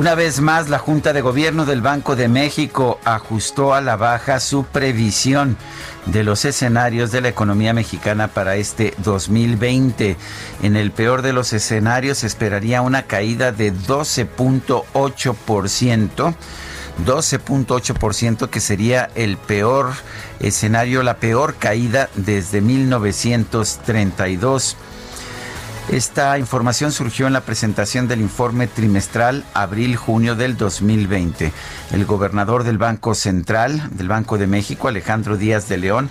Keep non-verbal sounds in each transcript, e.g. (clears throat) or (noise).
Una vez más, la Junta de Gobierno del Banco de México ajustó a la baja su previsión de los escenarios de la economía mexicana para este 2020. En el peor de los escenarios se esperaría una caída de 12.8%. 12.8% que sería el peor escenario, la peor caída desde 1932. Esta información surgió en la presentación del informe trimestral abril-junio del 2020. El gobernador del Banco Central, del Banco de México, Alejandro Díaz de León,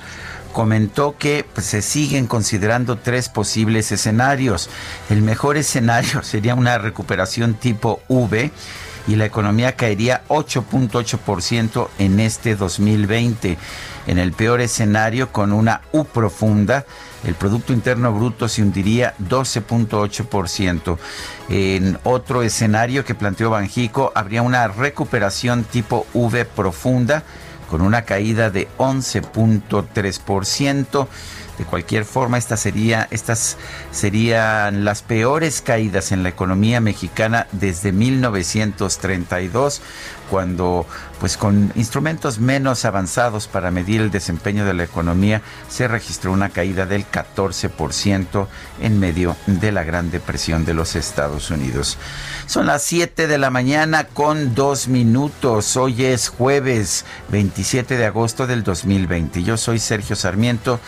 comentó que pues, se siguen considerando tres posibles escenarios. El mejor escenario (laughs) sería una recuperación tipo V y la economía caería 8.8% en este 2020. En el peor escenario, con una U profunda, el Producto Interno Bruto se hundiría 12.8%. En otro escenario que planteó Banjico, habría una recuperación tipo V profunda con una caída de 11.3%. De cualquier forma, estas, sería, estas serían las peores caídas en la economía mexicana desde 1932, cuando pues con instrumentos menos avanzados para medir el desempeño de la economía se registró una caída del 14% en medio de la Gran Depresión de los Estados Unidos. Son las 7 de la mañana con dos minutos. Hoy es jueves 27 de agosto del 2020. Yo soy Sergio Sarmiento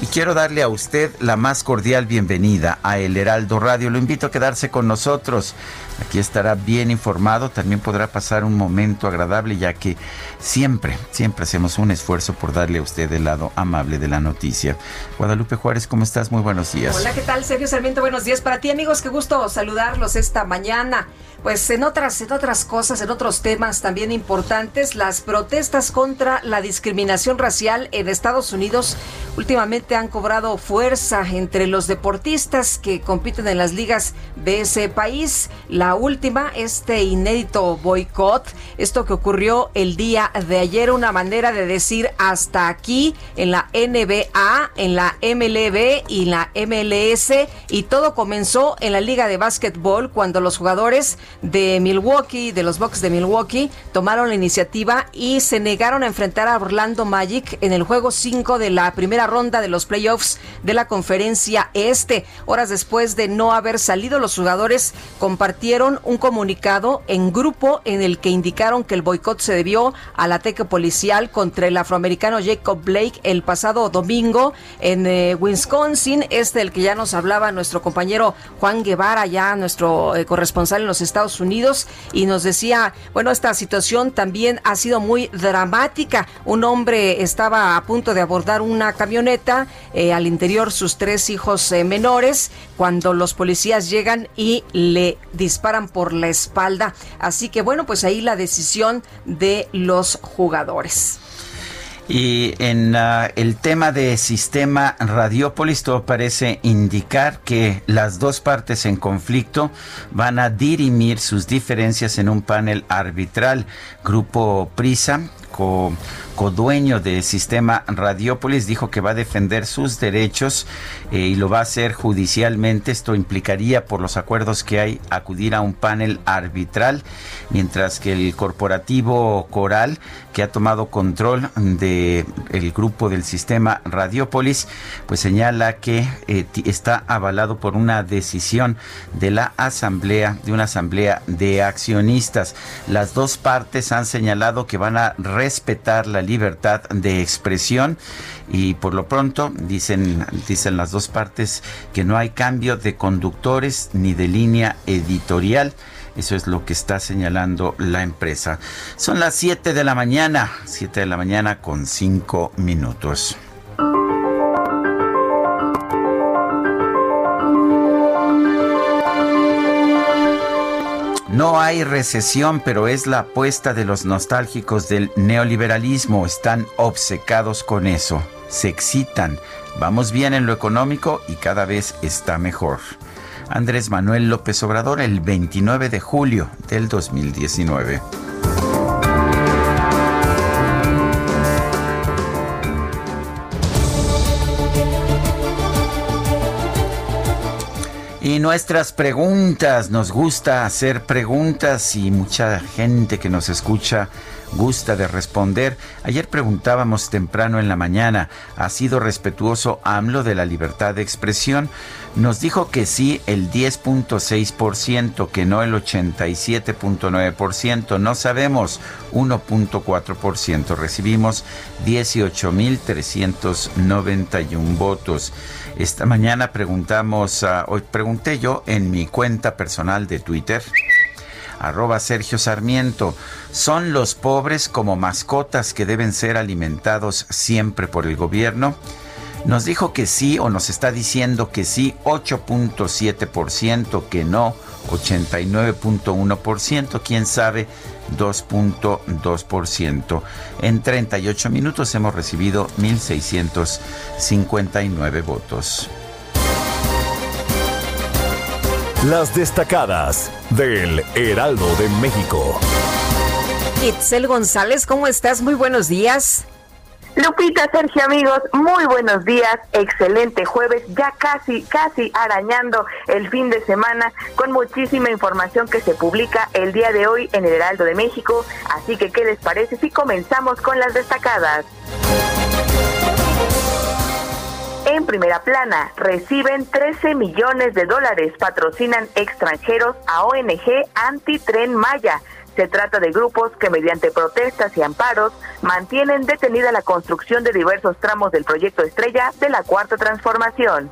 y quiero darle a usted la más cordial bienvenida a El Heraldo Radio. Lo invito a quedarse con nosotros. Aquí estará bien informado, también podrá pasar un momento agradable ya que siempre, siempre hacemos un esfuerzo por darle a usted el lado amable de la noticia. Guadalupe Juárez, ¿cómo estás? Muy buenos días. Hola, ¿qué tal? Sergio Sarmiento, buenos días para ti amigos, qué gusto saludarlos esta mañana. Pues en otras, en otras cosas, en otros temas también importantes, las protestas contra la discriminación racial en Estados Unidos últimamente han cobrado fuerza entre los deportistas que compiten en las ligas de ese país. Última, este inédito boicot, esto que ocurrió el día de ayer, una manera de decir hasta aquí en la NBA, en la MLB y la MLS, y todo comenzó en la liga de básquetbol cuando los jugadores de Milwaukee, de los Bucks de Milwaukee, tomaron la iniciativa y se negaron a enfrentar a Orlando Magic en el juego 5 de la primera ronda de los playoffs de la conferencia este. Horas después de no haber salido, los jugadores compartieron un comunicado en grupo en el que indicaron que el boicot se debió al ataque policial contra el afroamericano Jacob Blake el pasado domingo en eh, Wisconsin, este del que ya nos hablaba nuestro compañero Juan Guevara, ya nuestro eh, corresponsal en los Estados Unidos, y nos decía, bueno, esta situación también ha sido muy dramática. Un hombre estaba a punto de abordar una camioneta, eh, al interior sus tres hijos menores, cuando los policías llegan y le disparan por la espalda. Así que bueno, pues ahí la decisión de los jugadores. Y en el tema de sistema Radiópolis, todo parece indicar que las dos partes en conflicto van a dirimir sus diferencias en un panel arbitral. Grupo Prisa, codueño del sistema Radiópolis, dijo que va a defender sus derechos eh, y lo va a hacer judicialmente. Esto implicaría, por los acuerdos que hay, acudir a un panel arbitral, mientras que el corporativo Coral, que ha tomado control del el grupo del sistema Radiópolis, pues señala que eh, está avalado por una decisión de la asamblea, de una asamblea de accionistas. Las dos partes han señalado que van a respetar la libertad de expresión y por lo pronto dicen dicen las dos partes que no hay cambio de conductores ni de línea editorial. Eso es lo que está señalando la empresa. Son las 7 de la mañana, 7 de la mañana con 5 minutos. No hay recesión, pero es la apuesta de los nostálgicos del neoliberalismo. Están obcecados con eso. Se excitan. Vamos bien en lo económico y cada vez está mejor. Andrés Manuel López Obrador el 29 de julio del 2019. Y nuestras preguntas, nos gusta hacer preguntas y mucha gente que nos escucha gusta de responder. Ayer preguntábamos temprano en la mañana, ¿ha sido respetuoso AMLO de la libertad de expresión? Nos dijo que sí el 10.6%, que no el 87.9%, no sabemos 1.4%. Recibimos 18.391 votos. Esta mañana preguntamos, hoy pregunté yo en mi cuenta personal de Twitter arroba Sergio Sarmiento. ¿Son los pobres como mascotas que deben ser alimentados siempre por el gobierno? Nos dijo que sí o nos está diciendo que sí 8.7%, que no 89.1%, quién sabe 2.2%. En 38 minutos hemos recibido 1.659 votos. Las destacadas del Heraldo de México. Itzel González, ¿cómo estás? Muy buenos días. Lupita, Sergio, amigos, muy buenos días. Excelente jueves, ya casi, casi arañando el fin de semana con muchísima información que se publica el día de hoy en el Heraldo de México. Así que, ¿qué les parece si comenzamos con las destacadas? En primera plana, reciben 13 millones de dólares, patrocinan extranjeros a ONG Anti-Tren Maya. Se trata de grupos que mediante protestas y amparos mantienen detenida la construcción de diversos tramos del proyecto estrella de la Cuarta Transformación.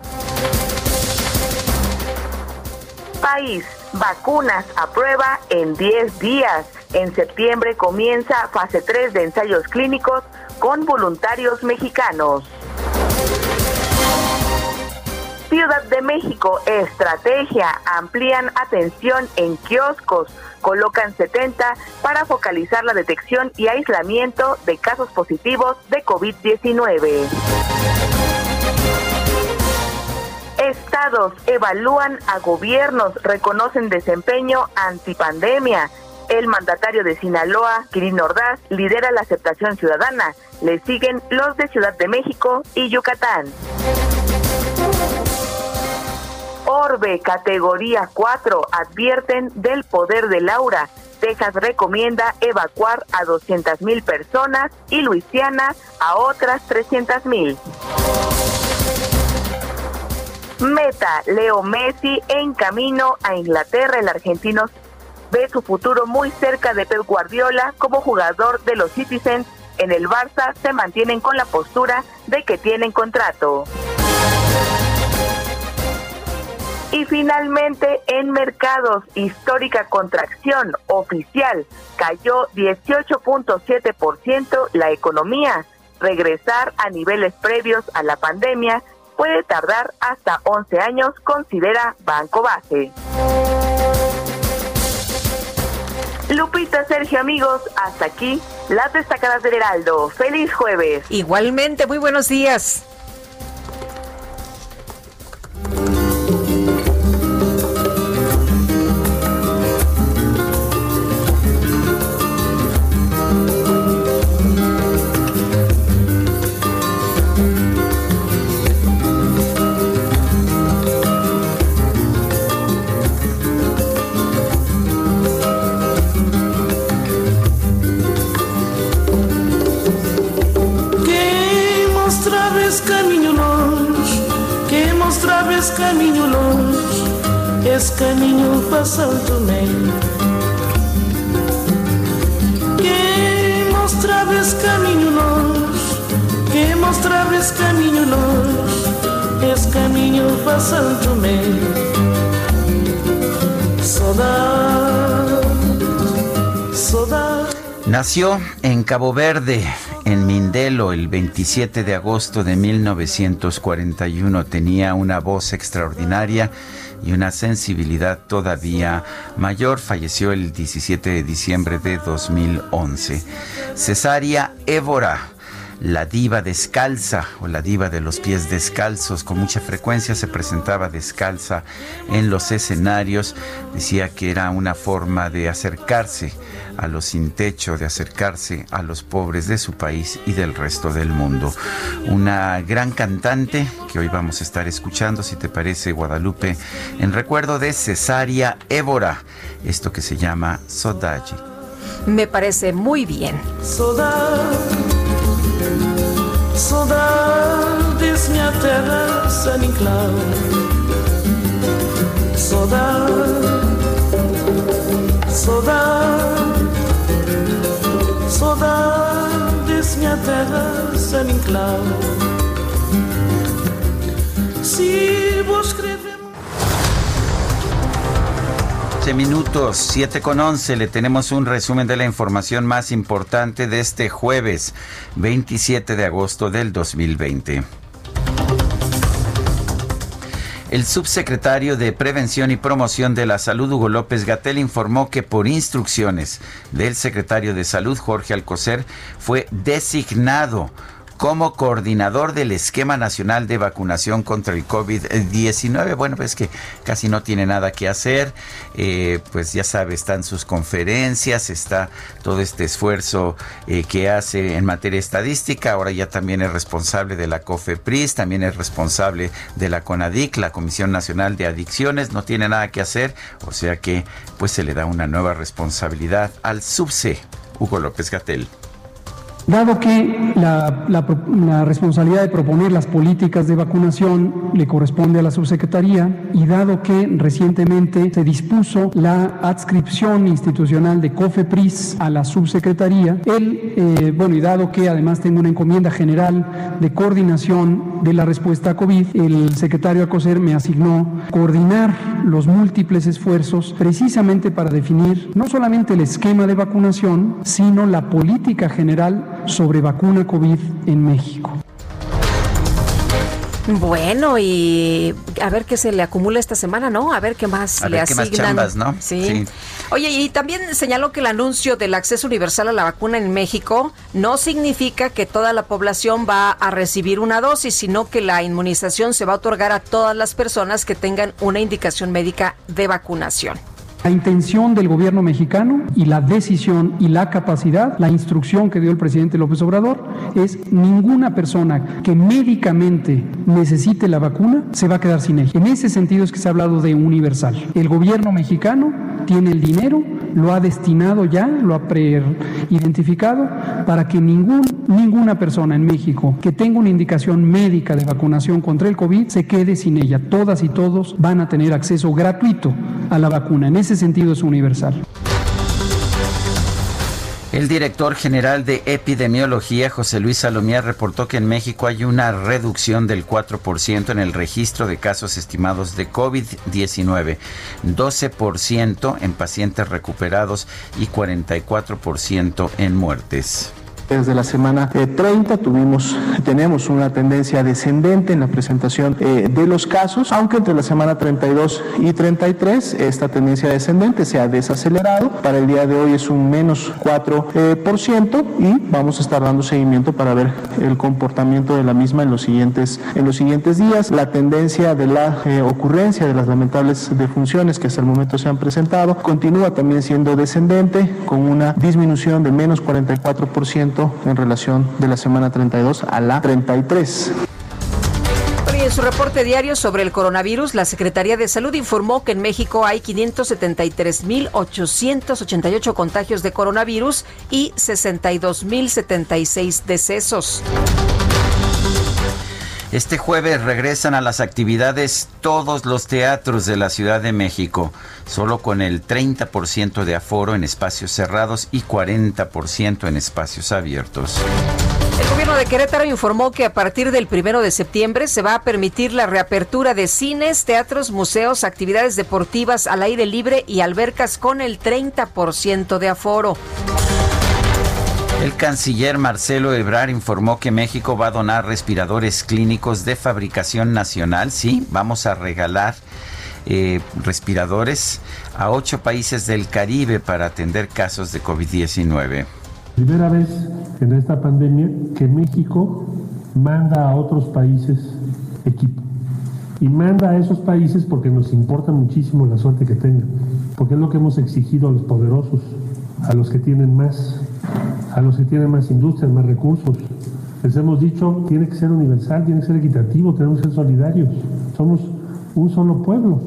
País, vacunas a prueba en 10 días. En septiembre comienza fase 3 de ensayos clínicos con voluntarios mexicanos. Ciudad de México, estrategia, amplían atención en kioscos, colocan 70 para focalizar la detección y aislamiento de casos positivos de COVID-19. Estados evalúan a gobiernos, reconocen desempeño antipandemia. El mandatario de Sinaloa, Kirin Ordaz, lidera la aceptación ciudadana. Le siguen los de Ciudad de México y Yucatán. Orbe, categoría 4, advierten del poder de Laura. Texas recomienda evacuar a 200 mil personas y Luisiana a otras 300 mil. Meta, Leo Messi en camino a Inglaterra. El argentino ve su futuro muy cerca de Pep Guardiola como jugador de los Citizens. En el Barça se mantienen con la postura de que tienen contrato. Y finalmente, en mercados, histórica contracción oficial, cayó 18.7% la economía. Regresar a niveles previos a la pandemia puede tardar hasta 11 años, considera Banco Base. Lupita, Sergio, amigos, hasta aquí las destacadas del Heraldo. Feliz jueves. Igualmente, muy buenos días. Nació en Cabo Verde, en Mindelo, el 27 de agosto de 1941. Tenía una voz extraordinaria y una sensibilidad todavía mayor. Falleció el 17 de diciembre de 2011. Cesaria Évora la diva descalza o la diva de los pies descalzos. Con mucha frecuencia se presentaba descalza en los escenarios. Decía que era una forma de acercarse a los sin techo, de acercarse a los pobres de su país y del resto del mundo. Una gran cantante que hoy vamos a estar escuchando, si te parece, Guadalupe, en recuerdo de Cesaria Évora, esto que se llama Sodaji. Me parece muy bien. Saudades, minha terra. Saudade, saudade, saudades, minha terra, San Inclau. Se vou escrever. minutos, 7 con 11. Le tenemos un resumen de la información más importante de este jueves 27 de agosto del 2020. El subsecretario de Prevención y Promoción de la Salud, Hugo López Gatel, informó que por instrucciones del secretario de Salud, Jorge Alcocer, fue designado como coordinador del esquema nacional de vacunación contra el COVID-19. Bueno, pues que casi no tiene nada que hacer, eh, pues ya sabe, están sus conferencias, está todo este esfuerzo eh, que hace en materia estadística, ahora ya también es responsable de la COFEPRIS, también es responsable de la CONADIC, la Comisión Nacional de Adicciones, no tiene nada que hacer, o sea que pues se le da una nueva responsabilidad al subse Hugo López Gatel. Dado que la, responsabilidad de proponer las políticas de vacunación le corresponde a la subsecretaría y dado que recientemente se dispuso la adscripción institucional de COFEPRIS a la subsecretaría, él, eh, bueno, y dado que además tengo una encomienda general de coordinación de la respuesta a COVID, el secretario Acoser me asignó coordinar los múltiples esfuerzos precisamente para definir no solamente el esquema de vacunación, sino la política general sobre vacuna COVID en México. Bueno, y a ver qué se le acumula esta semana, ¿no? A ver qué más le asignan. ¿no? Sí. Oye, y también señaló que el anuncio del acceso universal a la vacuna en México no significa que toda la población va a recibir una dosis, sino que la inmunización se va a otorgar a todas las personas que tengan una indicación médica de vacunación. La intención del gobierno mexicano y la decisión y la capacidad, la instrucción que dio el presidente López Obrador es ninguna persona que médicamente necesite la vacuna se va a quedar sin ella. En ese sentido es que se ha hablado de universal. El gobierno mexicano tiene el dinero, lo ha destinado ya, lo ha pre-identificado para que ninguna persona en México que tenga una indicación médica de vacunación contra el COVID se quede sin ella. Todas y todos van a tener acceso gratuito a la vacuna. En ese sentido es universal. El director general de epidemiología, José Luis Salomía, reportó que en México hay una reducción del 4% en el registro de casos estimados de COVID-19, 12% en pacientes recuperados y 44% en muertes. Desde la semana 30 eh, tenemos una tendencia descendente en la presentación eh, de los casos, aunque entre la semana 32 y 33 esta tendencia descendente se ha desacelerado. Para el día de hoy es un menos 4% eh, y vamos a estar dando seguimiento para ver el comportamiento de la misma en los siguientes, en los siguientes días. La tendencia de la ocurrencia de las lamentables defunciones que hasta el momento se han presentado continúa también siendo descendente con una disminución de menos 44% en relación de la semana 32 a la 33. En su reporte diario sobre el coronavirus, la Secretaría de Salud informó que en México hay 573.888 contagios de coronavirus y 62.076 decesos. Este jueves regresan a las actividades todos los teatros de la Ciudad de México, solo con el 30% de aforo en espacios cerrados y 40% en espacios abiertos. El gobierno de Querétaro informó que a partir del primero de septiembre se va a permitir la reapertura de cines, teatros, museos, actividades deportivas al aire libre y albercas con el 30% de aforo. El canciller Marcelo Ebrard informó que México va a donar respiradores clínicos de fabricación nacional. Sí, vamos a regalar eh, respiradores a ocho países del Caribe para atender casos de COVID-19. Primera vez en esta pandemia que México manda a otros países equipo. Y manda a esos países porque nos importa muchísimo la suerte que tengan. Porque es lo que hemos exigido a los poderosos, a los que tienen más a los que tienen más industrias, más recursos. Les hemos dicho, tiene que ser universal, tiene que ser equitativo, tenemos que ser solidarios. Somos un solo pueblo.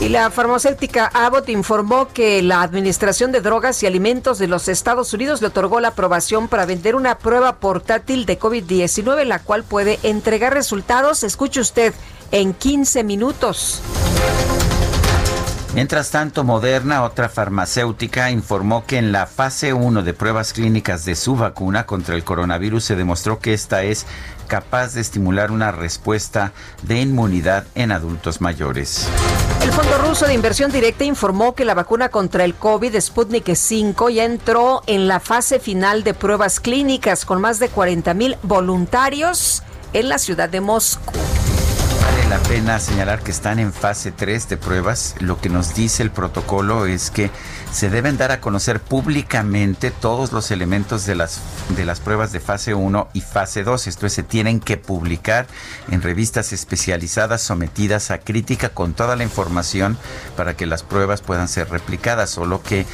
Y la farmacéutica Abbott informó que la Administración de Drogas y Alimentos de los Estados Unidos le otorgó la aprobación para vender una prueba portátil de COVID-19, la cual puede entregar resultados, escuche usted, en 15 minutos. Mientras tanto, Moderna, otra farmacéutica, informó que en la fase 1 de pruebas clínicas de su vacuna contra el coronavirus se demostró que esta es capaz de estimular una respuesta de inmunidad en adultos mayores. El Fondo Ruso de Inversión Directa informó que la vacuna contra el COVID Sputnik 5 ya entró en la fase final de pruebas clínicas con más de 40 mil voluntarios en la ciudad de Moscú la pena señalar que están en fase 3 de pruebas. Lo que nos dice el protocolo es que se deben dar a conocer públicamente todos los elementos de las, de las pruebas de fase 1 y fase 2. Esto es, se tienen que publicar en revistas especializadas sometidas a crítica con toda la información para que las pruebas puedan ser replicadas. Solo que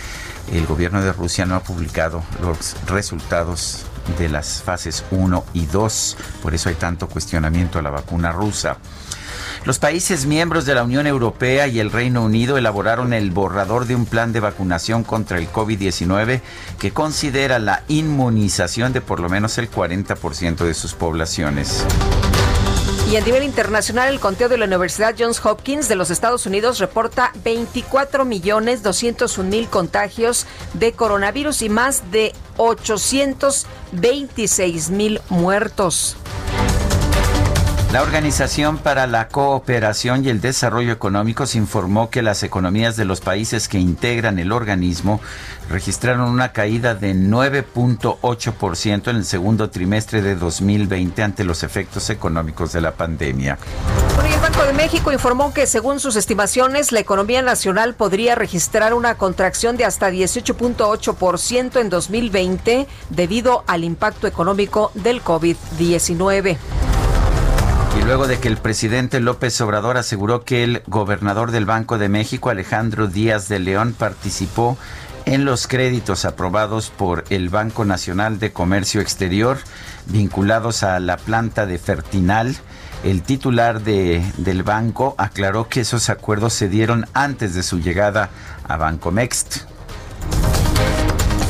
el gobierno de Rusia no ha publicado los resultados de las fases 1 y 2. Por eso hay tanto cuestionamiento a la vacuna rusa. Los países miembros de la Unión Europea y el Reino Unido elaboraron el borrador de un plan de vacunación contra el COVID-19 que considera la inmunización de por lo menos el 40% de sus poblaciones. Y a nivel internacional, el conteo de la Universidad Johns Hopkins de los Estados Unidos reporta 24 millones 201 mil contagios de coronavirus y más de 826 mil muertos. La Organización para la Cooperación y el Desarrollo Económicos informó que las economías de los países que integran el organismo registraron una caída de 9.8% en el segundo trimestre de 2020 ante los efectos económicos de la pandemia. el Banco de México informó que según sus estimaciones la economía nacional podría registrar una contracción de hasta 18.8% en 2020 debido al impacto económico del COVID-19. Luego de que el presidente López Obrador aseguró que el gobernador del Banco de México, Alejandro Díaz de León, participó en los créditos aprobados por el Banco Nacional de Comercio Exterior vinculados a la planta de Fertinal, el titular de, del banco aclaró que esos acuerdos se dieron antes de su llegada a Banco Mext.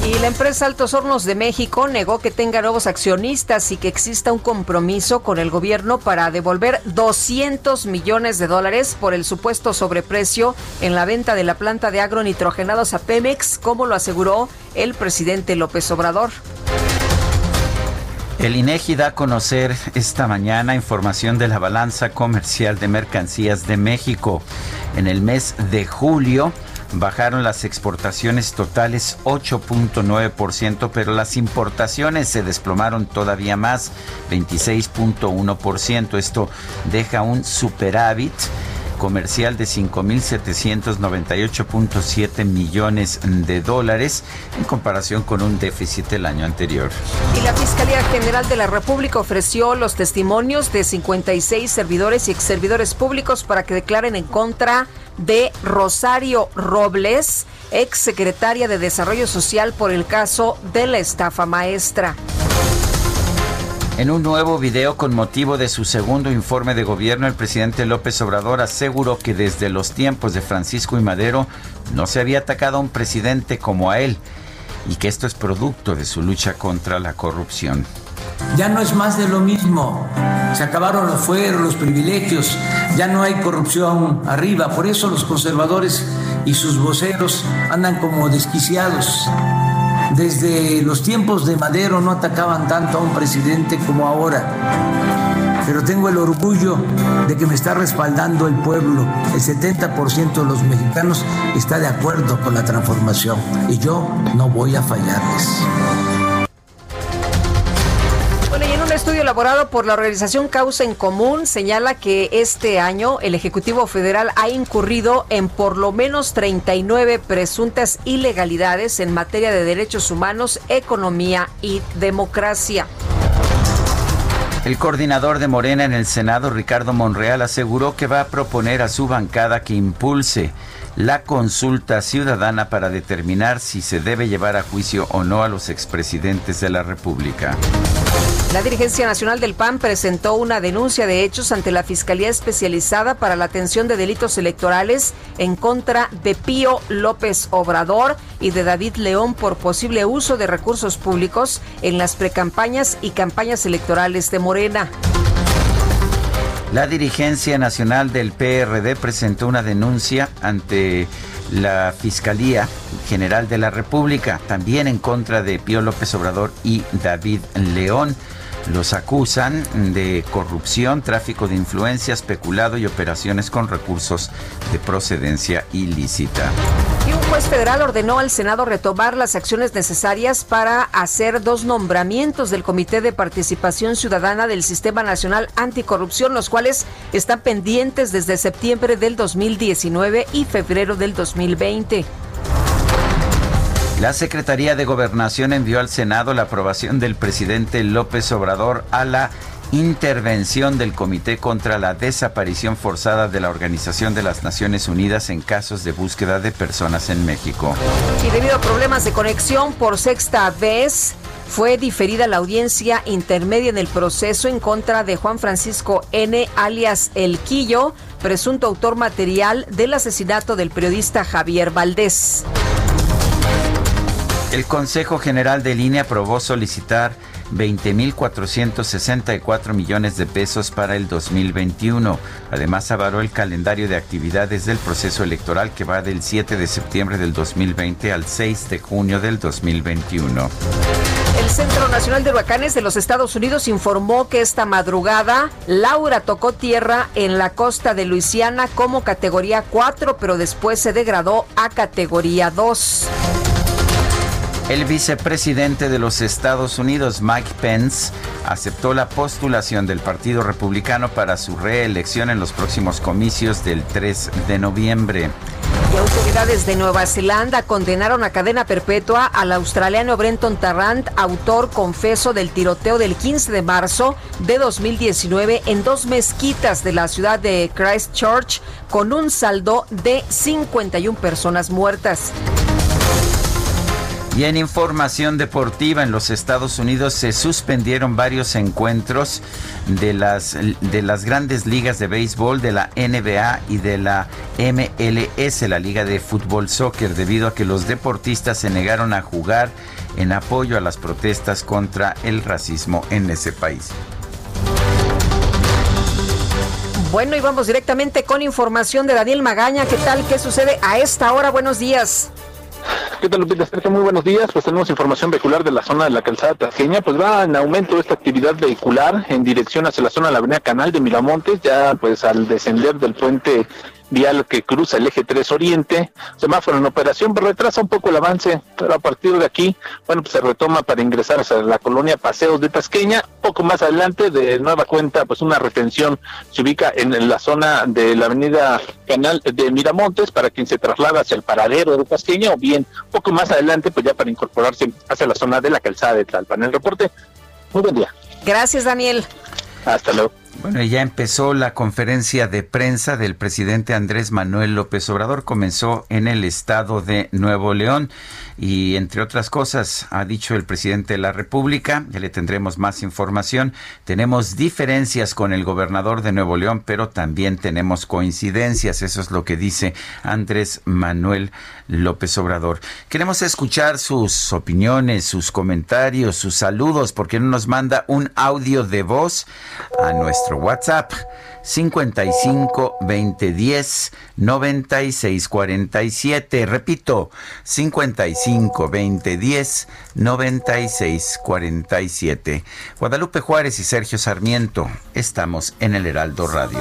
Y la empresa Altos Hornos de México negó que tenga nuevos accionistas y que exista un compromiso con el gobierno para devolver 200 millones de dólares por el supuesto sobreprecio en la venta de la planta de agronitrogenados a Pemex, como lo aseguró el presidente López Obrador. El INEGI da a conocer esta mañana información de la balanza comercial de mercancías de México. En el mes de julio, bajaron las exportaciones totales 8.9%, pero las importaciones se desplomaron todavía más, 26.1%. Esto deja un superávit comercial de 5.798.7 millones de dólares en comparación con un déficit el año anterior. Y la Fiscalía General de la República ofreció los testimonios de 56 servidores y ex servidores públicos para que declaren en contra Rosario Robles, ex secretaria de Desarrollo Social por el caso de la estafa maestra. En un nuevo video con motivo de su segundo informe de gobierno, el presidente López Obrador aseguró que desde los tiempos de Francisco y Madero no se había atacado a un presidente como a él y que esto es producto de su lucha contra la corrupción. Ya no es más de lo mismo. Se acabaron los fueros, los privilegios, ya no hay corrupción arriba. Por eso los conservadores y sus voceros andan como desquiciados. Desde los tiempos de Madero no atacaban tanto a un presidente como ahora. Pero tengo el orgullo de que me está respaldando el pueblo. El 70% de los mexicanos está de acuerdo con la transformación y yo no voy a fallarles. Estudio elaborado por la organización Causa en Común señala que este año el Ejecutivo Federal ha incurrido en por lo menos 39 presuntas ilegalidades en materia de derechos humanos, economía y democracia. El coordinador de Morena en el Senado, Ricardo Monreal, aseguró que va a proponer a su bancada que impulse la consulta ciudadana para determinar si se debe llevar a juicio o no a los expresidentes de la República. La dirigencia nacional del PAN presentó una denuncia de hechos ante la Fiscalía Especializada para la Atención de Delitos Electorales en contra de Pío López Obrador y de David León por posible uso de recursos públicos en las precampañas y campañas electorales de Morena. La dirigencia nacional del PRD presentó una denuncia ante la Fiscalía General de la República, también en contra de Pío López Obrador y David León. Los acusan de corrupción, tráfico de influencias, peculado y operaciones con recursos de procedencia ilícita. Y un juez federal ordenó al Senado retomar las acciones necesarias para hacer dos nombramientos del Comité de Participación Ciudadana del Sistema Nacional Anticorrupción, los cuales están pendientes desde septiembre del 2019 y febrero del 2020. La Secretaría de Gobernación envió al Senado la aprobación del presidente López Obrador a la intervención del Comité contra la Desaparición Forzada de la Organización de las Naciones Unidas en casos de búsqueda de personas en México. Y debido a problemas de conexión por sexta vez, fue diferida la audiencia intermedia en el proceso en contra de Juan Francisco N., alias El Quillo, presunto autor material del asesinato del periodista Javier Valdés. El Consejo General de Línea aprobó solicitar 20.464 millones de pesos para el 2021. Además, avaló el calendario de actividades del proceso electoral que va del 7 de septiembre del 2020 al 6 de junio del 2021. El Centro Nacional de Huracanes de los Estados Unidos informó que esta madrugada Laura tocó tierra en la costa de Luisiana como categoría 4, pero después se degradó a categoría 2. El vicepresidente de los Estados Unidos, Mike Pence, aceptó la postulación del Partido Republicano para su reelección en los próximos comicios del 3 de noviembre. Y autoridades de Nueva Zelanda condenaron a cadena perpetua al australiano Brenton Tarrant, autor confeso del tiroteo del 15 de marzo de 2019 en dos mezquitas de la ciudad de Christchurch, con un saldo de 51 personas muertas. Y en información deportiva en los Estados Unidos se suspendieron varios encuentros de las, de las grandes ligas de béisbol, de la NBA y de la MLS, la Liga de Fútbol Soccer, debido a que los deportistas se negaron a jugar en apoyo a las protestas contra el racismo en ese país. Bueno, y vamos directamente con información de Daniel Magaña. ¿Qué tal? ¿Qué sucede a esta hora? Buenos días. ¿Qué tal, Lupita? Muy buenos días. Pues tenemos información vehicular de la zona de la calzada tasqueña. Pues va en aumento esta actividad vehicular en dirección hacia la zona de la avenida Canal de Miramontes, ya pues al descender del puente vial que cruza el eje 3 Oriente, semáforo en operación, pero retrasa un poco el avance, pero a partir de aquí, bueno, pues se retoma para ingresar hacia la colonia Paseos de Tasqueña, poco más adelante, de nueva cuenta, pues una retención se ubica en la zona de la avenida Canal de Miramontes, para quien se traslada hacia el paradero de Tasqueña, o bien, poco más adelante, pues ya para incorporarse hacia la zona de la calzada de Tlalpan. El reporte, muy buen día. Gracias, Daniel. Hasta luego. Bueno, ya empezó la conferencia de prensa del presidente Andrés Manuel López Obrador. Comenzó en el estado de Nuevo León y, entre otras cosas, ha dicho el presidente de la República, ya le tendremos más información, tenemos diferencias con el gobernador de Nuevo León, pero también tenemos coincidencias. Eso es lo que dice Andrés Manuel López Obrador. Queremos escuchar sus opiniones, sus comentarios, sus saludos, porque nos manda un audio de voz a nuestro WhatsApp 55 20 10 96 47. Repito, 55 20 10 96 47. Guadalupe Juárez y Sergio Sarmiento, estamos en el Heraldo Radio.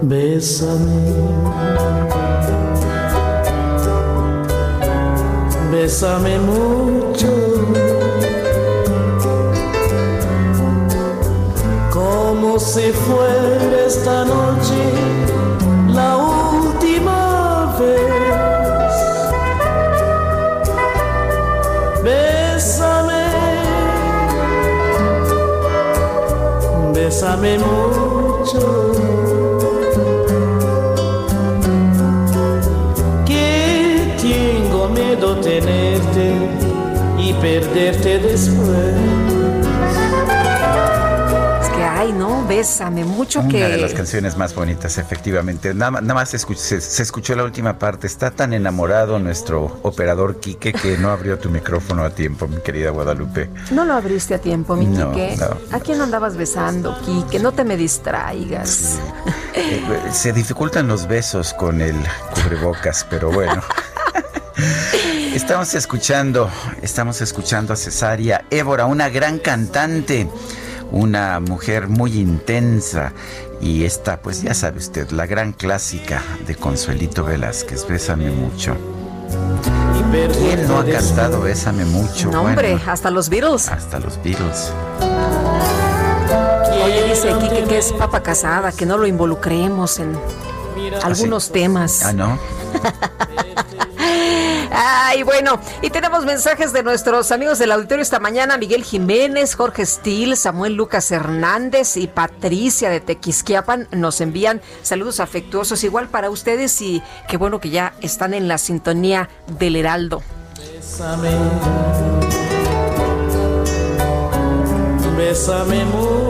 Bésame, bésame mucho, como si fuera esta noche la última vez. Bésame, bésame mucho. Miedo tenerte y perderte después. Es que, ay, no, bésame mucho Una que... de las canciones más bonitas, efectivamente. Nada, más se escuchó, se, se escuchó la última parte. Está tan enamorado nuestro operador Quique que no abrió tu micrófono a tiempo, mi querida Guadalupe. No lo abriste a tiempo, mi No, Quique. no. ¿A quién andabas besando, Quique? No te me distraigas. Eh, Se dificultan los besos con el cubrebocas, pero bueno. (laughs) Estamos escuchando, estamos escuchando a Cesaria Évora, una gran cantante, una mujer muy intensa. Y esta, pues ya sabe usted, la gran clásica de Consuelito Velázquez, Bésame mucho. ¿Quién no ha cantado Bésame mucho? No, hombre, Bueno, hasta los Beatles. hasta los Beatles. Oye, dice Quique que es papa casada, que no lo involucremos en algunos temas. Ah, ¿no? (laughs) Ay, bueno, y tenemos mensajes de nuestros amigos del auditorio esta mañana, Miguel Jiménez, Jorge Stil, Samuel Lucas Hernández y Patricia de Tequisquiapan nos envían saludos afectuosos igual para ustedes y qué bueno que ya están en la sintonía del Heraldo. Bésame, bésame mucho.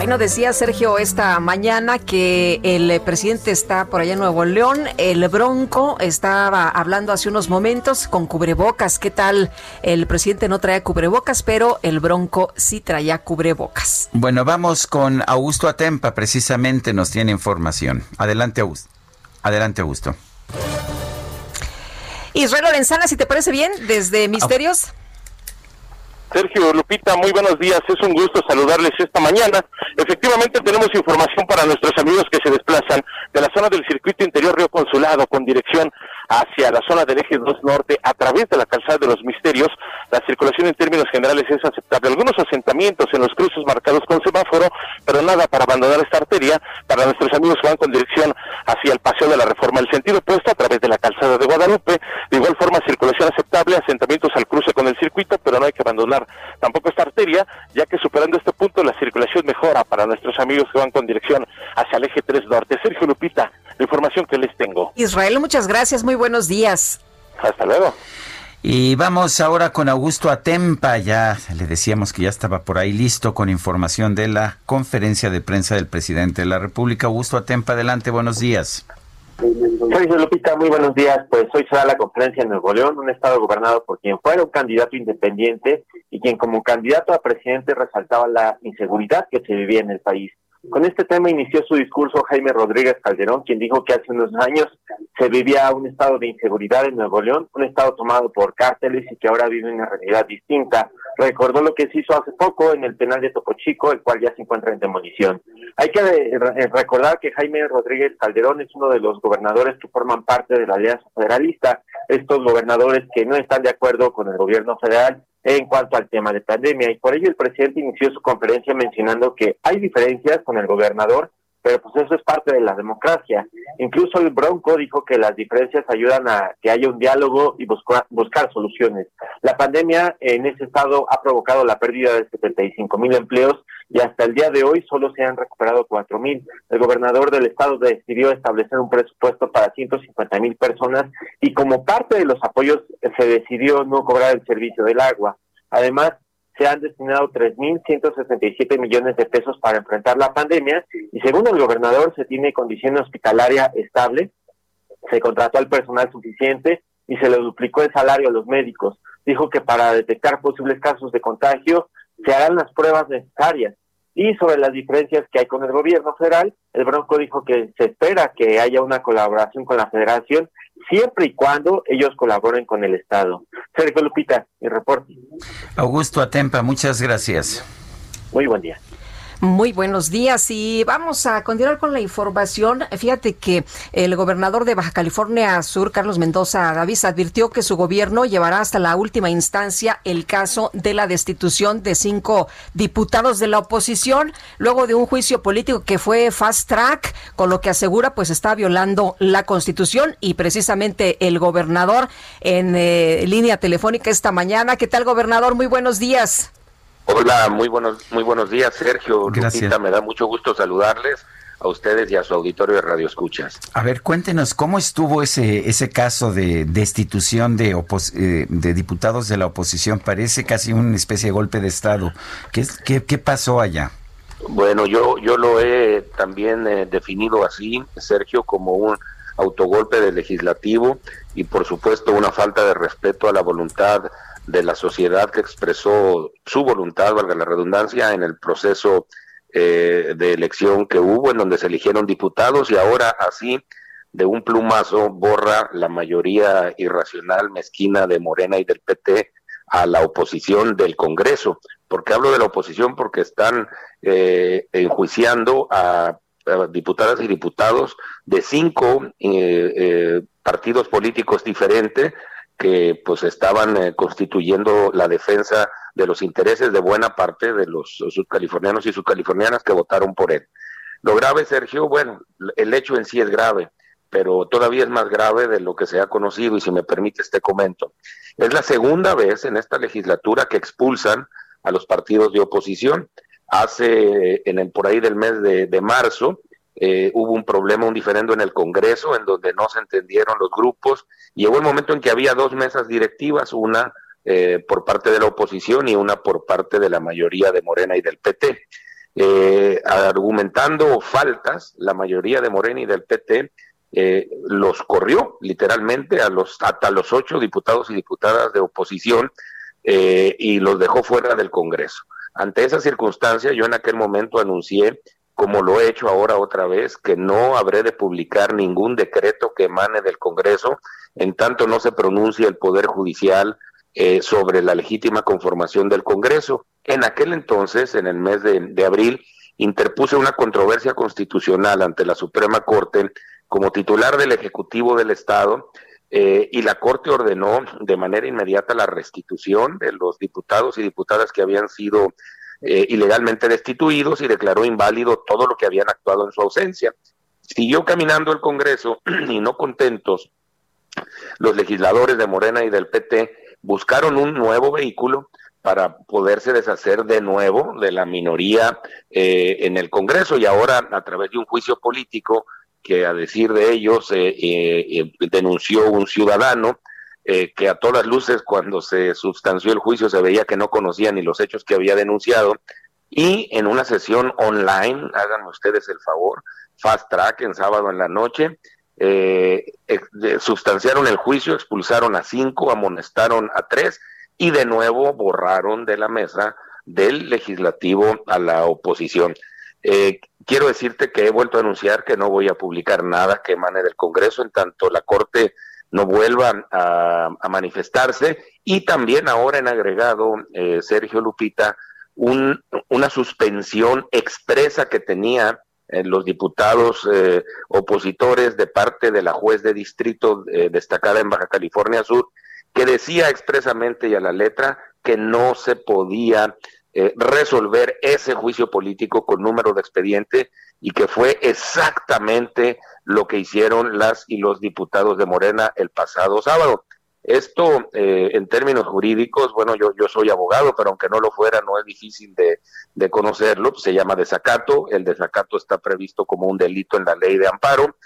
Bueno, decía Sergio esta mañana que el eh, presidente está por allá en Nuevo León, el Bronco estaba hablando hace unos momentos con cubrebocas. ¿Qué tal? El presidente no traía cubrebocas, pero el Bronco sí traía cubrebocas. Bueno, vamos con Augusto Atempa, precisamente nos tiene información. Adelante, Augusto. Adelante, Augusto. Israel Lorenzana, si te parece bien, desde Misterios. Sergio Lupita, muy buenos días. Es un gusto saludarles esta mañana. Efectivamente, tenemos información para nuestros amigos que se desplazan de la zona del circuito interior Río Consulado con dirección hacia la zona del eje 2 norte a través de la calzada de los misterios. La circulación en términos generales es aceptable. Algunos asentamientos en los cruces marcados con semáforo, pero nada para abandonar esta arteria. Para nuestros amigos que van con dirección hacia el paseo de la reforma, el sentido opuesto a través de la calzada de Guadalupe. De igual forma, circulación aceptable, asentamientos al cruce con el circuito, pero no hay que abandonar tampoco esta arteria, ya que superando este punto la circulación mejora para nuestros amigos que van con dirección hacia el eje 3 norte. Sergio Lupita, la información que les tengo. Israel, muchas gracias, muy buenos días. Hasta luego. Y vamos ahora con Augusto Atempa. Ya le decíamos que ya estaba por ahí listo con información de la conferencia de prensa del presidente de la República. Augusto Atempa, adelante, buenos días. Sergio Lupita, muy buenos días. Pues hoy será la conferencia en Nuevo León, un estado gobernado por quien fuera un candidato independiente y quien como candidato a presidente resaltaba la inseguridad que se vivía en el país. Con este tema inició su discurso Jaime Rodríguez Calderón, quien dijo que hace unos años se vivía un estado de inseguridad en Nuevo León, un estado tomado por cárteles y que ahora vive una realidad distinta. Recordó lo que se hizo hace poco en el penal de Topo Chico, el cual ya se encuentra en demolición. Hay que eh, recordar que Jaime Rodríguez Calderón es uno de los gobernadores que forman parte de la Alianza Federalista, estos gobernadores que no están de acuerdo con el gobierno federal en cuanto al tema de pandemia. Y por ello el presidente inició su conferencia mencionando que hay diferencias con el gobernador, pero pues eso es parte de la democracia. Incluso el Bronco dijo que las diferencias ayudan a que haya un diálogo y buscar, buscar soluciones. La pandemia en ese estado ha provocado la pérdida de 75 mil empleos y hasta el día de hoy solo se han recuperado 4 mil. El gobernador del estado decidió establecer un presupuesto para 150 mil personas y como parte de los apoyos se decidió no cobrar el servicio del agua. Además, se han destinado 3.167 millones de pesos para enfrentar la pandemia y según el gobernador se tiene condición hospitalaria estable, se contrató al personal suficiente y se le duplicó el salario a los médicos. Dijo que para detectar posibles casos de contagio se harán las pruebas necesarias. Y sobre las diferencias que hay con el gobierno federal, el Bronco dijo que se espera que haya una colaboración con la federación siempre y cuando ellos colaboren con el Estado. Sergio Lupita, mi reporte. Augusto Atempa, muchas gracias. Muy buen día. Muy buenos días y vamos a continuar con la información. Fíjate que el gobernador de Baja California Sur, Carlos Mendoza Davis, advirtió que su gobierno llevará hasta la última instancia el caso de la destitución de cinco diputados de la oposición luego de un juicio político que fue fast track, con lo que asegura pues está violando la constitución y precisamente el gobernador en eh, línea telefónica esta mañana. ¿Qué tal, gobernador? Muy buenos días. Hola, muy buenos, muy buenos días, Sergio. Gracias. me da mucho gusto saludarles a ustedes y a su auditorio de Radio Escuchas. A ver, cuéntenos, ¿cómo estuvo ese, ese caso de destitución de, eh, de diputados de la oposición? Parece casi una especie de golpe de Estado. ¿Qué, qué, qué pasó allá? Bueno, yo, yo lo he también eh, definido así, Sergio, como un autogolpe del legislativo y por supuesto una falta de respeto a la voluntad de la sociedad que expresó su voluntad, valga la redundancia, en el proceso eh, de elección que hubo, en donde se eligieron diputados y ahora así de un plumazo borra la mayoría irracional, mezquina de Morena y del PT a la oposición del Congreso. ¿Por qué hablo de la oposición? Porque están eh, enjuiciando a, diputadas y diputados de cinco eh, partidos políticos diferentes que pues estaban eh, constituyendo la defensa de los intereses de buena parte de los subcalifornianos y subcalifornianas que votaron por él. Lo grave, Sergio, bueno, el hecho en sí es grave, pero todavía es más grave de lo que se ha conocido y si me permite este comento. Es la segunda vez en esta legislatura que expulsan a los partidos de oposición. Hace, en el, por ahí del mes de marzo, eh, hubo un problema, un diferendo en el Congreso, en donde no se entendieron los grupos, y llegó el momento en que había dos mesas directivas, una eh, por parte de la oposición y una por parte de la mayoría de Morena y del PT. Eh, argumentando faltas, la mayoría de Morena y del PT los corrió literalmente a los, hasta los ocho diputados y diputadas de oposición y los dejó fuera del Congreso. Ante esa circunstancia, yo en aquel momento anuncié como lo he hecho ahora otra vez, que no habré de publicar ningún decreto que emane del Congreso, en tanto no se pronuncie el Poder Judicial eh, sobre la legítima conformación del Congreso. En aquel entonces, en el mes de, abril, interpuse una controversia constitucional ante la Suprema Corte como titular del Ejecutivo del Estado eh, y la Corte ordenó de manera inmediata la restitución de los diputados y diputadas que habían sido eh, ilegalmente destituidos y declaró inválido todo lo que habían actuado en su ausencia. Siguió caminando el Congreso (clears throat) y no contentos, los legisladores de Morena y del PT buscaron un nuevo vehículo para poderse deshacer de nuevo de la minoría eh, en el Congreso y ahora a través de un juicio político que a decir de ellos eh, denunció un ciudadano eh, que a todas luces cuando se sustanció el juicio se veía que no conocía ni los hechos que había denunciado, y en una sesión online, háganme ustedes el favor, fast track en sábado en la noche, eh, sustanciaron el juicio, expulsaron a cinco, amonestaron a tres y de nuevo borraron de la mesa del legislativo a la oposición. Eh, quiero decirte que he vuelto a anunciar que no voy a publicar nada que emane del Congreso en tanto la Corte no vuelva a, manifestarse. Y también ahora en agregado, eh, Sergio Lupita, una suspensión expresa que tenía eh, los diputados eh, opositores de parte de la juez de distrito destacada en Baja California Sur, que decía expresamente y a la letra que no se podía resolver ese juicio político con número de expediente y que fue exactamente lo que hicieron las y los diputados de Morena el pasado sábado. Esto, eh, en términos jurídicos, bueno, yo, soy abogado, pero aunque no lo fuera, no es difícil de, de conocerlo. se llama desacato. El desacato está previsto como un delito en la ley de amparo.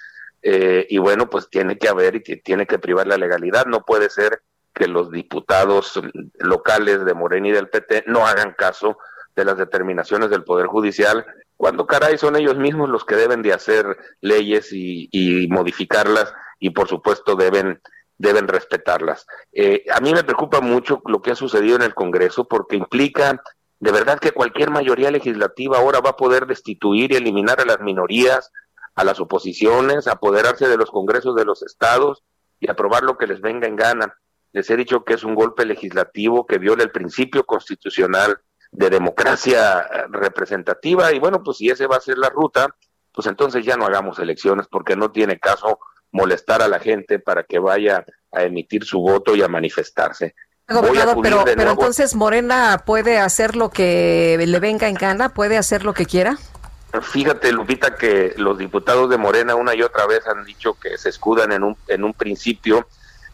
Eh, y bueno, pues tiene que haber y tiene que privar la legalidad. No puede ser que los diputados locales de Morena y del PT no hagan caso de las determinaciones del Poder Judicial cuando caray son ellos mismos los que deben de hacer leyes y, modificarlas y por supuesto deben deben respetarlas. Eh, a mí me preocupa mucho lo que ha sucedido en el Congreso porque implica de verdad que cualquier mayoría legislativa ahora va a poder destituir y eliminar a las minorías, a las oposiciones, apoderarse de los congresos de los estados y aprobar lo que les venga en gana. Les he dicho que es un golpe legislativo que viola el principio constitucional de democracia eh, representativa y bueno, pues si ese va a ser la ruta, pues entonces ya no hagamos elecciones porque no tiene caso molestar a la gente para que vaya a emitir su voto y a manifestarse. Gobernador, pero, pero entonces Morena puede hacer lo que le venga en gana, puede hacer lo que quiera. Fíjate, Lupita, que los diputados de Morena una y otra vez han dicho que se escudan en un, en un principio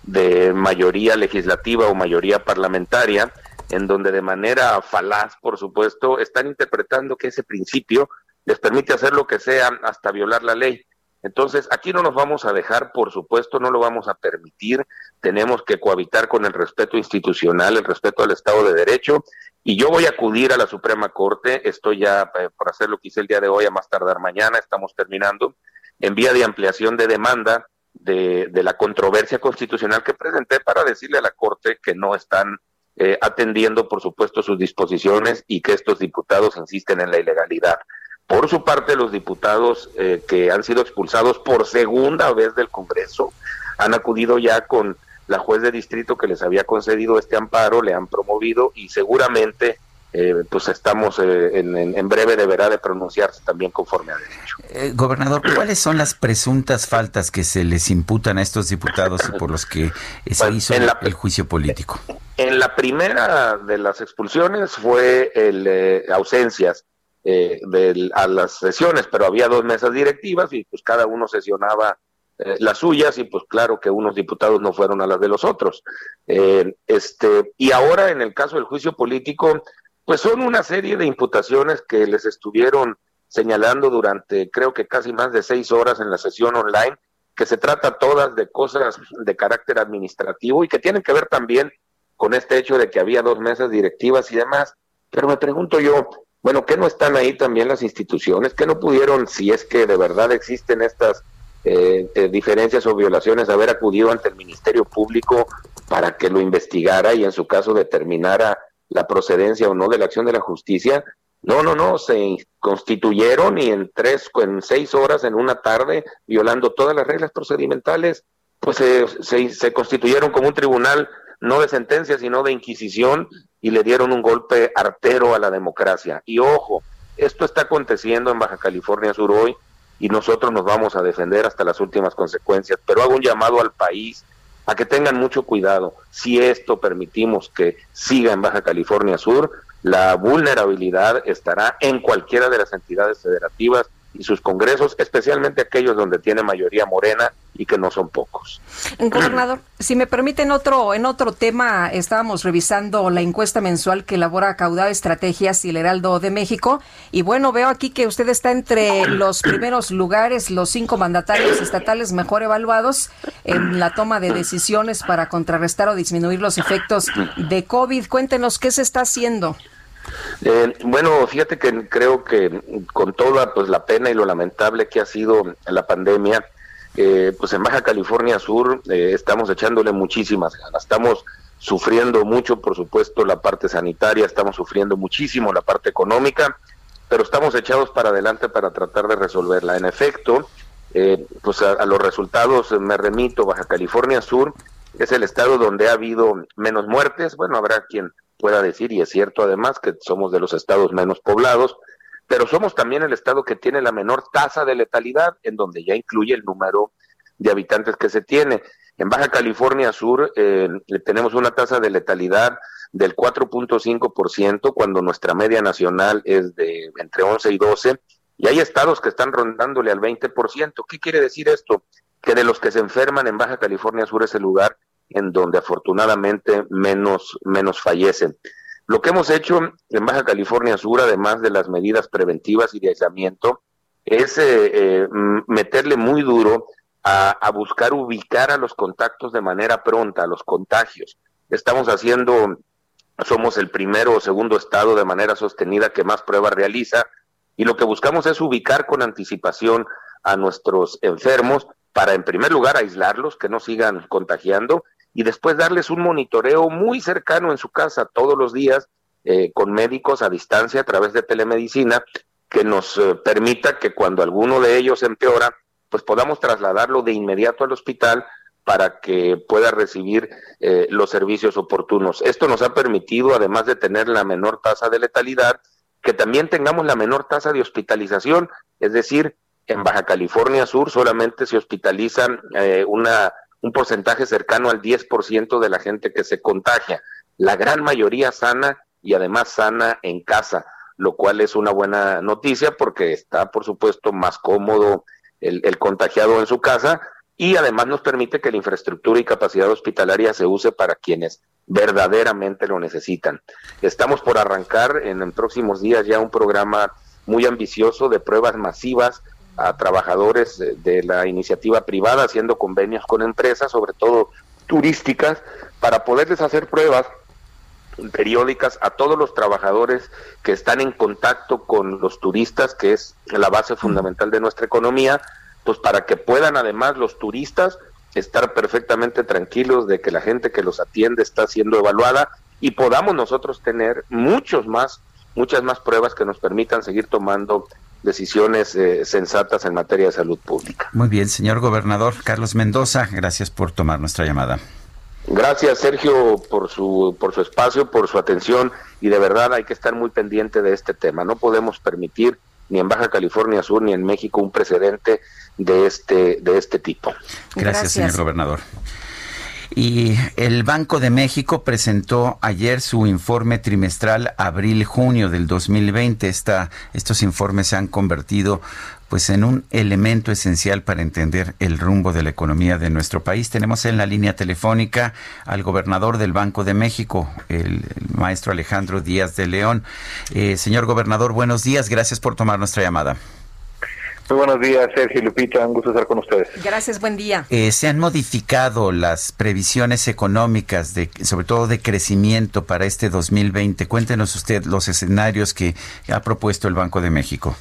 de mayoría legislativa o mayoría parlamentaria, en donde de manera falaz, por supuesto, están interpretando que ese principio les permite hacer lo que sea hasta violar la ley. Entonces, aquí no nos vamos a dejar, por supuesto, no lo vamos a permitir. Tenemos que cohabitar con el respeto institucional, el respeto al Estado de Derecho. Y yo voy a acudir a la Suprema Corte. Estoy ya eh, por hacer lo que hice el día de hoy, a más tardar mañana, estamos terminando, en vía de ampliación de demanda de, de la controversia constitucional que presenté para decirle a la Corte que no están eh, atendiendo, por supuesto, sus disposiciones y que estos diputados insisten en la ilegalidad. Por su parte, los diputados eh, que han sido expulsados por segunda vez del Congreso han acudido ya con la juez de distrito que les había concedido este amparo, le han promovido y seguramente eh, pues estamos en, breve deberá de pronunciarse también conforme a derecho. gobernador, ¿cuáles son las presuntas faltas que se les imputan a estos diputados y por los que se pues, hizo el juicio político? En la primera de las expulsiones fue el, eh, ausencias eh, a las sesiones, pero había dos mesas directivas y pues cada uno sesionaba eh, las suyas y pues claro que unos diputados no fueron a las de los otros. este y ahora en el caso del juicio político, pues son una serie de imputaciones que les estuvieron señalando durante creo que casi más de seis horas en la sesión online, que se trata todas de cosas de carácter administrativo y que tienen que ver también con este hecho de que había dos mesas directivas y demás. Pero me pregunto yo, bueno, ¿qué no están ahí también las instituciones? ¿Qué no pudieron, si es que de verdad existen estas eh, eh, diferencias o violaciones, haber acudido ante el Ministerio Público para que lo investigara y en su caso determinara la procedencia o no de la acción de la justicia? No, no, no, se constituyeron y en tres, en seis horas, en una tarde, violando todas las reglas procedimentales, pues se, se constituyeron como un tribunal no de sentencia, sino de inquisición, y le dieron un golpe artero a la democracia. Y ojo, esto está aconteciendo en Baja California Sur hoy y nosotros nos vamos a defender hasta las últimas consecuencias, pero hago un llamado al país a que tengan mucho cuidado. Si esto permitimos que siga en Baja California Sur, la vulnerabilidad estará en cualquiera de las entidades federativas y sus congresos, especialmente aquellos donde tiene mayoría morena y que no son pocos. Gobernador, (clears throat) si me permiten otro en otro tema, estábamos revisando la encuesta mensual que elabora Caudal Estrategias y el Heraldo de México y bueno, veo aquí que usted está entre los (clears throat) primeros lugares, los cinco mandatarios estatales mejor evaluados en la toma de decisiones para contrarrestar o disminuir los efectos de COVID. Cuéntenos qué se está haciendo. Eh, bueno, fíjate que creo que con toda pues la pena y lo lamentable que ha sido la pandemia, eh, pues en Baja California Sur eh, estamos echándole muchísimas ganas. Estamos sufriendo mucho, por supuesto, la parte sanitaria, estamos sufriendo muchísimo la parte económica, pero estamos echados para adelante para tratar de resolverla. En efecto, eh, pues a, los resultados me remito, Baja California Sur es el estado donde ha habido menos muertes, bueno, habrá quien pueda decir, y es cierto además que somos de los estados menos poblados, pero somos también el estado que tiene la menor tasa de letalidad, en donde ya incluye el número de habitantes que se tiene. En Baja California Sur eh, tenemos una tasa de letalidad del 4.5%, cuando nuestra media nacional es de entre 11 y 12, y hay estados que están rondándole al 20%. ¿Qué quiere decir esto? Que de los que se enferman en Baja California Sur es el lugar en donde afortunadamente menos, menos fallecen. Lo que hemos hecho en Baja California Sur, además de las medidas preventivas y de aislamiento, es eh, eh, meterle muy duro a, buscar ubicar a los contactos de manera pronta, a los contagios. Estamos haciendo, somos el primero o segundo estado de manera sostenida que más pruebas realiza y lo que buscamos es ubicar con anticipación a nuestros enfermos para en primer lugar aislarlos, que no sigan contagiando y después darles un monitoreo muy cercano en su casa todos los días eh, con médicos a distancia a través de telemedicina que nos eh, permita que cuando alguno de ellos empeora, pues podamos trasladarlo de inmediato al hospital para que pueda recibir eh, los servicios oportunos. Esto nos ha permitido, además de tener la menor tasa de letalidad, que también tengamos la menor tasa de hospitalización, es decir, en Baja California Sur solamente se hospitalizan eh, una, un porcentaje cercano al 10% de la gente que se contagia, la gran mayoría sana y además sana en casa, lo cual es una buena noticia porque está, por supuesto, más cómodo el, contagiado en su casa y además nos permite que la infraestructura y capacidad hospitalaria se use para quienes verdaderamente lo necesitan. Estamos por arrancar en, en próximos días ya un programa muy ambicioso de pruebas masivas a trabajadores de, la iniciativa privada haciendo convenios con empresas, sobre todo turísticas, para poderles hacer pruebas periódicas a todos los trabajadores que están en contacto con los turistas, que es la base fundamental de nuestra economía, pues para que puedan además los turistas estar perfectamente tranquilos de que la gente que los atiende está siendo evaluada y podamos nosotros tener muchos más, muchas más pruebas que nos permitan seguir tomando decisiones eh, sensatas en materia de salud pública. Muy bien, señor gobernador Carlos Mendoza, gracias por tomar nuestra llamada. Gracias, Sergio, por su, por su espacio, por su atención y de verdad hay que estar muy pendiente de este tema. No podemos permitir ni en Baja California Sur ni en México un precedente de este, de este tipo. Gracias. señor gobernador. Y el Banco de México presentó ayer su informe trimestral abril-junio del 2020. Esta, estos informes se han convertido pues en un elemento esencial para entender el rumbo de la economía de nuestro país. Tenemos en la línea telefónica al gobernador del Banco de México, el, maestro Alejandro Díaz de León. Eh, señor gobernador, buenos días. Gracias por tomar nuestra llamada. Muy buenos días, Sergio Lupita. Un gusto estar con ustedes. Gracias, buen día. Eh, ¿Se han modificado las previsiones económicas, de, sobre todo de crecimiento para este 2020? Cuéntenos usted los escenarios que ha propuesto el Banco de México.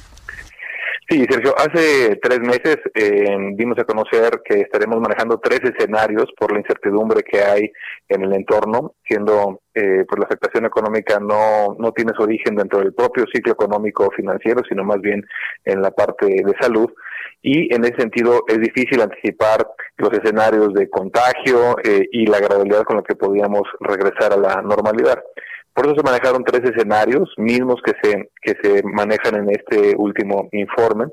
Sí, Sergio, hace tres meses eh, dimos a conocer que estaremos manejando tres escenarios por la incertidumbre que hay en el entorno, siendo eh, pues la afectación económica no, no tiene su origen dentro del propio ciclo económico financiero, sino más bien en la parte de salud. Y en ese sentido es difícil anticipar los escenarios de contagio eh, y la gradualidad con la que podíamos regresar a la normalidad. Por eso se manejaron tres escenarios mismos que se, que se manejan en este último informe.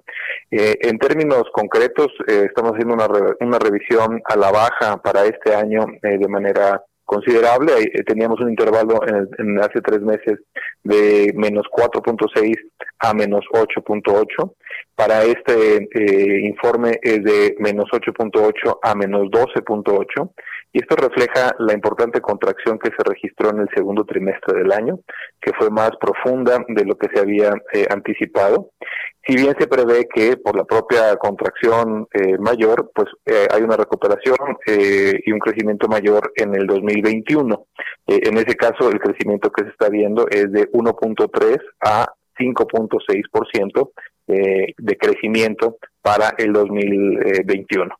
Eh, en términos concretos, eh, estamos haciendo una, una revisión a la baja para este año eh, de manera considerable. teníamos un intervalo en, hace tres meses de menos 4.6 a menos 8.8. Para este informe es de menos 8.8 a menos 12.8 y esto refleja la importante contracción que se registró en el segundo trimestre del año, que fue más profunda de lo que se había eh, anticipado. Si bien se prevé que por la propia contracción eh, mayor, pues eh, hay una recuperación y un crecimiento mayor en el 2021. en ese caso, el crecimiento que se está viendo es de 1.3 a 5.6% de crecimiento para el 2021.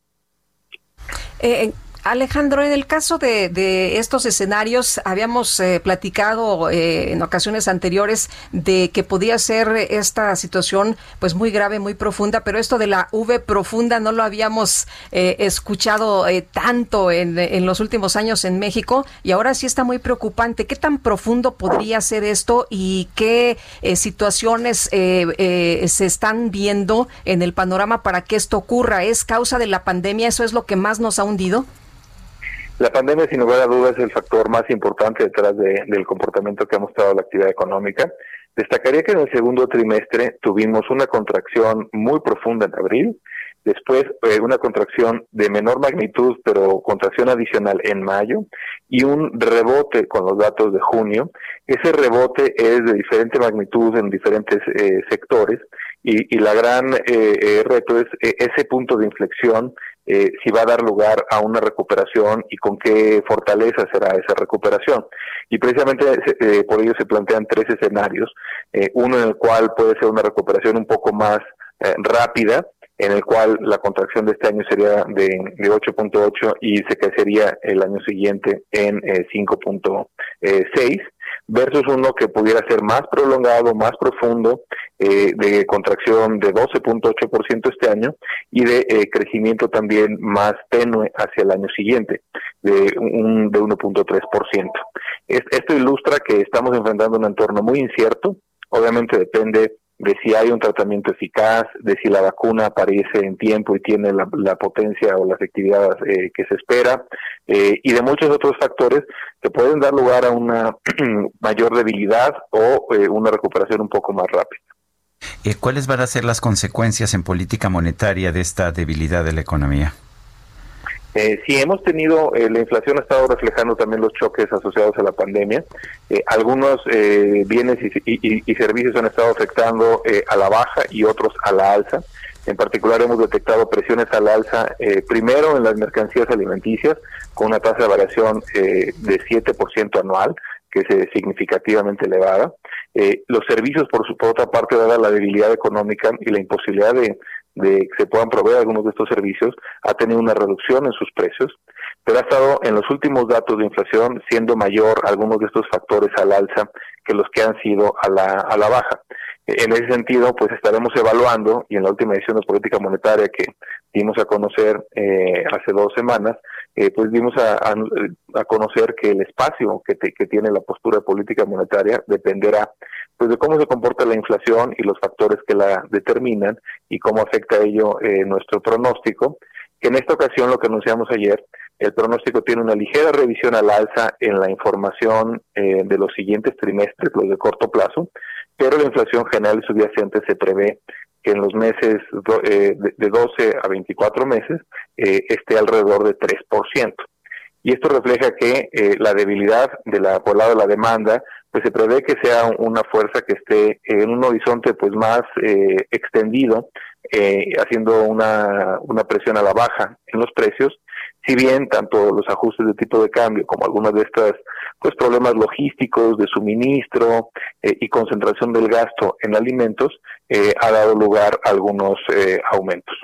Eh, Alejandro, en el caso de, estos escenarios, habíamos eh, platicado eh, en ocasiones anteriores de que podía ser esta situación pues muy grave, muy profunda, pero esto de la V profunda no lo habíamos eh, escuchado tanto en, en, los últimos años en México y ahora sí está muy preocupante. ¿Qué tan profundo podría ser esto y qué situaciones se están viendo en el panorama para que esto ocurra? ¿Es causa de la pandemia? ¿Eso es lo que más nos ha hundido? La pandemia, sin lugar a dudas, es el factor más importante detrás del comportamiento que ha mostrado la actividad económica. Destacaría que en el segundo trimestre tuvimos una contracción muy profunda en abril, después eh, una contracción de menor magnitud, pero contracción adicional en mayo, y un rebote con los datos de junio. Ese rebote es de diferente magnitud en diferentes eh, sectores, y, la gran eh, reto es ese punto de inflexión eh, si va a dar lugar a una recuperación y con qué fortaleza será esa recuperación. Y precisamente eh, por ello se plantean tres escenarios, eh, uno en el cual puede ser una recuperación un poco más rápida, en el cual la contracción de este año sería de, de 8.8 y se crecería el año siguiente en 5.6 versus uno que pudiera ser más prolongado, más profundo, eh, de contracción de 12.8% este año y de eh, crecimiento también más tenue hacia el año siguiente, de, un, de 1.3%. Esto ilustra que estamos enfrentando un entorno muy incierto, obviamente depende de si hay un tratamiento eficaz, de si la vacuna aparece en tiempo y tiene la, potencia o la efectividad eh, que se espera, eh, y de muchos otros factores que pueden dar lugar a una (clears throat) mayor debilidad o eh, una recuperación un poco más rápida. ¿Cuáles van a ser las consecuencias en política monetaria de esta debilidad de la economía? Eh, sí, hemos tenido, eh, la inflación ha estado reflejando también los choques asociados a la pandemia. Eh, algunos eh, bienes y, servicios han estado afectando a la baja y otros a la alza. En particular hemos detectado presiones al alza, primero en las mercancías alimenticias, con una tasa de variación de 7% anual, que es significativamente elevada. los servicios, por, su, por otra parte, dada la debilidad económica y la imposibilidad de de que se puedan proveer algunos de estos servicios, ha tenido una reducción en sus precios, pero ha estado en los últimos datos de inflación siendo mayor algunos de estos factores al alza que los que han sido a la, a la baja. En ese sentido, pues estaremos evaluando, y en la última edición de política monetaria que dimos a conocer eh, hace dos semanas, eh, pues dimos a, a, conocer que el espacio que, que tiene la postura de política monetaria dependerá pues de cómo se comporta la inflación y los factores que la determinan y cómo afecta ello eh, nuestro pronóstico, en esta ocasión lo que anunciamos ayer, el pronóstico tiene una ligera revisión al alza en la información eh, de los siguientes trimestres, los de corto plazo, pero la inflación general subyacente se prevé que en los meses eh, de 12 a 24 meses esté alrededor de 3%. Y esto refleja que la debilidad de la, por lado de la demanda pues se prevé que sea una fuerza que esté en un horizonte pues más eh, extendido, eh, haciendo una, una presión a la baja en los precios, si bien tanto los ajustes de tipo de cambio como algunos de estos pues problemas logísticos de suministro eh, y concentración del gasto en alimentos ha dado lugar a algunos aumentos.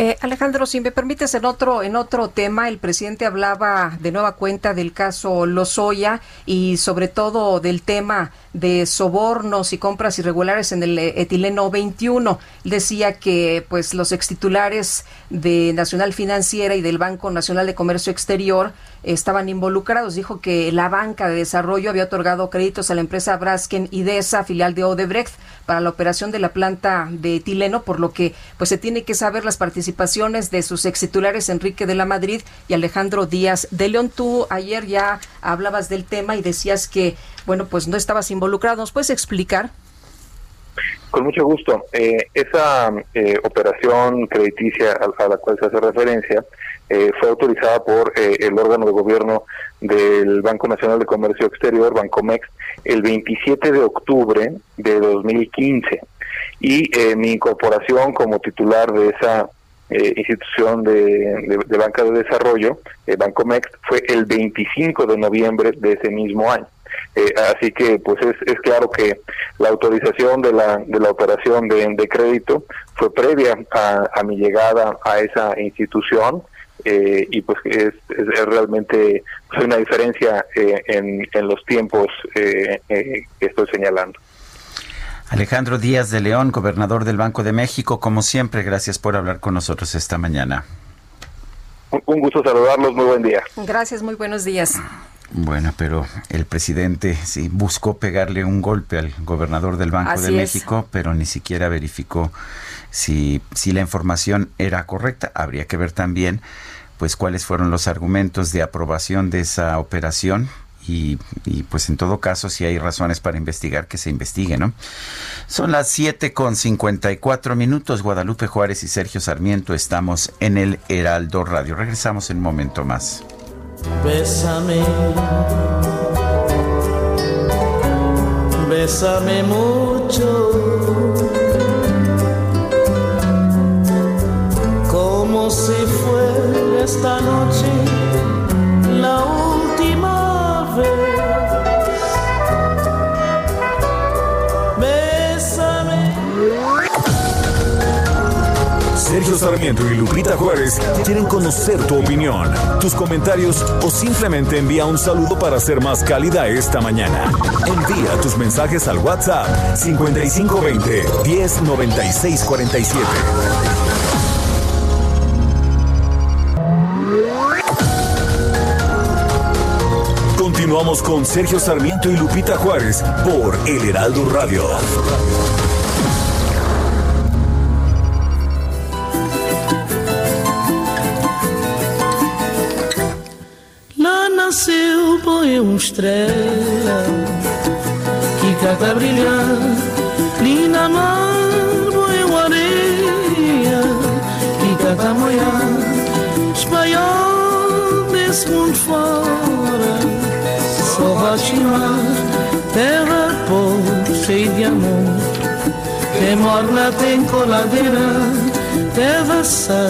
Eh, Alejandro, si me permites, en otro, en otro tema, el presidente hablaba de nueva cuenta del caso Lozoya y sobre todo del tema de sobornos y compras irregulares en el etileno 21. Decía que pues los extitulares de Nacional Financiera y del Banco Nacional de Comercio Exterior estaban involucrados. Dijo que la banca de desarrollo había otorgado créditos a la empresa Brasken Idesa, filial de Odebrecht, para la operación de la planta de etileno, por lo que pues se tiene que saber las participaciones de sus ex titulares Enrique de la Madrid y Alejandro Díaz de León. Tú ayer ya hablabas del tema y decías que, bueno, pues no estabas involucrado. ¿Nos puedes explicar? Con mucho gusto. Eh, esa eh, operación crediticia a, la cual se hace referencia eh, fue autorizada por el órgano de gobierno del Banco Nacional de Comercio Exterior, Bancomex, el 27 de octubre de 2015. Y mi incorporación como titular de esa institución de, de, banca de desarrollo, Bancomex, fue el 25 de noviembre de ese mismo año. Eh, así que pues es, es claro que la autorización de la, de la operación de, de crédito fue previa a, mi llegada a esa institución eh, y pues es, es realmente pues, una diferencia eh, en, en, los tiempos eh, que estoy señalando. Alejandro Díaz de León, gobernador del Banco de México, como siempre, gracias por hablar con nosotros esta mañana. Un gusto saludarlos, muy buen día. Gracias, muy buenos días. Bueno, pero el presidente sí buscó pegarle un golpe al gobernador del Banco de México, pero ni siquiera verificó si, la información era correcta. Habría que ver también pues cuáles fueron los argumentos de aprobación de esa operación y, y, pues en todo caso si hay razones para investigar que se investigue, ¿no? Son las 7 con 54 minutos, Guadalupe Juárez y Sergio Sarmiento estamos en el Heraldo Radio. Regresamos en un momento más. Bésame, bésame mucho, esta noche la última vez. Sergio Sarmiento y Lupita Juárez quieren conocer tu opinión, tus comentarios o simplemente envía un saludo para ser más cálida esta mañana. Envía tus mensajes al WhatsApp 5520 109647. Continuamos con Sergio Sarmiento y Lupita Juárez por El Heraldo Radio. nasceu, põe uma estrela que cata brilhar, linda mar, põe uma areia que cata molhar, espanhol desse mundo fora, rotimar, terra pobre, cheia de amor, tem morna, tem coladeira, terra sal,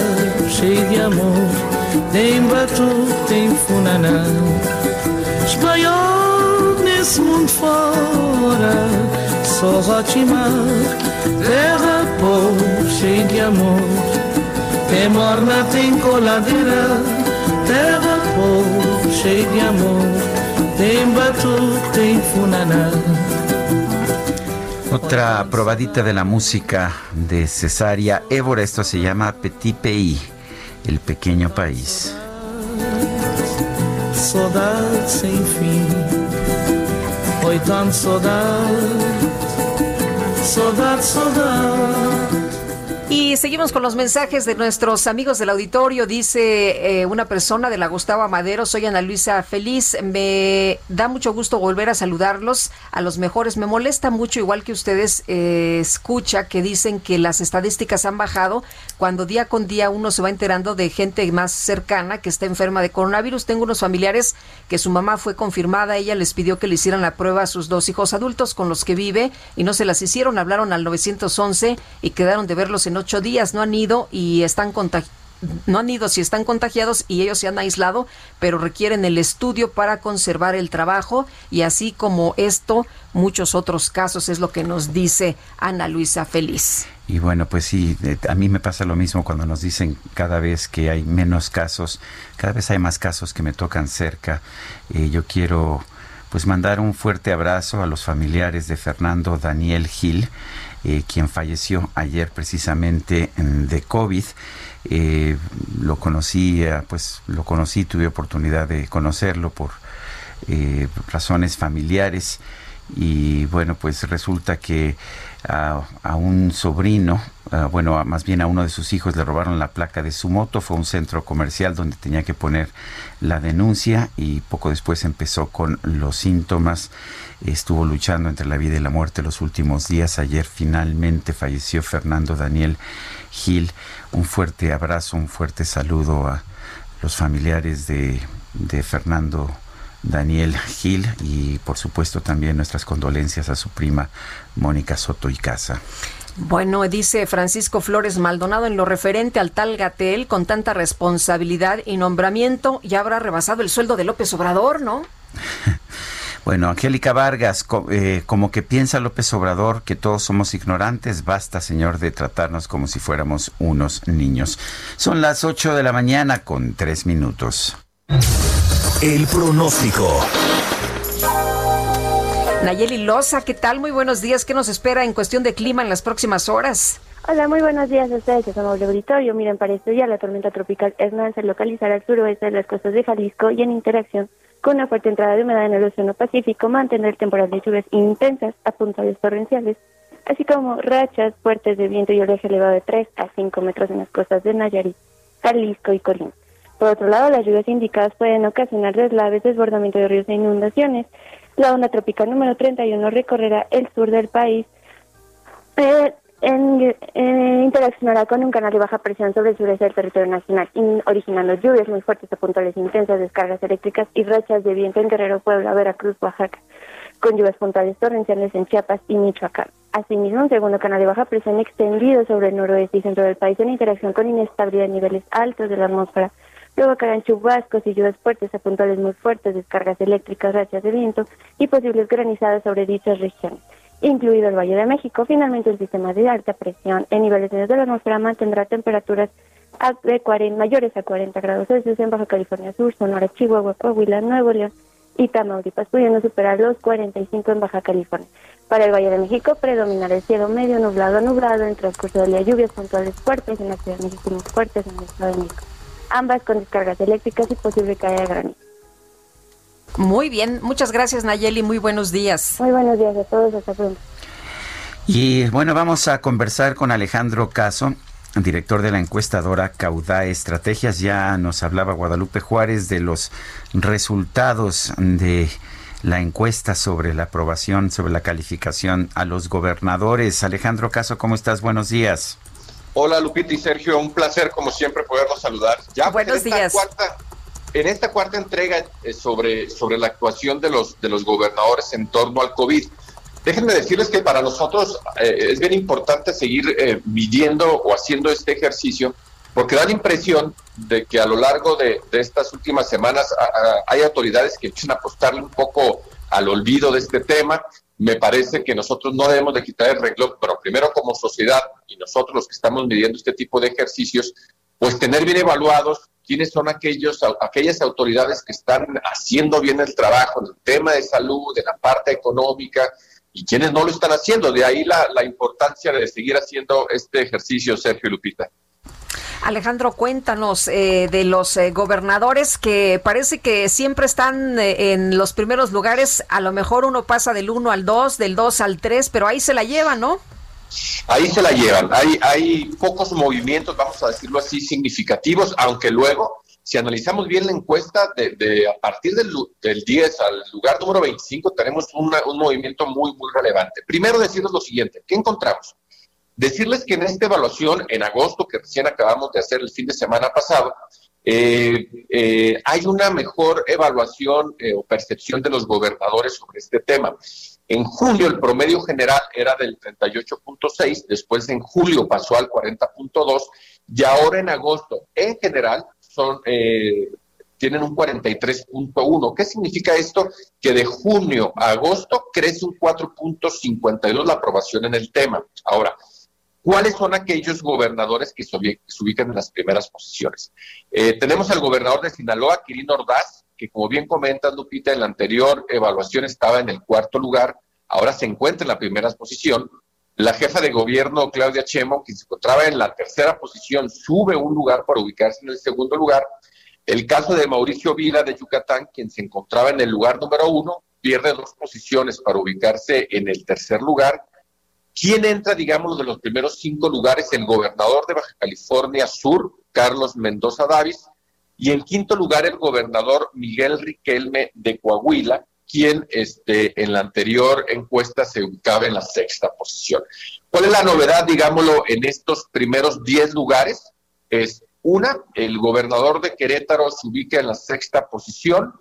cheia de amor tem batuque, tem funaná. Espanhol nesse mundo fora, só rotimar, terra pobre, cheia de amor. Tem morna, tem coladeira, terra pobre, cheia de amor. Tem batuque, tem. Otra probadita de la música de Cesárea Évora, esto se llama Petit Pays. El pequeño país. Saudade sem fim, foi tanto saudade, saudade, saudade. Y seguimos con los mensajes de nuestros amigos del auditorio. Dice eh, una persona de la Gustavo Madero, soy Ana Luisa Feliz. Me da mucho gusto volver a saludarlos a los mejores. Me molesta mucho, igual que ustedes, eh, escucha que dicen que las estadísticas han bajado cuando día con día uno se va enterando de gente más cercana que está enferma de coronavirus. Tengo unos familiares que su mamá fue confirmada. Ella les pidió que le hicieran la prueba a sus dos hijos adultos con los que vive y no se las hicieron. Hablaron al 911 y quedaron de verlos en ocho días, no han ido y están no han ido si están contagiados y ellos se han aislado, pero requieren el estudio para conservar el trabajo y así como esto, muchos otros casos es lo que nos dice Ana Luisa Feliz. Y bueno, pues sí, a mí me pasa lo mismo cuando nos dicen cada vez que hay menos casos, cada vez hay más casos que me tocan cerca. Eh, yo quiero pues mandar un fuerte abrazo a los familiares de Fernando Daniel Gil eh, quien falleció ayer precisamente de COVID. Eh, lo conocí, pues lo conocí, tuve oportunidad de conocerlo por eh, razones familiares. Y bueno, pues resulta que a, un sobrino, bueno, más bien a uno de sus hijos le robaron la placa de su moto, fue un centro comercial donde tenía que poner la denuncia y poco después empezó con los síntomas, estuvo luchando entre la vida y la muerte los últimos días, ayer finalmente falleció Fernando Daniel Gil, un fuerte abrazo, un fuerte saludo a los familiares de, de Fernando Daniel Gil y por supuesto también nuestras condolencias a su prima Mónica Soto y Casa. Bueno, dice Francisco Flores Maldonado, en lo referente al tal Gatel, con tanta responsabilidad y nombramiento, ya habrá rebasado el sueldo de López Obrador, ¿no? (laughs) Bueno, Angélica Vargas, eh, como que piensa López Obrador que todos somos ignorantes, basta, señor, de tratarnos como si fuéramos unos niños. Son las 8 de la mañana con 3 minutos. El pronóstico. Nayeli Loza, ¿qué tal? Muy buenos días. ¿Qué nos espera en cuestión de clima en las próximas horas? Hola, muy buenos días a ustedes, somos auditorio. Miren, para este día la tormenta tropical Hernán se localizará al suroeste de las costas de Jalisco y en interacción con una fuerte entrada de humedad en el Océano Pacífico mantendrá el temporal de lluvias intensas a puntuales torrenciales, así como rachas fuertes de viento y oleaje elevado de 3 a 5 metros en las costas de Nayarit, Jalisco y Colima. Por otro lado, las lluvias indicadas pueden ocasionar deslaves, desbordamiento de ríos e inundaciones. La onda tropical número 31 recorrerá el sur del país. Eh, en, interaccionará con un canal de baja presión sobre el sureste del territorio nacional, originando lluvias muy fuertes a puntuales intensas, descargas eléctricas y rachas de viento en Guerrero, Puebla, Veracruz, Oaxaca, con lluvias puntuales torrenciales en Chiapas y Michoacán. Asimismo, un segundo canal de baja presión extendido sobre el noroeste y centro del país en interacción con inestabilidad en niveles altos de la atmósfera provocarán chubascos y lluvias fuertes a puntuales muy fuertes, descargas eléctricas, rachas de viento y posibles granizadas sobre dichas regiones incluido el Valle de México. Finalmente, el sistema de alta presión en niveles de la atmósfera mantendrá temperaturas de 40, mayores a 40 grados Celsius en Baja California Sur, Sonora, Chihuahua, Coahuila, Nuevo León y Tamaulipas, pudiendo superar los 45 en Baja California. Para el Valle de México predominará el cielo medio nublado a nublado en transcurso del día, lluvias puntuales fuertes en la Ciudad de México muy fuertes en el Estado de México, ambas con descargas eléctricas y posible caída de granizo. Muy bien, muchas gracias Nayeli, muy buenos días. Muy buenos días a todos, hasta pronto. Y bueno, vamos a conversar con Alejandro Caso, director de la encuestadora Caudae Estrategias. Ya nos hablaba Guadalupe Juárez de los resultados de la encuesta sobre la aprobación, sobre la calificación a los gobernadores. Alejandro Caso, ¿cómo estás? Buenos días. Hola Lupita y Sergio, un placer como siempre poderlos saludar. Ya buenos días en esta cuarta entrega eh, sobre, sobre la actuación de los, de los gobernadores en torno al COVID, déjenme decirles que para nosotros eh, es bien importante seguir eh, midiendo o haciendo este ejercicio, porque da la impresión de que a lo largo de, estas últimas semanas hay autoridades que quieren apostarle un poco al olvido de este tema. Me parece que nosotros no debemos de quitar el renglón, pero primero como sociedad y nosotros los que estamos midiendo este tipo de ejercicios, pues tener bien evaluados quiénes son aquellos, aquellas autoridades que están haciendo bien el trabajo en el tema de salud, en la parte económica, y quienes no lo están haciendo. De ahí la, la importancia de seguir haciendo este ejercicio, Sergio Lupita. Alejandro, cuéntanos eh, de los eh, gobernadores que parece que siempre están eh, en los primeros lugares. A lo mejor uno pasa del 1 al 2, del 2 al 3, pero ahí se la lleva, ¿no? Ahí se la llevan. Hay, hay pocos movimientos, vamos a decirlo así, significativos, aunque luego, si analizamos bien la encuesta, de, a partir del, del, 10 al lugar número 25 tenemos un movimiento muy, muy relevante. Primero decirles lo siguiente, ¿qué encontramos? Decirles que en esta evaluación, en agosto, que recién acabamos de hacer el fin de semana pasado, eh, eh, hay una mejor evaluación eh, o percepción de los gobernadores sobre este tema. En julio el promedio general era del 38.6, después en julio pasó al 40.2 y ahora en agosto en general son eh, tienen un 43.1. ¿Qué significa esto? Que de junio a agosto crece un 4.52 la aprobación en el tema. Ahora, ¿cuáles son aquellos gobernadores que se ubican en las primeras posiciones? Eh, tenemos al gobernador de Sinaloa, Quirino Ordaz, que como bien comentas, Lupita, en la anterior evaluación estaba en el cuarto lugar, ahora se encuentra en la primera posición. La jefa de gobierno, Claudia Chemo, que se encontraba en la tercera posición, sube un lugar para ubicarse en el segundo lugar. El caso de Mauricio Vila de Yucatán, quien se encontraba en el lugar número uno, pierde dos posiciones para ubicarse en el tercer lugar. ¿Quién entra, digamos, de los primeros cinco lugares? El gobernador de Baja California Sur, Carlos Mendoza Davis, y en quinto lugar el gobernador Miguel Riquelme de Coahuila, quien este, en la anterior encuesta se ubicaba en la sexta posición. ¿Cuál es la novedad, digámoslo, en estos primeros 10 lugares? Es una, el gobernador de Querétaro se ubica en la sexta posición,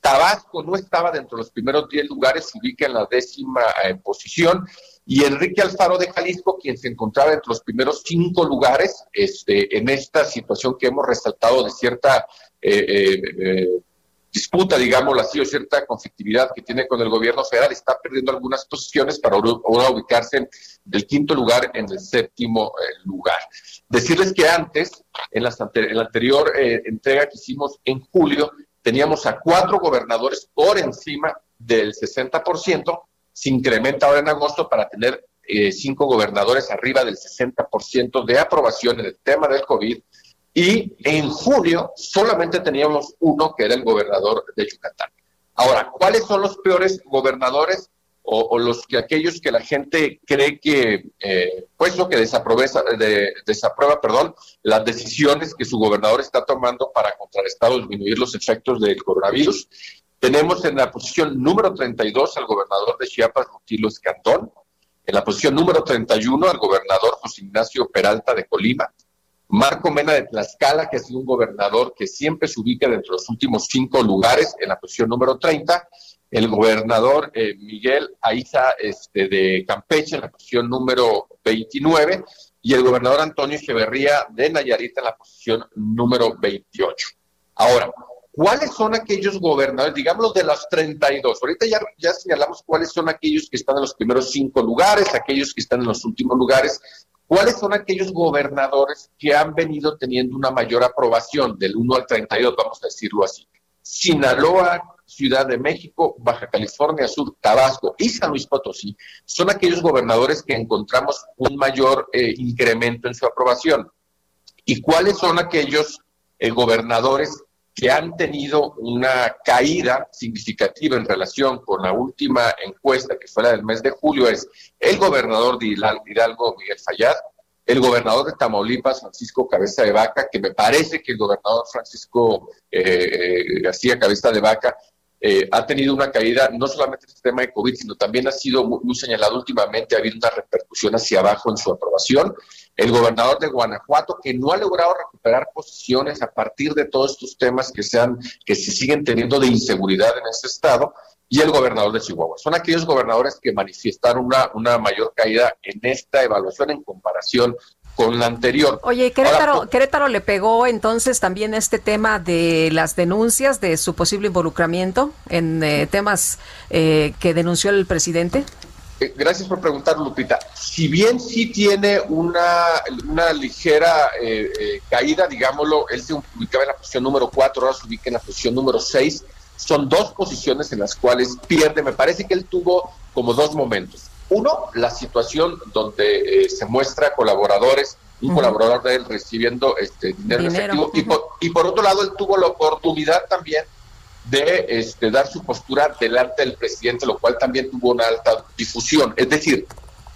Tabasco no estaba dentro de los primeros 10 lugares, se ubica en la décima eh, posición, y Enrique Alfaro de Jalisco, quien se encontraba entre los primeros cinco lugares este, en esta situación que hemos resaltado de cierta eh, eh, disputa, digámoslo así, o cierta conflictividad que tiene con el gobierno federal, está perdiendo algunas posiciones para ahora ubicarse del quinto lugar en el séptimo eh, lugar. Decirles que antes, en la, anterior eh, entrega que hicimos en julio, teníamos a cuatro gobernadores por encima del 60%, se incrementa ahora en agosto para tener eh, cinco gobernadores arriba del 60% de aprobación en el tema del COVID y en junio solamente teníamos uno que era el gobernador de Yucatán. Ahora, ¿cuáles son los peores gobernadores o, los que aquellos que la gente cree que, eh, pues lo que desaprueba, de, desaprueba, perdón, las decisiones que su gobernador está tomando para contrarrestar o disminuir los efectos del coronavirus? Tenemos en la posición número 32 al gobernador de Chiapas, Rutilo Escandón, en la posición número 31 al gobernador José Ignacio Peralta de Colima, Marco Mena de Tlaxcala, que ha sido un gobernador que siempre se ubica dentro de los últimos cinco lugares en la posición número 30, el gobernador eh, Miguel Aiza este, de Campeche en la posición número 29 y el gobernador Antonio Echeverría de Nayarit en la posición número 28. Ahora, ¿cuáles son aquellos gobernadores, digamos de los 32? Ahorita ya, ya señalamos cuáles son aquellos que están en los primeros cinco lugares, aquellos que están en los últimos lugares, ¿Cuáles son aquellos gobernadores que han venido teniendo una mayor aprobación del 1 al 32, vamos a decirlo así? Sinaloa, Ciudad de México, Baja California Sur, Tabasco y San Luis Potosí son aquellos gobernadores que encontramos un mayor eh, incremento en su aprobación. ¿Y cuáles son aquellos eh, gobernadores que han tenido una caída significativa en relación con la última encuesta que fue la del mes de julio es el gobernador de Hidalgo, Miguel Fayad, el gobernador de Tamaulipas, Francisco Cabeza de Vaca, que me parece que el gobernador Francisco eh, eh, García Cabeza de Vaca eh, ha tenido una caída, no solamente en el tema de COVID, sino también ha sido muy, señalado últimamente, ha habido una repercusión hacia abajo en su aprobación. El gobernador de Guanajuato, que no ha logrado recuperar posiciones a partir de todos estos temas que, sean, que se siguen teniendo de inseguridad en ese estado, y el gobernador de Chihuahua. Son aquellos gobernadores que manifestaron una, una mayor caída en esta evaluación en comparación con la anterior. Oye, Querétaro, Querétaro le pegó entonces también este tema de las denuncias de su posible involucramiento en eh, temas eh, que denunció el presidente. Eh, gracias por preguntar, Lupita. Si bien sí tiene una, una ligera caída, digámoslo, él se ubicaba en la posición número 4, ahora se ubica en la posición número 6. Son dos posiciones en las cuales pierde. Me parece que él tuvo como dos momentos. Uno, la situación donde eh, se muestra colaboradores, un colaborador de él recibiendo este dinero, efectivo, y, por, otro lado, él tuvo la oportunidad también de este, dar su postura delante del presidente, lo cual también tuvo una alta difusión. Es decir,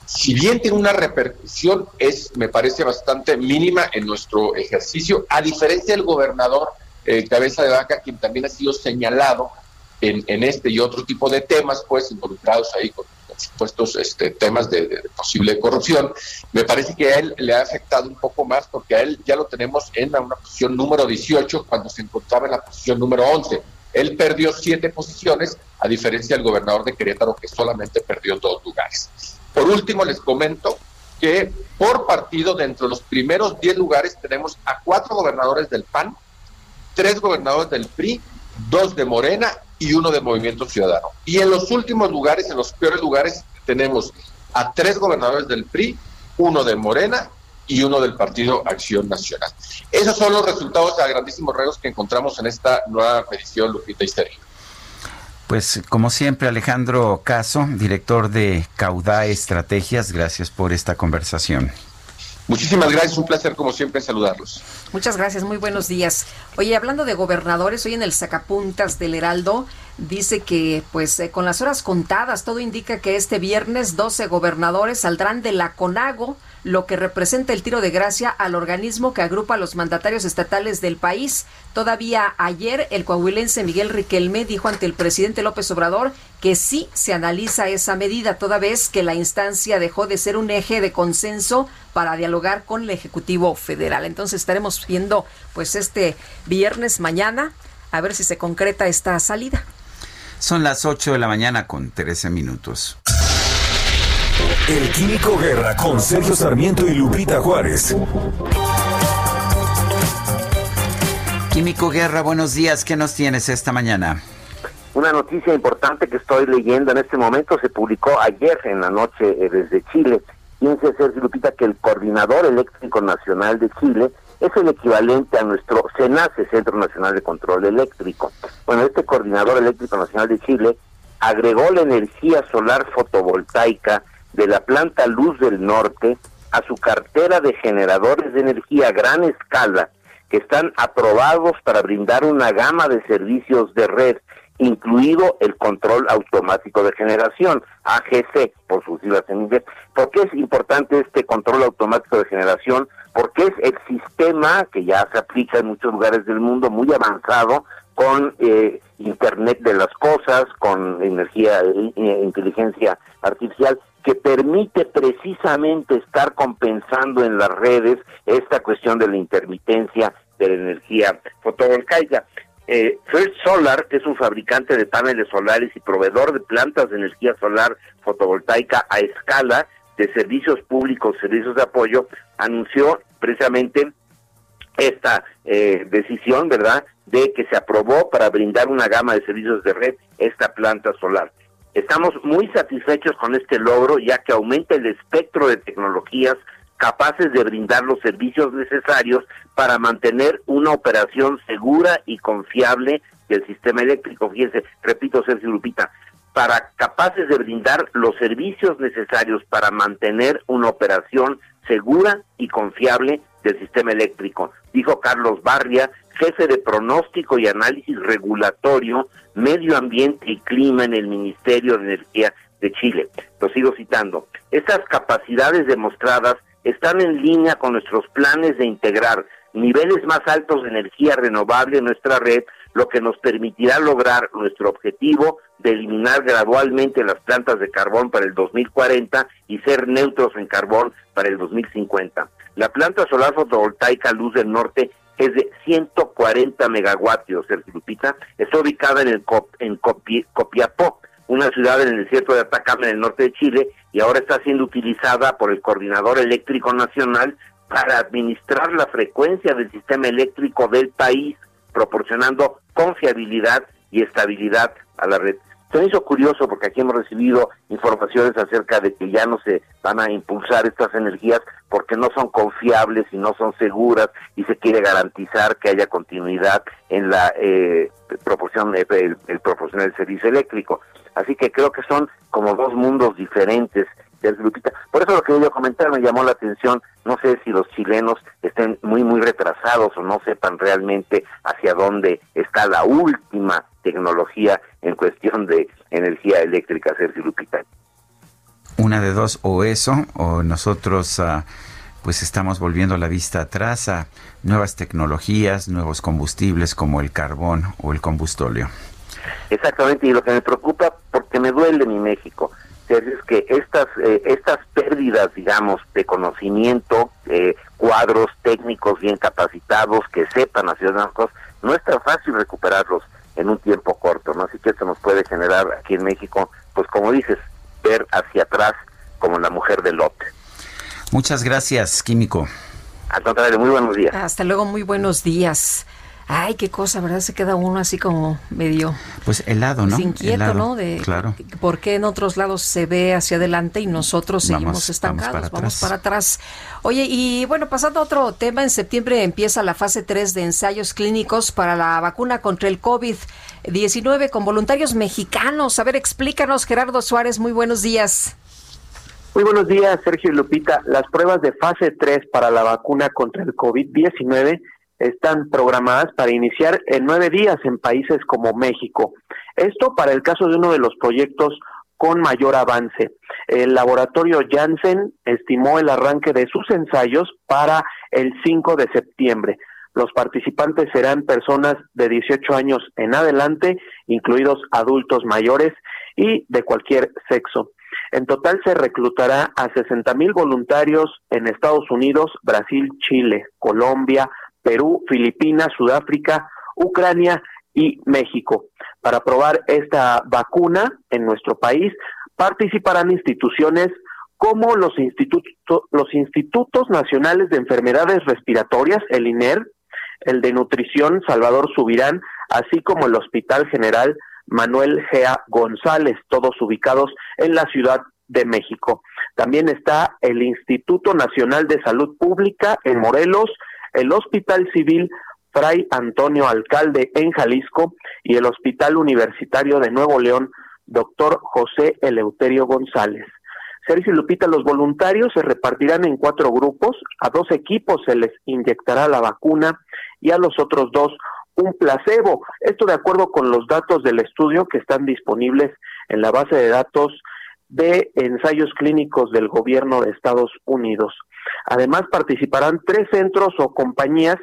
si bien tiene una repercusión, es, me parece, bastante mínima en nuestro ejercicio, a diferencia del gobernador eh, Cabeza de Vaca, quien también ha sido señalado en, en este y otro tipo de temas, pues involucrados ahí con supuestos este, temas de, posible corrupción, me parece que a él le ha afectado un poco más porque a él ya lo tenemos en una posición número 18 cuando se encontraba en la posición número 11. Él perdió siete posiciones, a diferencia del gobernador de Querétaro, que solamente perdió dos lugares. Por último, les comento que por partido, dentro de los primeros 10 lugares, tenemos a cuatro gobernadores del PAN, tres gobernadores del PRI, dos de Morena y uno de Movimiento Ciudadano. Y en los últimos lugares, en los peores lugares, tenemos a tres gobernadores del PRI, uno de Morena y uno del Partido Acción Nacional. Esos son los resultados a grandísimos rasgos que encontramos en esta nueva medición, Lupita y Pues como siempre, Alejandro Caso, director de Caudá Estrategias, gracias por esta conversación. Muchísimas gracias, un placer como siempre saludarlos. Muchas gracias, muy buenos días. Oye, hablando de gobernadores, hoy en el Sacapuntas del Heraldo dice que pues eh, con las horas contadas todo indica que este viernes 12 gobernadores saldrán de la CONAGO lo que representa el tiro de gracia al organismo que agrupa a los mandatarios estatales del país. Todavía ayer el coahuilense Miguel Riquelme dijo ante el presidente López Obrador que sí se analiza esa medida, toda vez que la instancia dejó de ser un eje de consenso para dialogar con el Ejecutivo Federal. Entonces estaremos viendo pues este viernes mañana a ver si se concreta esta salida. Son las 8 de la mañana con 13 minutos. El Químico Guerra con Sergio Sarmiento y Lupita Juárez. Químico Guerra, buenos días. ¿Qué nos tienes esta mañana? Una noticia importante que estoy leyendo en este momento se publicó ayer en la noche eh, desde Chile. Fíjense, Sergio Lupita, que el Coordinador Eléctrico Nacional de Chile es el equivalente a nuestro CENACE, Centro Nacional de Control Eléctrico. Bueno, este Coordinador Eléctrico Nacional de Chile agregó la energía solar fotovoltaica de la planta Luz del Norte a su cartera de generadores de energía a gran escala que están aprobados para brindar una gama de servicios de red, incluido el control automático de generación, AGC, por sus siglas en inglés. ¿Por qué es importante este control automático de generación? Porque es el sistema que ya se aplica en muchos lugares del mundo, muy avanzado, con eh, Internet de las Cosas, con energía, e inteligencia artificial, que permite precisamente estar compensando en las redes esta cuestión de la intermitencia de la energía fotovoltaica. Eh, First Solar, que es un fabricante de paneles solares y proveedor de plantas de energía solar fotovoltaica a escala de servicios públicos, servicios de apoyo, anunció precisamente esta eh, decisión, ¿verdad?, de que se aprobó para brindar una gama de servicios de red esta planta solar. Estamos muy satisfechos con este logro, ya que aumenta el espectro de tecnologías capaces de brindar los servicios necesarios para mantener una operación segura y confiable del sistema eléctrico. Fíjense, repito, Sergio Lupita, para capaces de brindar los servicios necesarios para mantener una operación segura y confiable del sistema eléctrico, dijo Carlos Barria, jefe de pronóstico y análisis regulatorio, medio ambiente y clima en el Ministerio de Energía de Chile. Lo sigo citando. Estas capacidades demostradas están en línea con nuestros planes de integrar niveles más altos de energía renovable en nuestra red, lo que nos permitirá lograr nuestro objetivo de eliminar gradualmente las plantas de carbón para el 2040 y ser neutros en carbón para el 2050. La planta solar fotovoltaica Luz del Norte es de 140 megawatios, Sergio Lupita, está ubicada en, el en Copiapó, una ciudad en el desierto de Atacama, en el norte de Chile, y ahora está siendo utilizada por el Coordinador Eléctrico Nacional para administrar la frecuencia del sistema eléctrico del país, proporcionando confiabilidad y estabilidad a la red. Se me hizo curioso porque aquí hemos recibido informaciones acerca de que ya no se van a impulsar estas energías porque no son confiables y no son seguras y se quiere garantizar que haya continuidad en la eh, proporción el, el proporción del servicio eléctrico. Así que creo que son como dos mundos diferentes Lupita. Por eso lo que yo comentar me llamó la atención, no sé si los chilenos estén muy muy retrasados o no sepan realmente hacia dónde está la última tecnología en cuestión de energía eléctrica, Sergio Lupita. Una de dos, o eso, o nosotros uh, pues estamos volviendo la vista atrás a nuevas tecnologías, nuevos combustibles como el carbón o el combustóleo. Exactamente, y lo que me preocupa, porque me duele mi México, es que estas eh, estas pérdidas, digamos, de conocimiento, eh, cuadros técnicos bien capacitados que sepan hacer las cosas, no es tan fácil recuperarlos en un tiempo corto, ¿no? Así que esto nos puede generar aquí en México, pues como dices, ver hacia atrás como la mujer de Lot. Muchas gracias, Químico. Al contrario, muy buenos días. Hasta luego, muy buenos días. Ay, qué cosa, ¿verdad? Se queda uno así como medio... Pues helado, ¿no? inquieto, ¿no? De, claro. ¿Por qué en otros lados se ve hacia adelante y nosotros seguimos estancados? Vamos para, atrás. Oye, y bueno, pasando a otro tema, en septiembre empieza la fase 3 de ensayos clínicos para la vacuna contra el COVID-19 con voluntarios mexicanos. A ver, explícanos, Gerardo Suárez, muy buenos días. Muy buenos días, Sergio y Lupita. Las pruebas de fase 3 para la vacuna contra el COVID-19 están programadas para iniciar en nueve días en países como México. Esto para el caso de uno de los proyectos con mayor avance. El laboratorio Janssen estimó el arranque de sus ensayos para el 5 de septiembre. Los participantes serán personas de 18 años en adelante, incluidos adultos mayores y de cualquier sexo. En total se reclutará a 60 mil voluntarios en Estados Unidos, Brasil, Chile, Colombia, Perú, Filipinas, Sudáfrica, Ucrania y México. Para probar esta vacuna en nuestro país participarán instituciones como los, institutos, los Institutos Nacionales de Enfermedades Respiratorias, el INER, el de nutrición Salvador Subirán, así como el Hospital General Manuel Gea González, todos ubicados en la Ciudad de México. También está el Instituto Nacional de Salud Pública en Morelos, el Hospital Civil Fray Antonio Alcalde en Jalisco y el Hospital Universitario de Nuevo León, doctor José Eleuterio González. Sergio Lupita, los voluntarios se repartirán en cuatro grupos, a dos equipos se les inyectará la vacuna y a los otros dos un placebo. Esto de acuerdo con los datos del estudio que están disponibles en la base de datos de ensayos clínicos del gobierno de Estados Unidos. Además participarán tres centros o compañías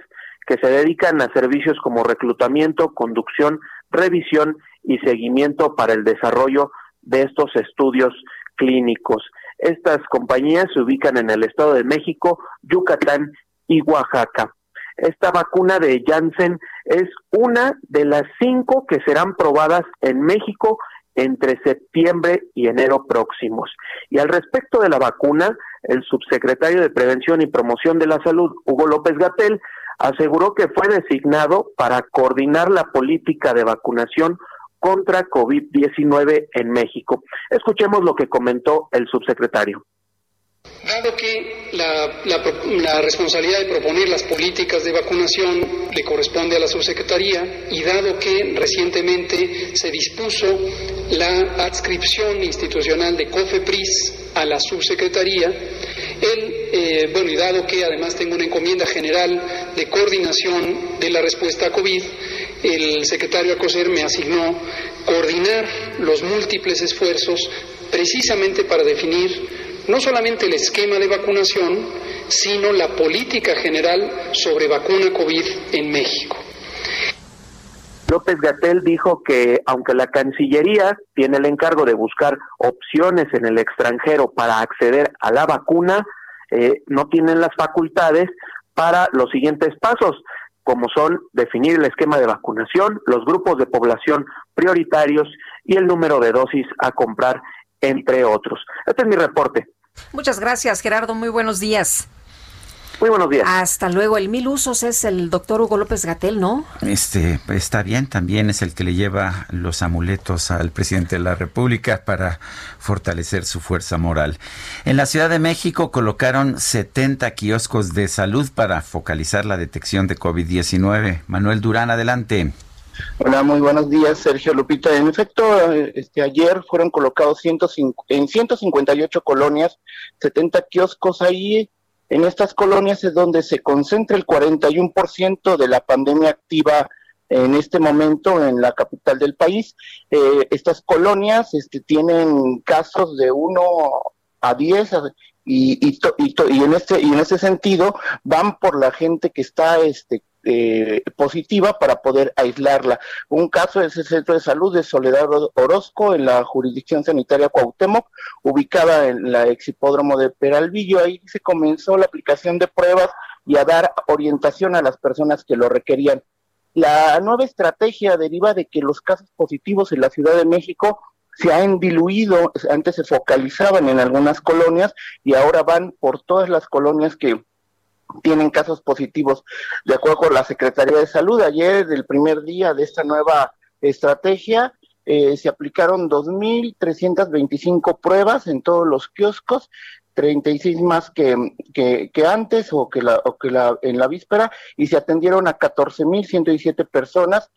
que se dedican a servicios como reclutamiento, conducción, revisión y seguimiento para el desarrollo de estos estudios clínicos. Estas compañías se ubican en el Estado de México, Yucatán y Oaxaca. Esta vacuna de Janssen es una de las cinco que serán probadas en México entre septiembre y enero próximos. Y al respecto de la vacuna, el subsecretario de Prevención y Promoción de la Salud, Hugo López Gatel, aseguró que fue designado para coordinar la política de vacunación contra COVID-19 en México. Escuchemos lo que comentó el subsecretario. Dado que la, responsabilidad de proponer las políticas de vacunación le corresponde a la subsecretaría y dado que recientemente se dispuso la adscripción institucional de COFEPRIS a la subsecretaría, él, eh, bueno, y dado que además tengo una encomienda general de coordinación de la respuesta a COVID, el secretario Acoser me asignó coordinar los múltiples esfuerzos precisamente para definir no solamente el esquema de vacunación, sino la política general sobre vacuna COVID en México. López Gatel dijo que aunque la Cancillería tiene el encargo de buscar opciones en el extranjero para acceder a la vacuna, eh, no tienen las facultades para los siguientes pasos, como son definir el esquema de vacunación, los grupos de población prioritarios y el número de dosis a comprar, entre otros. Este es mi reporte. Muchas gracias, Gerardo. Muy buenos días. Muy buenos días. Hasta luego. El mil usos es el doctor Hugo López Gatel, ¿no? Este está bien, también es el que le lleva los amuletos al presidente de la República para fortalecer su fuerza moral. En la Ciudad de México colocaron 70 kioscos de salud para focalizar la detección de COVID-19. Manuel Durán, adelante. Hola, muy buenos días, Sergio Lupita. En efecto, este, ayer fueron colocados en 158 colonias, 70 kioscos ahí. En estas colonias es donde se concentra el 41% de la pandemia activa en este momento en la capital del país. Eh, estas colonias este, tienen casos de 1 a 10 y, y, y, en este y en ese sentido van por la gente que está este eh, positiva para poder aislarla. Un caso es el Centro de Salud de Soledad Orozco en la jurisdicción sanitaria Cuauhtémoc, ubicada en la ex hipódromo de Peralvillo. Ahí se comenzó la aplicación de pruebas y a dar orientación a las personas que lo requerían. La nueva estrategia deriva de que los casos positivos en la Ciudad de México se han diluido, antes se focalizaban en algunas colonias y ahora van por todas las colonias que tienen casos positivos. De acuerdo con la Secretaría de Salud, ayer, del primer día de esta nueva estrategia, eh, se aplicaron 2.325 pruebas en todos los kioscos, 36 más que, que, que antes o que, la, o que la, en la víspera, y se atendieron a 14.117 personas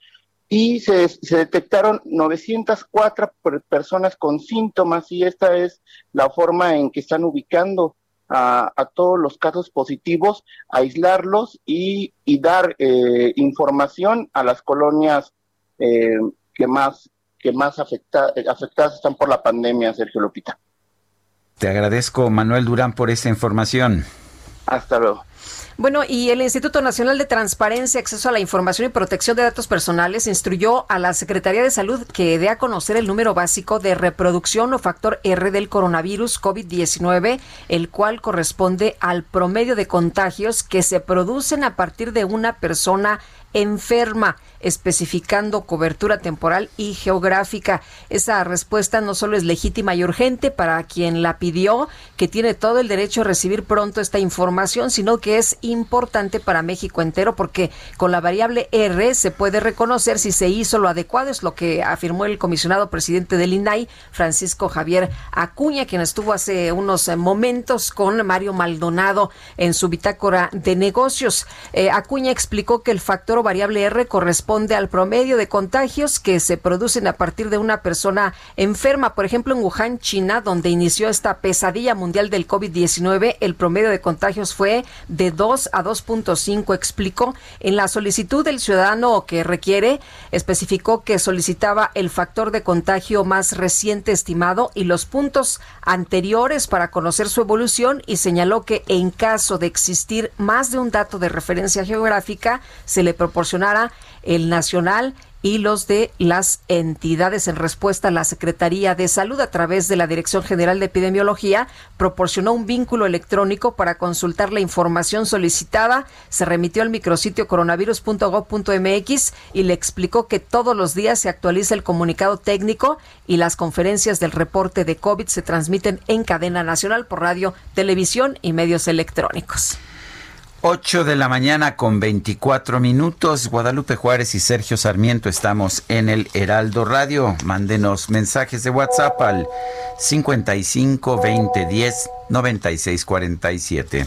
y se, se, detectaron 904 personas con síntomas y esta es la forma en que están ubicando a, todos los casos positivos, aislarlos y, dar eh, información a las colonias eh, que más, que más afecta, afectadas están por la pandemia, Sergio Lupita. Te agradezco, Manuel Durán, por esta información. Hasta luego. Bueno, y el Instituto Nacional de Transparencia, Acceso a la Información y Protección de Datos Personales instruyó a la Secretaría de Salud que dé a conocer el número básico de reproducción o factor R del coronavirus COVID-19, el cual corresponde al promedio de contagios que se producen a partir de una persona enferma especificando cobertura temporal y geográfica. Esa respuesta no solo es legítima y urgente para quien la pidió, que tiene todo el derecho a recibir pronto esta información, sino que es importante para México entero porque con la variable R se puede reconocer si se hizo lo adecuado, es lo que afirmó el comisionado presidente del INAI, Francisco Javier Acuña, quien estuvo hace unos momentos con Mario Maldonado en su bitácora de negocios. Eh, Acuña explicó que el factor o variable R corresponde corresponde al promedio de contagios que se producen a partir de una persona enferma. Por ejemplo, en Wuhan, China, donde inició esta pesadilla mundial del COVID-19, el promedio de contagios fue de 2 a 2.5, explicó. En la solicitud del ciudadano que requiere, especificó que solicitaba el factor de contagio más reciente estimado y los puntos anteriores para conocer su evolución y señaló que en caso de existir más de un dato de referencia geográfica, se le proporcionará el nacional y los de las entidades en respuesta la Secretaría de Salud a través de la Dirección General de Epidemiología proporcionó un vínculo electrónico para consultar la información solicitada. Se remitió al micrositio coronavirus.gov.mx y le explicó que todos los días se actualiza el comunicado técnico y las conferencias del reporte de COVID se transmiten en cadena nacional por radio, televisión y medios electrónicos. 8 de la mañana con 24 minutos. Guadalupe Juárez y Sergio Sarmiento estamos en el Heraldo Radio. Mándenos mensajes de WhatsApp al 55 20 10 96 47.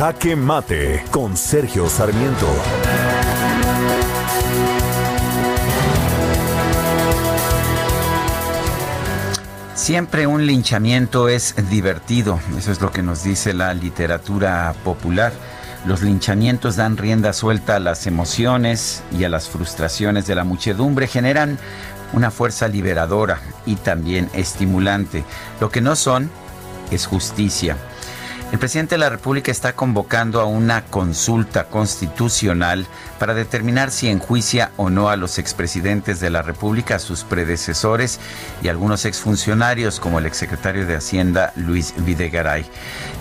Jaque Mate con Sergio Sarmiento. Siempre un linchamiento es divertido, eso es lo que nos dice la literatura popular. Los linchamientos dan rienda suelta a las emociones y a las frustraciones de la muchedumbre, generan una fuerza liberadora y también estimulante. Lo que no son es justicia. El presidente de la República está convocando a una consulta constitucional para determinar si enjuicia o no a los expresidentes de la República, a sus predecesores y algunos exfuncionarios como el exsecretario de Hacienda Luis Videgaray.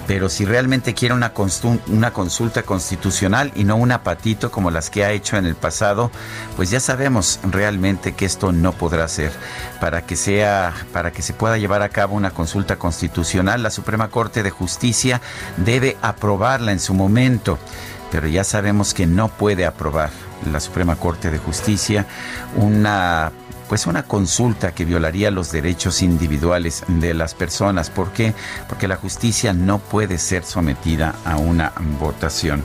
Pero si realmente quiere una, consulta constitucional y no un apatito como las que ha hecho en el pasado, pues ya sabemos realmente que esto no podrá ser. Para que sea, para que se pueda llevar a cabo una consulta constitucional, la Suprema Corte de Justicia debe aprobarla en su momento, pero ya sabemos que no puede aprobar la Suprema Corte de Justicia una pues una consulta que violaría los derechos individuales de las personas. ¿Por qué? Porque la justicia no puede ser sometida a una votación.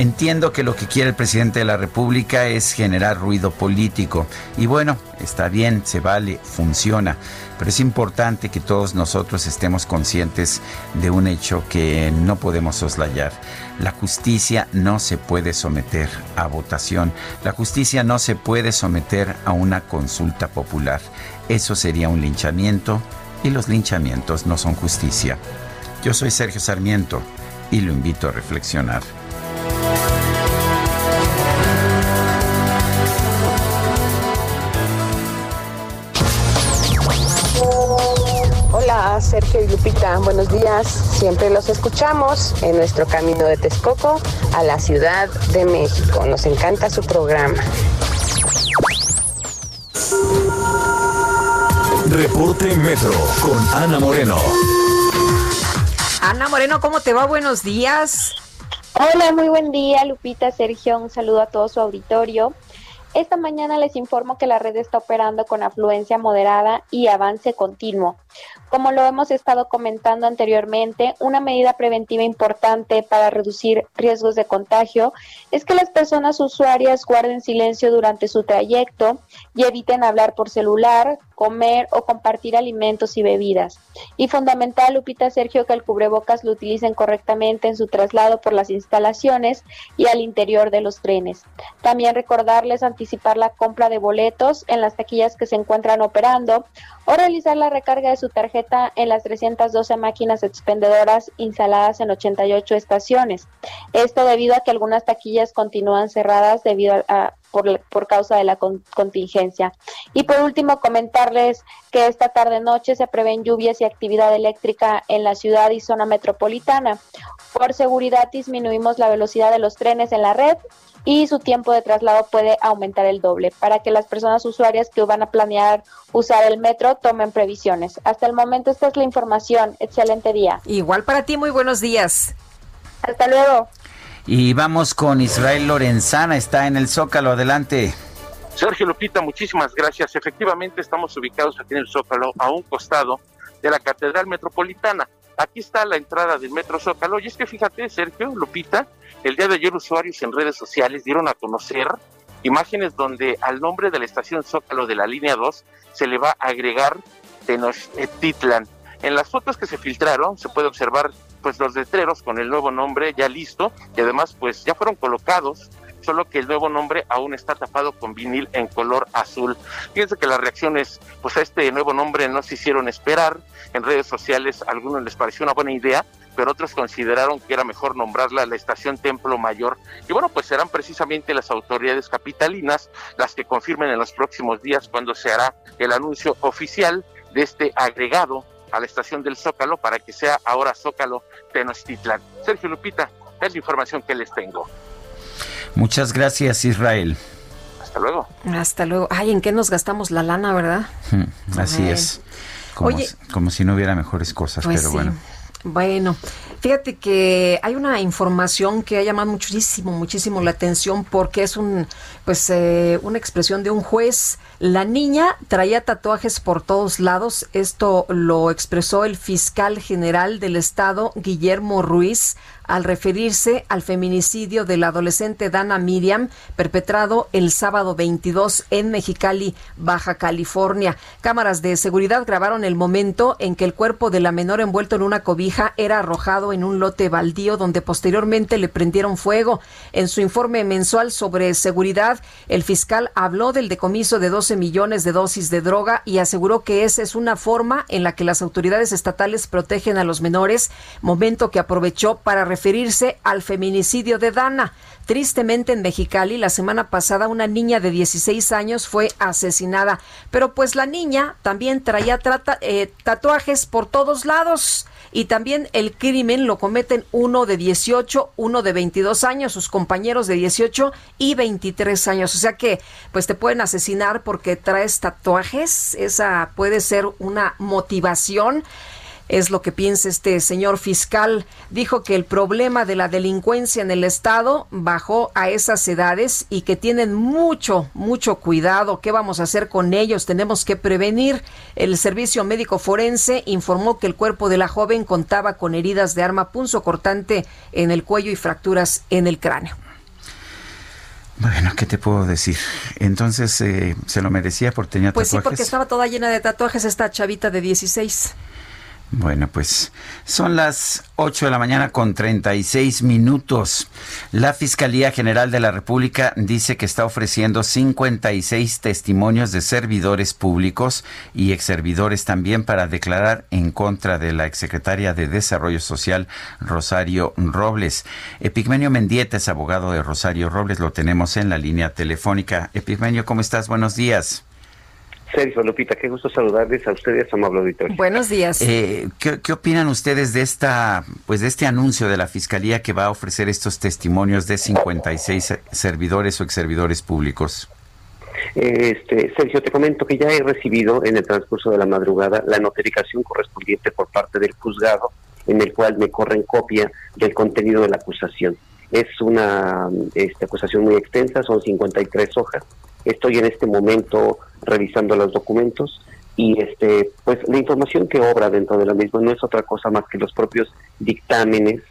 Entiendo que lo que quiere el presidente de la República es generar ruido político. Y bueno, está bien, se vale, funciona. Pero es importante que todos nosotros estemos conscientes de un hecho que no podemos soslayar. La justicia no se puede someter a votación. La justicia no se puede someter a una consulta popular. Eso sería un linchamiento y los linchamientos no son justicia. Yo soy Sergio Sarmiento y lo invito a reflexionar. Sergio y Lupita, buenos días. Siempre los escuchamos en nuestro camino de Texcoco a la Ciudad de México. Nos encanta su programa. Reporte Metro con Ana Moreno. Ana Moreno, ¿cómo te va? Buenos días. Hola, muy buen día, Lupita, Sergio. Un saludo a todo su auditorio. Esta mañana les informo que la red está operando con afluencia moderada y avance continuo Como lo hemos estado comentando anteriormente, una medida preventiva importante para reducir riesgos de contagio es que las personas usuarias guarden silencio durante su trayecto y eviten hablar por celular, comer o compartir alimentos y bebidas. Y fundamental, Lupita Sergio, que el cubrebocas lo utilicen correctamente en su traslado por las instalaciones y al interior de los trenes. También recordarles anticipar la compra de boletos en las taquillas que se encuentran operando o realizar la recarga de su tarjeta en las 312 máquinas expendedoras instaladas en 88 estaciones. Esto debido a que algunas taquillas continúan cerradas debido a, por, por, causa de la contingencia. Y por último, comentarles que esta tarde-noche se prevén lluvias y actividad eléctrica en la ciudad y zona metropolitana. Por seguridad disminuimos la velocidad de los trenes en la red y su tiempo de traslado puede aumentar el doble para que las personas usuarias que van a planear usar el metro tomen previsiones. Hasta el momento esta es la información. Excelente día. Igual para ti, muy buenos días. Hasta luego. Y vamos con Israel Lorenzana, está en el Zócalo, adelante. Sergio Lupita, muchísimas gracias. Efectivamente estamos ubicados aquí en el Zócalo, a un costado de la Catedral Metropolitana. Aquí está la entrada del Metro Zócalo. Y es que fíjate, Sergio, Lupita, el día de ayer usuarios en redes sociales dieron a conocer imágenes donde al nombre de la estación Zócalo de la línea 2 se le va a agregar Tenochtitlan. En las fotos que se filtraron se puede observar pues los letreros con el nuevo nombre ya listo y además pues ya fueron colocados solo que el nuevo nombre aún está tapado con vinil en color azul. Fíjense que las reacciones pues a este nuevo nombre no se hicieron esperar. En redes sociales a algunos les pareció una buena idea, pero otros consideraron que era mejor nombrarla la estación Templo Mayor. Y bueno, pues serán precisamente las autoridades capitalinas las que confirmen en los próximos días cuando se hará el anuncio oficial de este agregado a la estación del Zócalo para que sea ahora Zócalo Tenochtitlan. Sergio Lupita, es la información que les tengo. Muchas gracias, Israel. Hasta luego. Hasta luego. Ay, ¿en qué nos gastamos la lana, verdad? Hmm, así es. Como, si, como si no hubiera mejores cosas, pues pero bueno. Bueno, fíjate que hay una información que ha llamado muchísimo, muchísimo la atención porque es un, pues, eh, una expresión de un juez. La niña traía tatuajes por todos lados. Esto lo expresó el fiscal general del estado, Guillermo Ruiz, al referirse al feminicidio de la adolescente Dana Miriam, perpetrado el sábado 22 en Mexicali, Baja California. Cámaras de seguridad grabaron el momento en que el cuerpo de la menor envuelto en una cobija era arrojado en un lote baldío donde posteriormente le prendieron fuego. En su informe mensual sobre seguridad, el fiscal habló del decomiso de 12 millones de dosis de droga y aseguró que esa es una forma en la que las autoridades estatales protegen a los menores, momento que aprovechó para referirse al feminicidio de Dana. Tristemente en Mexicali, la semana pasada una niña de 16 años fue asesinada, pero pues la niña también traía eh, tatuajes por todos lados y también el crimen lo cometen uno de 18, uno de 22 años, sus compañeros de 18 y 23 años. O sea que pues te pueden asesinar porque traes tatuajes, esa puede ser una motivación es lo que piensa este señor fiscal. Dijo que el problema de la delincuencia en el Estado bajó a esas edades y que tienen mucho, mucho cuidado. ¿Qué vamos a hacer con ellos? Tenemos que prevenir. El Servicio Médico Forense informó que el cuerpo de la joven contaba con heridas de arma punzo cortante en el cuello y fracturas en el cráneo. Bueno, ¿qué te puedo decir? Entonces, eh, ¿se lo merecía por tenía pues tatuajes? Pues sí, porque estaba toda llena de tatuajes esta chavita de 16. Bueno, pues son las 8 de la mañana con 36 minutos. La Fiscalía General de la República dice que está ofreciendo 56 testimonios de servidores públicos y exservidores también para declarar en contra de la exsecretaria de Desarrollo Social, Rosario Robles. Epigmenio Mendieta es abogado de Rosario Robles, lo tenemos en la línea telefónica. Epigmenio, ¿cómo estás? Buenos días. Sergio Lupita, qué gusto saludarles a ustedes, amable auditorio. Buenos días. Eh, ¿qué, ¿qué, opinan ustedes de esta, pues de este anuncio de la fiscalía que va a ofrecer estos testimonios de 56 servidores o exservidores públicos? Este, Sergio, te comento que ya he recibido en el transcurso de la madrugada la notificación correspondiente por parte del juzgado, en el cual me corren copia del contenido de la acusación. Es una este, acusación muy extensa, son 53 hojas. Estoy en este momento revisando los documentos y este pues la información que obra dentro de la misma no es otra cosa más que los propios dictámenes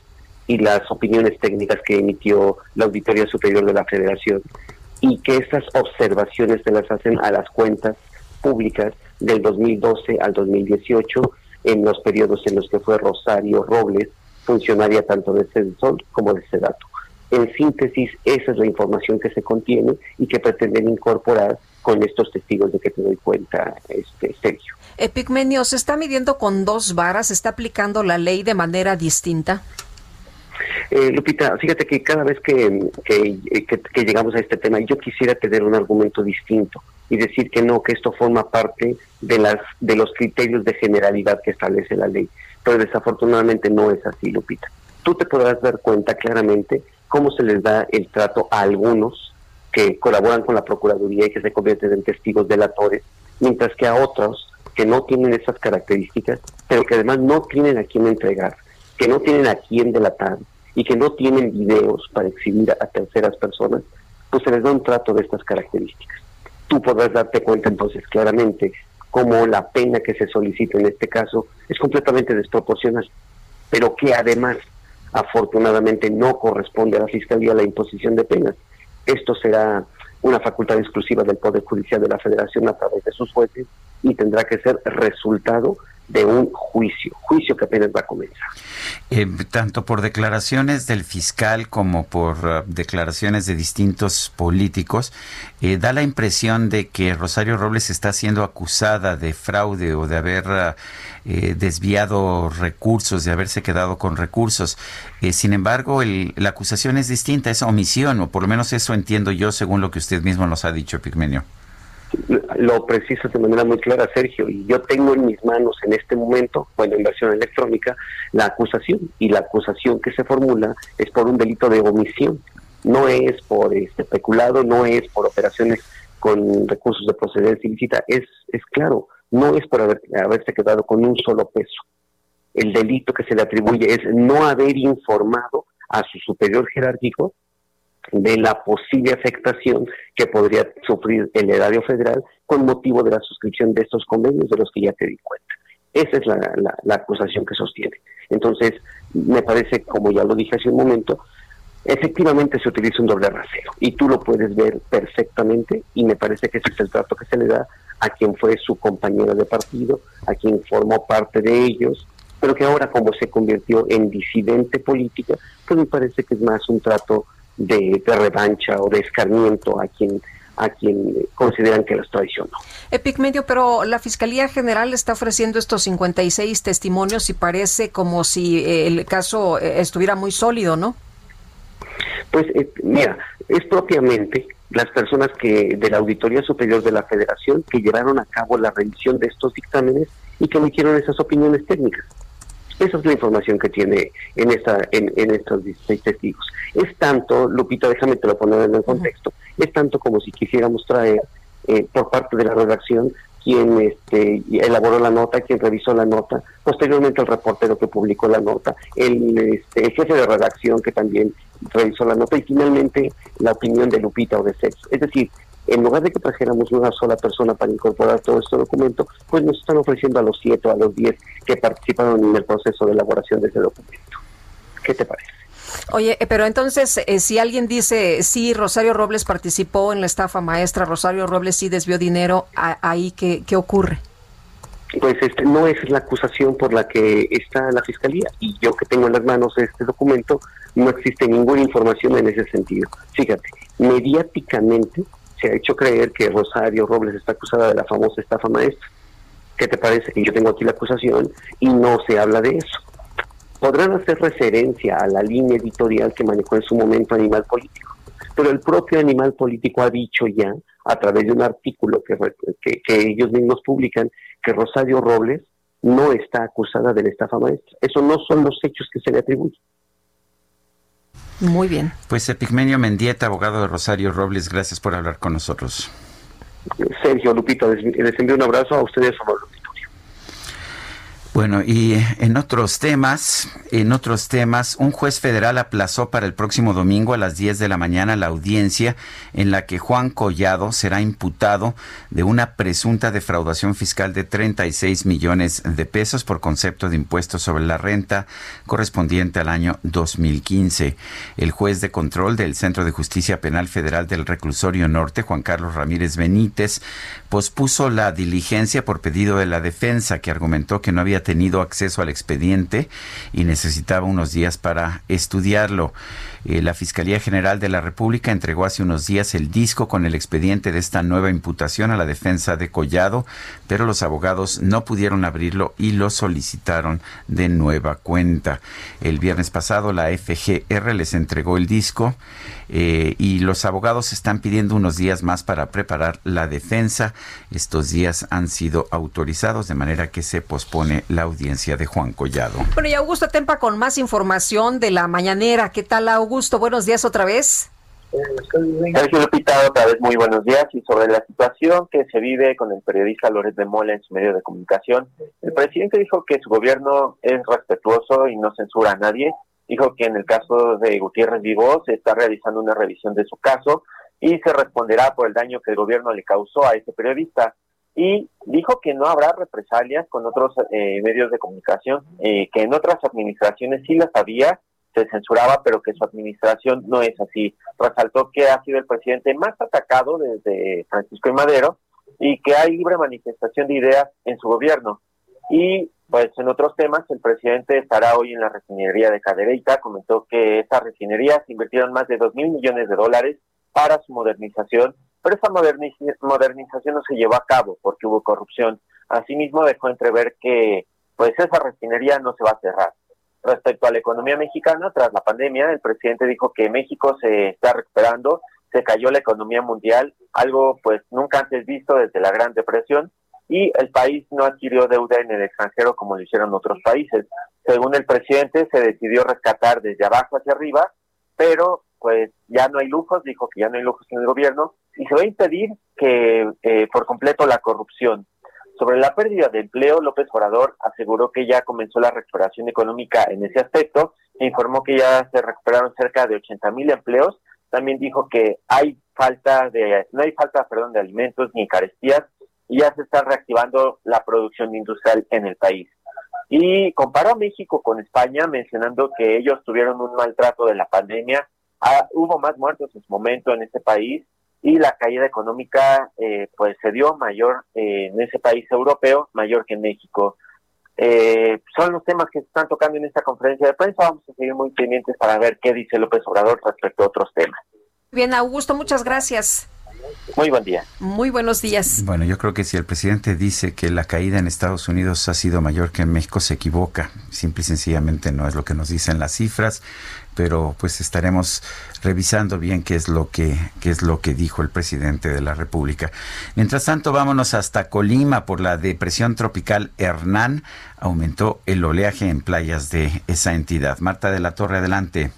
y las opiniones técnicas que emitió la Auditoría Superior de la Federación y que estas observaciones se las hacen a las cuentas públicas del 2012 al 2018 en los periodos en los que fue Rosario Robles funcionaria tanto de CEDSOL como de dato En síntesis, esa es la información que se contiene y que pretenden incorporar con estos testigos de que te doy cuenta, este Sergio. Epigmenio, ¿se está midiendo con dos varas? ¿Se está aplicando la ley de manera distinta? Eh, Lupita, fíjate que cada vez que, que, llegamos a este tema, yo quisiera tener un argumento distinto y decir que no, que esto forma parte de, las, de los criterios de generalidad que establece la ley. Pero desafortunadamente no es así, Lupita. Tú te podrás dar cuenta claramente cómo se les da el trato a algunos que colaboran con la Procuraduría y que se convierten en testigos delatores, mientras que a otros que no tienen esas características, pero que además no tienen a quién entregar, que no tienen a quién delatar y que no tienen videos para exhibir a terceras personas, pues se les da un trato de estas características. Tú podrás darte cuenta entonces claramente cómo la pena que se solicita en este caso es completamente desproporcional, pero que además afortunadamente no corresponde a la Fiscalía la imposición de penas. Esto será una facultad exclusiva del Poder Judicial de la Federación a través de sus jueces y tendrá que ser resultado de un juicio, juicio que apenas va a comenzar. Eh, tanto por declaraciones del fiscal como por uh, declaraciones de distintos políticos, eh, da la impresión de que Rosario Robles está siendo acusada de fraude o de haber eh, desviado recursos, de haberse quedado con recursos. sin embargo, la acusación es distinta, es omisión, o por lo menos eso entiendo yo según lo que usted mismo nos ha dicho, Pigmenio lo preciso de manera muy clara, Sergio, y yo tengo en mis manos en este momento, bueno, en versión electrónica, la acusación, y la acusación que se formula es por un delito de omisión, no es por este peculado, no es por operaciones con recursos de procedencia ilícita, es, es claro, no es por haber, haberse quedado con un solo peso. El delito que se le atribuye es no haber informado a su superior jerárquico de la posible afectación que podría sufrir el erario federal con motivo de la suscripción de estos convenios de los que ya te di cuenta. Esa es la, acusación que sostiene. Entonces, me parece, como ya lo dije hace un momento, efectivamente se utiliza un doble rasero y tú lo puedes ver perfectamente y me parece que ese es el trato que se le da a quien fue su compañero de partido, a quien formó parte de ellos, pero que ahora como se convirtió en disidente política, pues me parece que es más un trato de, revancha o de escarmiento a quien a quien consideran que los traicionó. Epigmenio, pero la Fiscalía General está ofreciendo estos 56 testimonios y parece como si eh, el caso eh, estuviera muy sólido, ¿no? Pues eh, mira, es propiamente las personas que de la Auditoría Superior de la Federación que llevaron a cabo la revisión de estos dictámenes y que emitieron esas opiniones técnicas. Esa es la información que tiene en, esta, en, estos 16 testigos. Es tanto, Lupita, déjame te lo poner en el contexto, es tanto como si quisiéramos traer eh, por parte de la redacción quien este, elaboró la nota, quien revisó la nota, posteriormente el reportero que publicó la nota, el, este, el jefe de redacción que también revisó la nota y finalmente la opinión de Lupita o de Sexo. Es decir, en lugar de que trajéramos una sola persona para incorporar todo este documento, pues nos están ofreciendo a los siete o a los diez que participaron en el proceso de elaboración de ese documento. ¿Qué te parece? Oye, eh, pero entonces, eh, si alguien dice, sí, Rosario Robles participó en la estafa maestra, Rosario Robles sí desvió dinero, ¿ahí qué, qué ocurre? Pues este, no es la acusación por la que está la Fiscalía. Y yo que tengo en las manos este documento, no existe ninguna información en ese sentido. Fíjate, mediáticamente se ha hecho creer que Rosario Robles está acusada de la famosa estafa maestra. ¿Qué te parece? Que yo tengo aquí la acusación y no se habla de eso. Podrán hacer referencia a la línea editorial que manejó en su momento Animal Político, pero el propio Animal Político ha dicho ya, a través de un artículo que, que, ellos mismos publican, que Rosario Robles no está acusada de la estafa maestra. Eso no son los hechos que se le atribuyen. Muy bien. Pues Epigmenio Mendieta, abogado de Rosario Robles, gracias por hablar con nosotros. Sergio Lupito, les, envío un abrazo a ustedes, a Bueno, y en otros temas, en otros temas, un juez federal aplazó para el próximo domingo a las 10 de la mañana la audiencia en la que Juan Collado será imputado de una presunta defraudación fiscal de 36 millones de pesos por concepto de impuestos sobre la renta correspondiente al año 2015. El juez de control del Centro de Justicia Penal Federal del Reclusorio Norte, Juan Carlos Ramírez Benítez, pospuso la diligencia por pedido de la defensa que argumentó que no había tenido acceso al expediente y necesitaba unos días para estudiarlo. Eh, la Fiscalía General de la República entregó hace unos días el disco con el expediente de esta nueva imputación a la defensa de Collado, pero los abogados no pudieron abrirlo y lo solicitaron de nueva cuenta. El viernes pasado la FGR les entregó el disco eh, y los abogados están pidiendo unos días más para preparar la defensa. Estos días han sido autorizados de manera que se pospone la audiencia de Juan Collado. Bueno, y Augusto Tempa con más información de la mañanera. ¿Qué tal, Augusto? Buenos días otra vez. Sergio Lupita, otra vez muy buenos días y sobre la situación que se vive con el periodista Loret de Mola en su medio de comunicación. El presidente dijo que su gobierno es respetuoso y no censura a nadie dijo que en el caso de Gutiérrez Vivó se está realizando una revisión de su caso y se responderá por el daño que el gobierno le causó a ese periodista. Y dijo que no habrá represalias con otros eh, medios de comunicación, eh, que en otras administraciones sí las había, se censuraba, pero que su administración no es así. Resaltó que ha sido el presidente más atacado desde Francisco y Madero y que hay libre manifestación de ideas en su gobierno. Y pues en otros temas, el presidente estará hoy en la refinería de Cadereyta. Comentó que esta refinería se invirtieron más de dos mil millones de dólares para su modernización, pero esa modernización no se llevó a cabo porque hubo corrupción. Asimismo, dejó entrever que pues esa refinería no se va a cerrar. Respecto a la economía mexicana, tras la pandemia, el presidente dijo que México se está recuperando, se cayó la economía mundial, algo pues nunca antes visto desde la Gran Depresión, y el país no adquirió deuda en el extranjero como lo hicieron otros países. Según el presidente, se decidió rescatar desde abajo hacia arriba, pero pues ya no hay lujos, dijo que ya no hay lujos en el gobierno, y se va a impedir que eh, por completo la corrupción. Sobre la pérdida de empleo, López Obrador aseguró que ya comenzó la recuperación económica en ese aspecto, e informó que ya se recuperaron cerca de 80 mil empleos. También dijo que hay falta de, no hay falta, perdón, de alimentos ni carestías, y ya se está reactivando la producción industrial en el país. Y comparó a México con España mencionando que ellos tuvieron un maltrato de la pandemia, ah, hubo más muertos en su momento en ese país y la caída económica eh, pues se dio mayor eh, en ese país europeo, mayor que en México. Eh, son los temas que se están tocando en esta conferencia de prensa. Vamos a seguir muy pendientes para ver qué dice López Obrador respecto a otros temas. Bien, Augusto, muchas gracias. Muy buen día. Muy buenos días. Bueno, yo creo que si el presidente dice que la caída en Estados Unidos ha sido mayor que en México, se equivoca. Simple y sencillamente no es lo que nos dicen las cifras, pero pues estaremos revisando bien qué es lo que qué es lo que dijo el presidente de la República. Mientras tanto, vámonos hasta Colima por la depresión tropical Hernán. Aumentó el oleaje en playas de esa entidad. Marta de la Torre, adelante.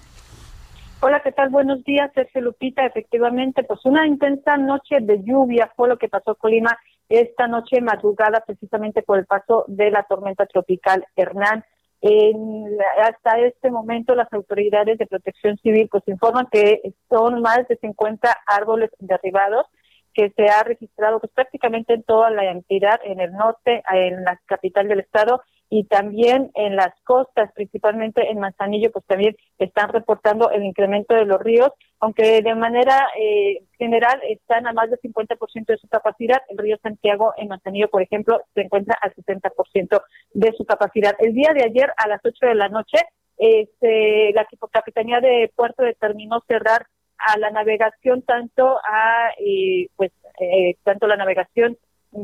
Hola, ¿qué tal? Buenos días, Sergio Lupita. Efectivamente, pues una intensa noche de lluvia fue lo que pasó Colima esta noche madrugada, precisamente por el paso de la tormenta tropical Hernán. En, hasta este momento las autoridades de protección civil pues informan que son más de 50 árboles derribados que se ha registrado pues prácticamente en toda la entidad, en el norte, en la capital del estado y también en las costas, principalmente en Manzanillo, pues también están reportando el incremento de los ríos, aunque de manera eh, general están a más del 50% de su capacidad. El río Santiago en Manzanillo, por ejemplo, se encuentra al 60% de su capacidad. El día de ayer a las 8 de la noche, este, la Capitanía de Puerto determinó cerrar a la navegación tanto a eh, pues eh, tanto la navegación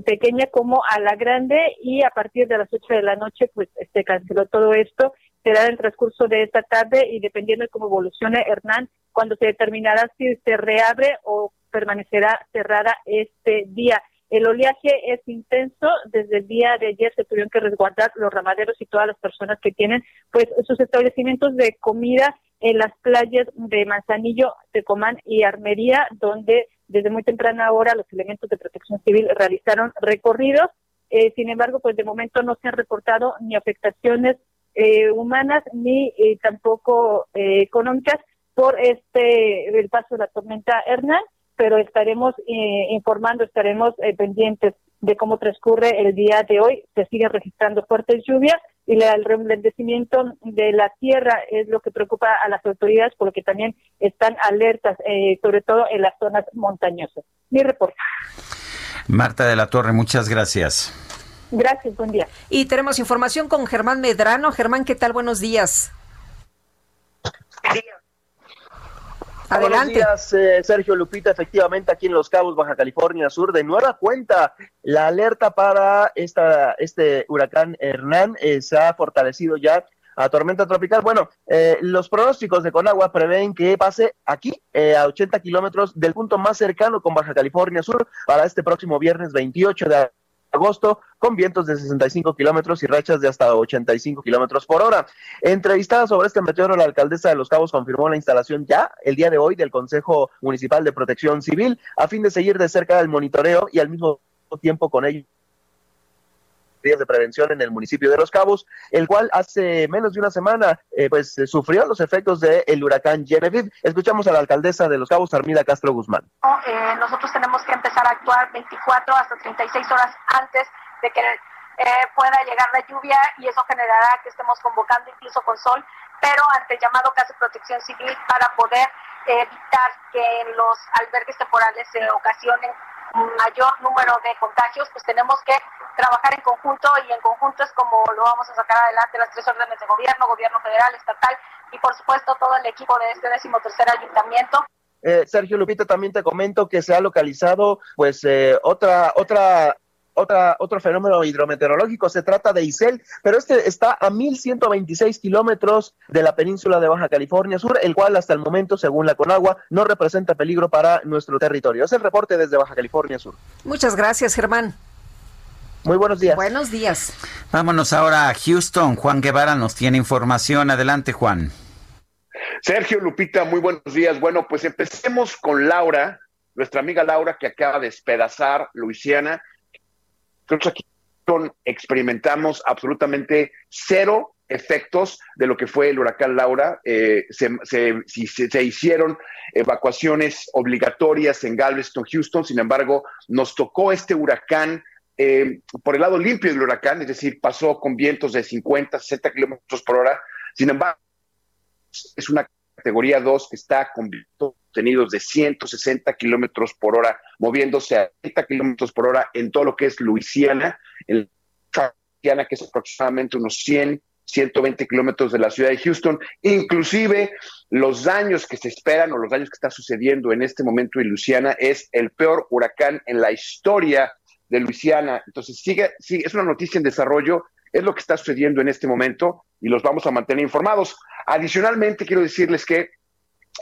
pequeña como a la grande y a partir de las 8 de la noche pues se este, canceló todo esto. Será en el transcurso de esta tarde y dependiendo de cómo evolucione Hernán, cuando se determinará si se reabre o permanecerá cerrada este día. El oleaje es intenso. Desde el día de ayer se tuvieron que resguardar los ramaderos y todas las personas que tienen pues sus establecimientos de comida en las playas de Manzanillo, Tecomán y Armería, donde desde muy temprana hora los elementos de protección civil realizaron recorridos Eh, sin embargo, pues de momento no se han reportado ni afectaciones eh, humanas ni eh, tampoco económicas por este el paso de la tormenta Hernán, pero estaremos informando, estaremos pendientes de cómo transcurre el día de hoy. Se sigue registrando fuertes lluvias y el reblandecimiento de la tierra es lo que preocupa a las autoridades, por lo que también están alertas, sobre todo en las zonas montañosas. Mi reporte. Marta de la Torre, muchas gracias. Gracias, buen día. Y tenemos información con Germán Medrano. Germán, ¿qué tal? Buenos días. Adelante. Buenos días, eh, Sergio Lupita. Efectivamente, aquí en Los Cabos, Baja California Sur, de nueva cuenta, la alerta para esta, este huracán Hernán eh, se ha fortalecido ya a tormenta tropical. Bueno, eh, los pronósticos de Conagua prevén que pase aquí a 80 kilómetros del punto más cercano con Baja California Sur para este próximo viernes 28 de agosto con vientos de 65 kilómetros y rachas de hasta 85 kilómetros por hora. Entrevistada sobre este meteoro, la alcaldesa de Los Cabos confirmó la instalación ya el día de hoy del Consejo Municipal de Protección Civil a fin de seguir de cerca el monitoreo y al mismo tiempo con ello de prevención en el municipio de Los Cabos, el cual hace menos de una semana eh, pues sufrió los efectos del huracán Genevieve. Escuchamos a la alcaldesa de Los Cabos, Armida Castro Guzmán. Eh, nosotros tenemos que empezar a actuar 24 hasta 36 horas antes de que eh, pueda llegar la lluvia y eso generará que estemos convocando incluso con sol, pero ante el llamado caso de protección civil para poder evitar que los albergues temporales se ocasionen mayor número de contagios, pues tenemos que trabajar en conjunto y en conjunto es como lo vamos a sacar adelante las tres órdenes de gobierno, gobierno federal, estatal y por supuesto todo el equipo de este décimo tercer ayuntamiento. Eh, Sergio Lupita, también te comento que se ha localizado pues eh, otra otra otra, otro fenómeno hidrometeorológico, se trata de Isel, pero este está a 1126 kilómetros de la península de Baja California Sur, el cual hasta el momento, según la Conagua, no representa peligro para nuestro territorio. Es el reporte desde Baja California Sur. Muchas gracias, Germán. Muy buenos días. Buenos días. Vámonos ahora a Houston. Juan Guevara nos tiene información. Adelante, Juan. Sergio Lupita, muy buenos días. Bueno, pues empecemos con Laura, nuestra amiga Laura, que acaba de despedazar Luisiana nosotros aquí experimentamos absolutamente cero efectos de lo que fue el huracán Laura. Eh, se, se, hicieron evacuaciones obligatorias en Galveston, Houston, sin embargo, nos tocó este huracán eh, por el lado limpio del huracán, es decir, pasó con vientos de 50, 60 kilómetros por hora. Sin embargo, es una categoría 2 que está con vientos tenidos de 160 kilómetros por hora, moviéndose a 30 kilómetros por hora en todo lo que es Luisiana, en Luisiana, que es aproximadamente unos 100, 120 kilómetros de la ciudad de Houston. Inclusive los daños que se esperan o los daños que está sucediendo en este momento en Luisiana es el peor huracán en la historia de Luisiana. Entonces, sigue, sigue, es una noticia en desarrollo, es lo que está sucediendo en este momento y los vamos a mantener informados. Adicionalmente, quiero decirles que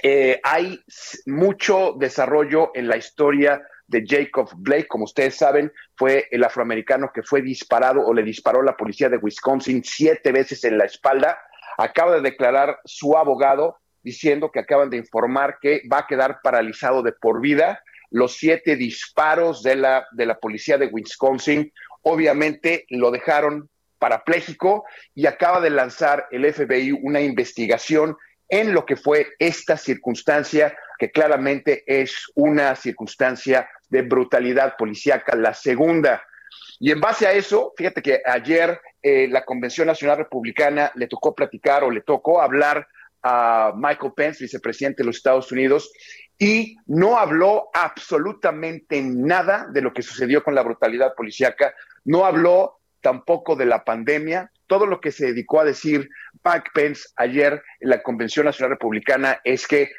eh, hay mucho desarrollo en la historia de Jacob Blake. Como ustedes saben, fue el afroamericano que fue disparado o le disparó la policía de Wisconsin siete veces en la espalda. Acaba de declarar su abogado diciendo que acaban de informar que va a quedar paralizado de por vida. Los siete disparos de la, de la policía de Wisconsin obviamente lo dejaron parapléjico y acaba de lanzar el FBI una investigación en lo que fue esta circunstancia, que claramente es una circunstancia de brutalidad policíaca, la segunda. Y en base a eso, fíjate que ayer eh, la Convención Nacional Republicana le tocó platicar o le tocó hablar a Michael Pence, vicepresidente de los Estados Unidos, y no habló absolutamente nada de lo que sucedió con la brutalidad policíaca, no habló tampoco de la pandemia, todo lo que se dedicó a decir Mike Pence ayer en la Convención Nacional Republicana es que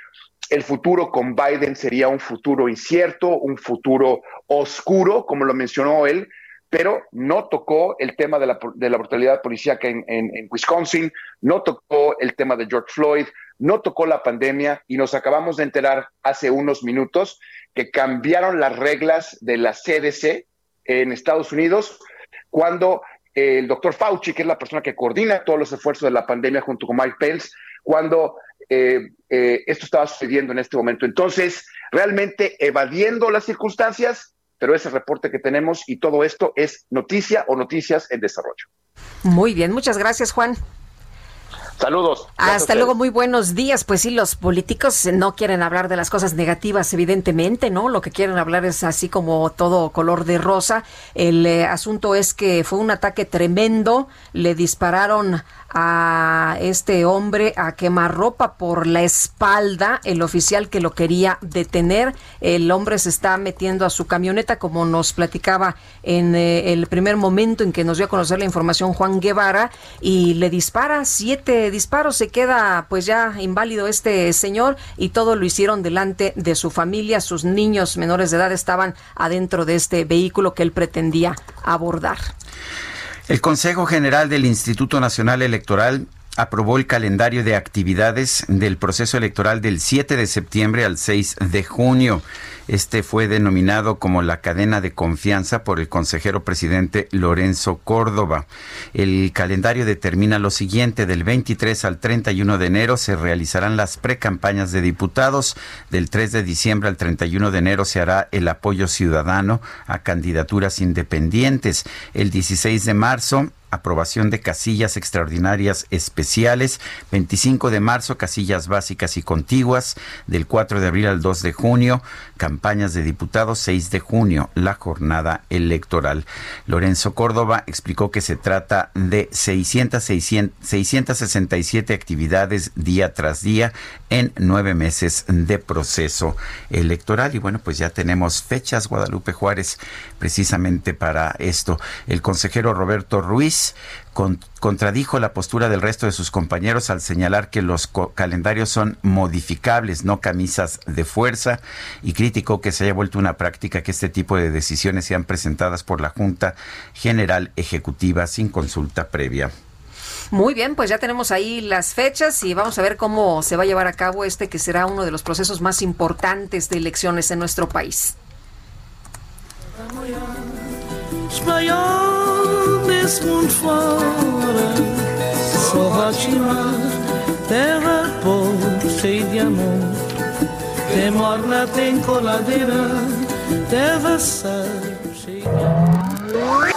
el futuro con Biden sería un futuro incierto, un futuro oscuro, como lo mencionó él, pero no tocó el tema de la, brutalidad policíaca en, Wisconsin, no tocó el tema de George Floyd, no tocó la pandemia y nos acabamos de enterar hace unos minutos que cambiaron las reglas de la CDC en Estados Unidos cuando el doctor Fauci, que es la persona que coordina todos los esfuerzos de la pandemia junto con Mike Pence, cuando eh, eh, esto estaba sucediendo en este momento. Entonces, realmente evadiendo las circunstancias, pero ese reporte que tenemos y todo esto es noticia o noticias en desarrollo. Muy bien, muchas gracias Juan. Saludos. Hasta luego, muy buenos días. Pues sí, los políticos no quieren hablar de las cosas negativas, evidentemente, ¿no? Lo que quieren hablar es así como todo color de rosa. El eh, asunto es que fue un ataque tremendo, le dispararon a este hombre a quemarropa por la espalda, el oficial que lo quería detener. El hombre se está metiendo a su camioneta, como nos platicaba en eh, el primer momento en que nos dio a conocer la información Juan Guevara, y le dispara siete disparos. Se queda pues ya inválido este señor y todo lo hicieron delante de su familia. Sus niños menores de edad estaban adentro de este vehículo que él pretendía abordar. El Consejo General del Instituto Nacional Electoral aprobó el calendario de actividades del proceso electoral del 7 de septiembre al 6 de junio. Este fue denominado como la cadena de confianza por el consejero presidente Lorenzo Córdoba. El calendario determina lo siguiente, del 23 al 31 de enero se realizarán las precampañas de diputados, del 3 de diciembre al 31 de enero se hará el apoyo ciudadano a candidaturas independientes, el 16 de marzo aprobación de casillas extraordinarias especiales, 25 de marzo casillas básicas y contiguas, del 4 de abril al 2 de junio, campañas de diputados, 6 de junio, la jornada electoral. Lorenzo Córdoba explicó que se trata de 600, 667 actividades día tras día en nueve meses de proceso electoral. Y bueno, pues ya tenemos fechas, Guadalupe Juárez, precisamente para esto. El consejero Roberto Ruiz contradijo la postura del resto de sus compañeros al señalar que los calendarios son modificables, no camisas de fuerza, y criticó que se haya vuelto una práctica que este tipo de decisiones sean presentadas por la Junta General Ejecutiva sin consulta previa. Muy bien, pues ya tenemos ahí las fechas y vamos a ver cómo se va a llevar a cabo este que será uno de los procesos más importantes de elecciones en nuestro país. Desse mundo fora Só Rotimar, terra pobre, cheia de amor. Tem morna, tem coladeira, terra sal, cheia de amor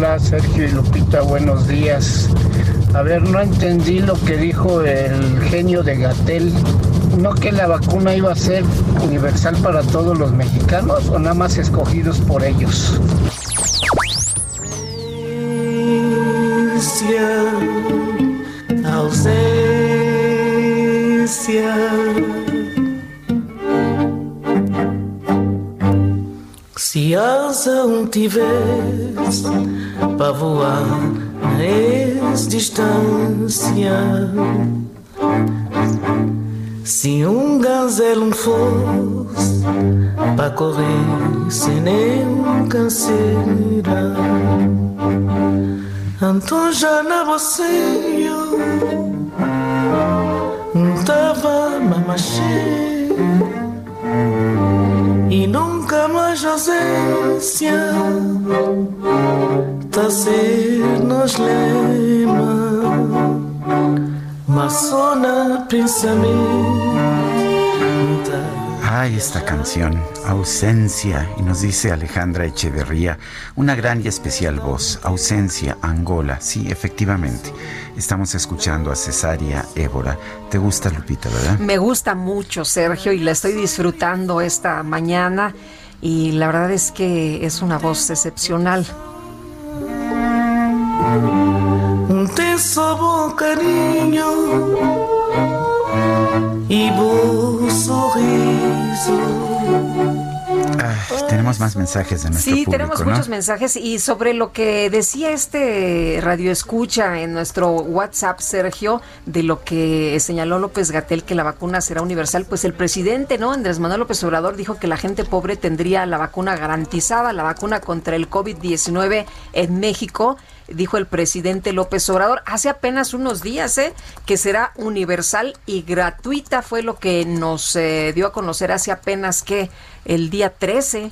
Hola Sergio y Lupita, buenos días. A ver, no entendí lo que dijo el genio de Gatel. ¿No que la vacuna iba a ser universal para todos los mexicanos o nada más escogidos por ellos? Se asa um tivesse para voar na distância, se um gazelo fosse para correr sem nenhum canseira, então já na você eu tava mamachê e nunca mais ausência ser nos lema. Mas só na pensamento Ay, esta canción, Ausencia, y nos dice Alejandra Echeverría, una gran y especial voz, Ausencia, Angola, sí, efectivamente. Estamos escuchando a Cesaria Évora. ¿Te gusta, Lupita, verdad? Me gusta mucho, Sergio, y la estoy disfrutando esta mañana, y la verdad es que es una voz excepcional. Un teso cariño y vos sorriso. Tenemos más mensajes de nuestro Sí, público, tenemos ¿no? muchos mensajes y sobre lo que decía este radio escucha en nuestro WhatsApp, Sergio, de lo que señaló López Gatel que la vacuna será universal, pues el presidente, ¿no? Andrés Manuel López Obrador dijo que la gente pobre tendría la vacuna garantizada, la vacuna contra el COVID-19 en México dijo el presidente López Obrador hace apenas unos días, ¿eh? que será universal y gratuita, fue lo que nos eh, dio a conocer hace apenas que el día 13,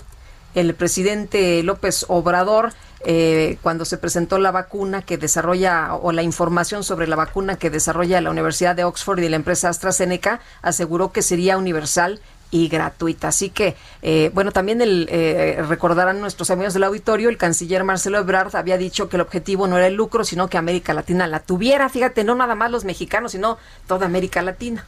el presidente López Obrador. Eh, cuando se presentó la vacuna que desarrolla o la información sobre la vacuna que desarrolla la Universidad de Oxford y la empresa AstraZeneca, aseguró que sería universal y gratuita. Así que, eh, bueno, también el, eh, recordarán nuestros amigos del auditorio, el canciller Marcelo Ebrard había dicho que el objetivo no era el lucro, sino que América Latina la tuviera. Fíjate, no nada más los mexicanos, sino toda América Latina.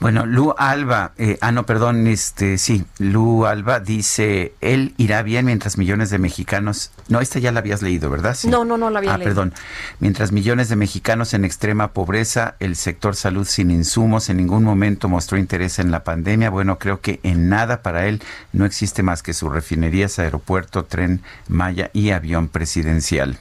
Bueno, Lu Alba, eh, ah, no, perdón, este, sí, Lu Alba dice, él irá bien mientras millones de mexicanos, no, esta ya la habías leído, ¿verdad? Sí. No, no, no la había ah, leído. perdón, mientras millones de mexicanos en extrema pobreza, el sector salud sin insumos en ningún momento mostró interés en la pandemia, bueno, creo que en nada para él no existe más que sus refinerías, aeropuerto, tren Maya y avión presidencial.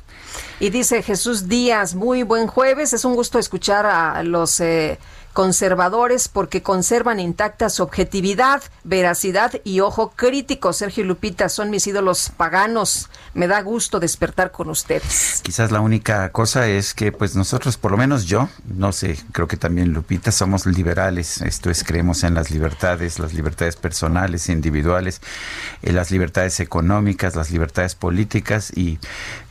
Y dice Jesús Díaz, muy buen jueves, es un gusto escuchar a los... Eh, conservadores porque conservan intacta su objetividad, veracidad y ojo crítico. Sergio Lupita son mis ídolos paganos. Me da gusto despertar con ustedes. Quizás la única cosa es que pues nosotros, por lo menos yo, no sé, creo que también Lupita, somos liberales. Esto es, creemos en las libertades, las libertades personales, individuales, en las libertades económicas, las libertades políticas y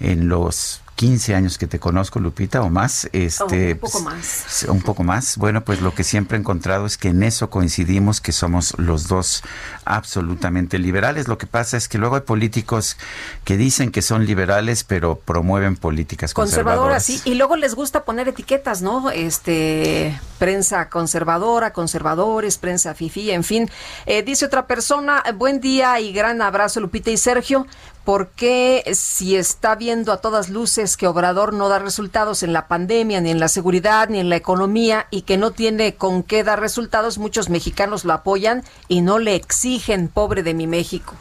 en los 15 años que te conozco, Lupita, o más. Este, oh, un poco más. Un poco más. Bueno, pues lo que siempre he encontrado es que en eso coincidimos, que somos los dos absolutamente liberales. Lo que pasa es que luego hay políticos que dicen que son liberales, pero promueven políticas conservadoras. Conservadoras, sí. Y luego les gusta poner etiquetas, ¿no? Este, prensa conservadora, conservadores, prensa fifi, en fin. Eh, dice otra persona, buen día y gran abrazo, Lupita y Sergio. ¿Por qué si está viendo a todas luces que Obrador no da resultados en la pandemia, ni en la seguridad, ni en la economía, y que no tiene con qué dar resultados, muchos mexicanos lo apoyan y no le exigen, pobre de mi México?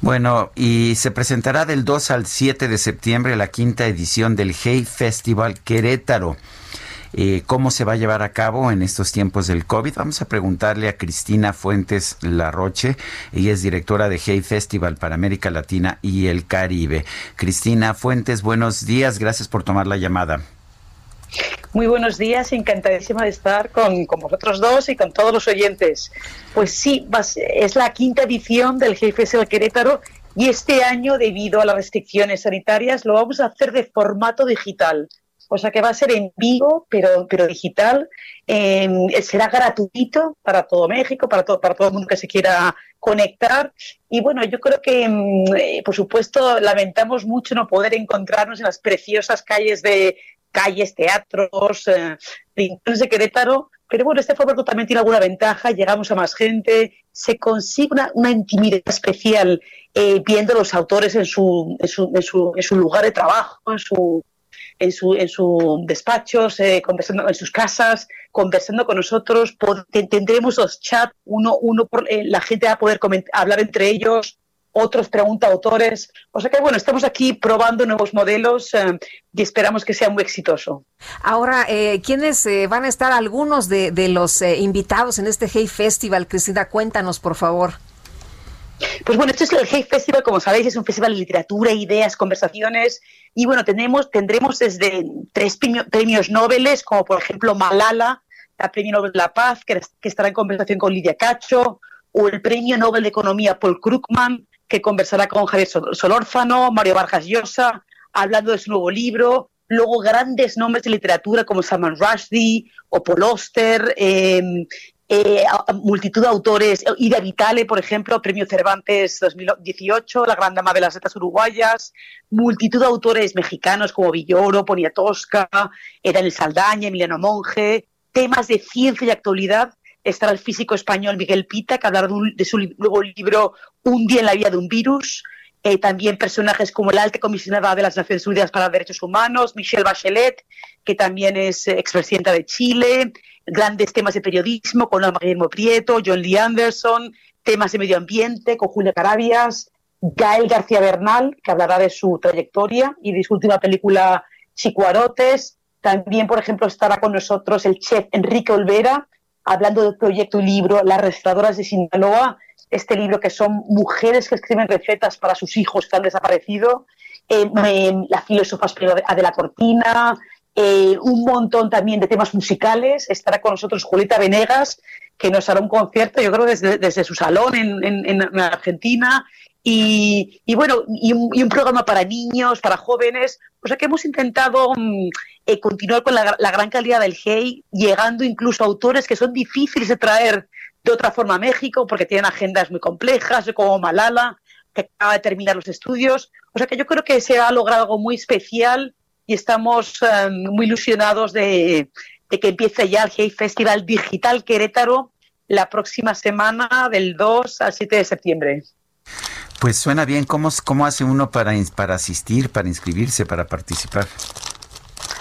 Bueno, y se presentará del 2 al 7 de septiembre la quinta edición del Hey Festival Querétaro. Eh, cómo se va a llevar a cabo en estos tiempos del COVID. Vamos a preguntarle a Cristina Fuentes Larroche. Ella es directora de Hey Festival para América Latina y el Caribe. Cristina Fuentes, buenos días. Gracias por tomar la llamada. Muy buenos días, encantadísima de estar con, con, vosotros dos y con todos los oyentes. Pues sí, es la quinta edición del Festival Querétaro y este año, debido a las restricciones sanitarias, lo vamos a hacer de formato digital o sea que va a ser en vivo, pero, pero digital. Eh, será gratuito para todo México, para todo, para todo el mundo que se quiera conectar. Y bueno, yo creo que, eh, por supuesto, lamentamos mucho no poder encontrarnos en las preciosas calles de calles, teatros, eh, de Querétaro. Pero bueno, este formato también tiene alguna ventaja, llegamos a más gente, se consigue una, una intimidad especial eh, viendo a los autores en su, en su, en, su, en su lugar de trabajo, en su, en su, en su despachos, eh, conversando en sus casas, conversando con nosotros. tendremos los chats, uno, uno por, eh, la gente va a poder hablar entre ellos, otros pregunta autores. O sea que bueno, estamos aquí probando nuevos modelos eh, y esperamos que sea muy exitoso. Ahora, eh, ¿quiénes van a estar algunos de, de los invitados en este Hey Festival? Cristina, cuéntanos, por favor. Pues bueno, este es el Hey Festival, como sabéis, es un festival de literatura, ideas, conversaciones. Y bueno, tenemos, tendremos desde tres premios Nobel, como por ejemplo Malala, la Premio Nobel de la Paz, que, estará en conversación con Lidia Cacho, o el Premio Nobel de Economía Paul Krugman, que conversará con Javier Solórzano, Mario Vargas Llosa, hablando de su nuevo libro. Luego grandes nombres de literatura como Salman Rushdie o Paul Auster, eh, eh, multitud de autores, Ida Vitale, por ejemplo, Premio Cervantes 2018, La Gran Dama de las Letras Uruguayas, multitud de autores mexicanos como Villoro, Poniatowska, el Saldaña, Emiliano Monge, temas de ciencia y actualidad. Estará el físico español Miguel Pita, que hablará de, de su nuevo libro Un día en la vida de un virus. Eh, también personajes como la alta comisionada de las Naciones Unidas para los Derechos Humanos, Michelle Bachelet, que también es eh, expresidenta de Chile, grandes temas de periodismo con Guillermo Prieto, John Lee Anderson, temas de medio ambiente con Julia Carabias, Gael García Bernal, que hablará de su trayectoria y de su última película Chicuarotes. También, por ejemplo, estará con nosotros el chef Enrique Olvera, hablando del proyecto y libro Las restauradoras de Sinaloa, este libro que son mujeres que escriben recetas para sus hijos que han desaparecido, eh, la filósofa de la Cortina, eh, un montón también de temas musicales. Estará con nosotros Julieta Venegas, que nos hará un concierto, yo creo, desde, desde su salón en, en, Argentina. Y, bueno, y un, programa para niños, para jóvenes. O sea que hemos intentado mm, eh, continuar con la, la, gran calidad del GEI, llegando incluso a autores que son difíciles de traer de otra forma México, porque tienen agendas muy complejas, como Malala, que acaba de terminar los estudios. O sea que yo creo que se ha logrado algo muy especial y estamos em, muy ilusionados de, que empiece ya el Hey Festival Digital Querétaro la próxima semana del 2 al 7 de septiembre. Pues suena bien. ¿Cómo, cómo hace uno para, para asistir, para inscribirse, para participar?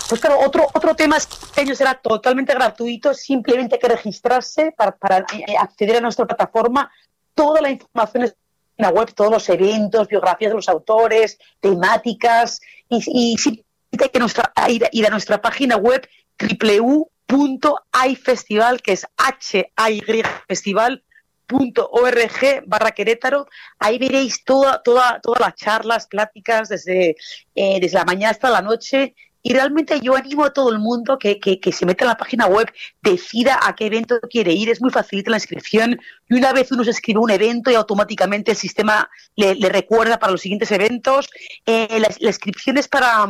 Pues claro, otro, otro tema que será totalmente gratuito, simplemente hay que registrarse para, para eh, acceder a nuestra plataforma. Toda la información es en la web, todos los eventos, biografías de los autores, temáticas, y, y hay que nuestra, ir, ir, a nuestra página web www.ifestival, que es h -I festival barra Querétaro, ahí veréis toda, toda, todas las charlas, pláticas desde, eh, desde la mañana hasta la noche y realmente yo animo a todo el mundo que, que, se meta en la página web, decida a qué evento quiere ir, es muy fácil la inscripción y una vez uno se escribe un evento y automáticamente el sistema le, recuerda para los siguientes eventos. Eh, la, inscripción es para,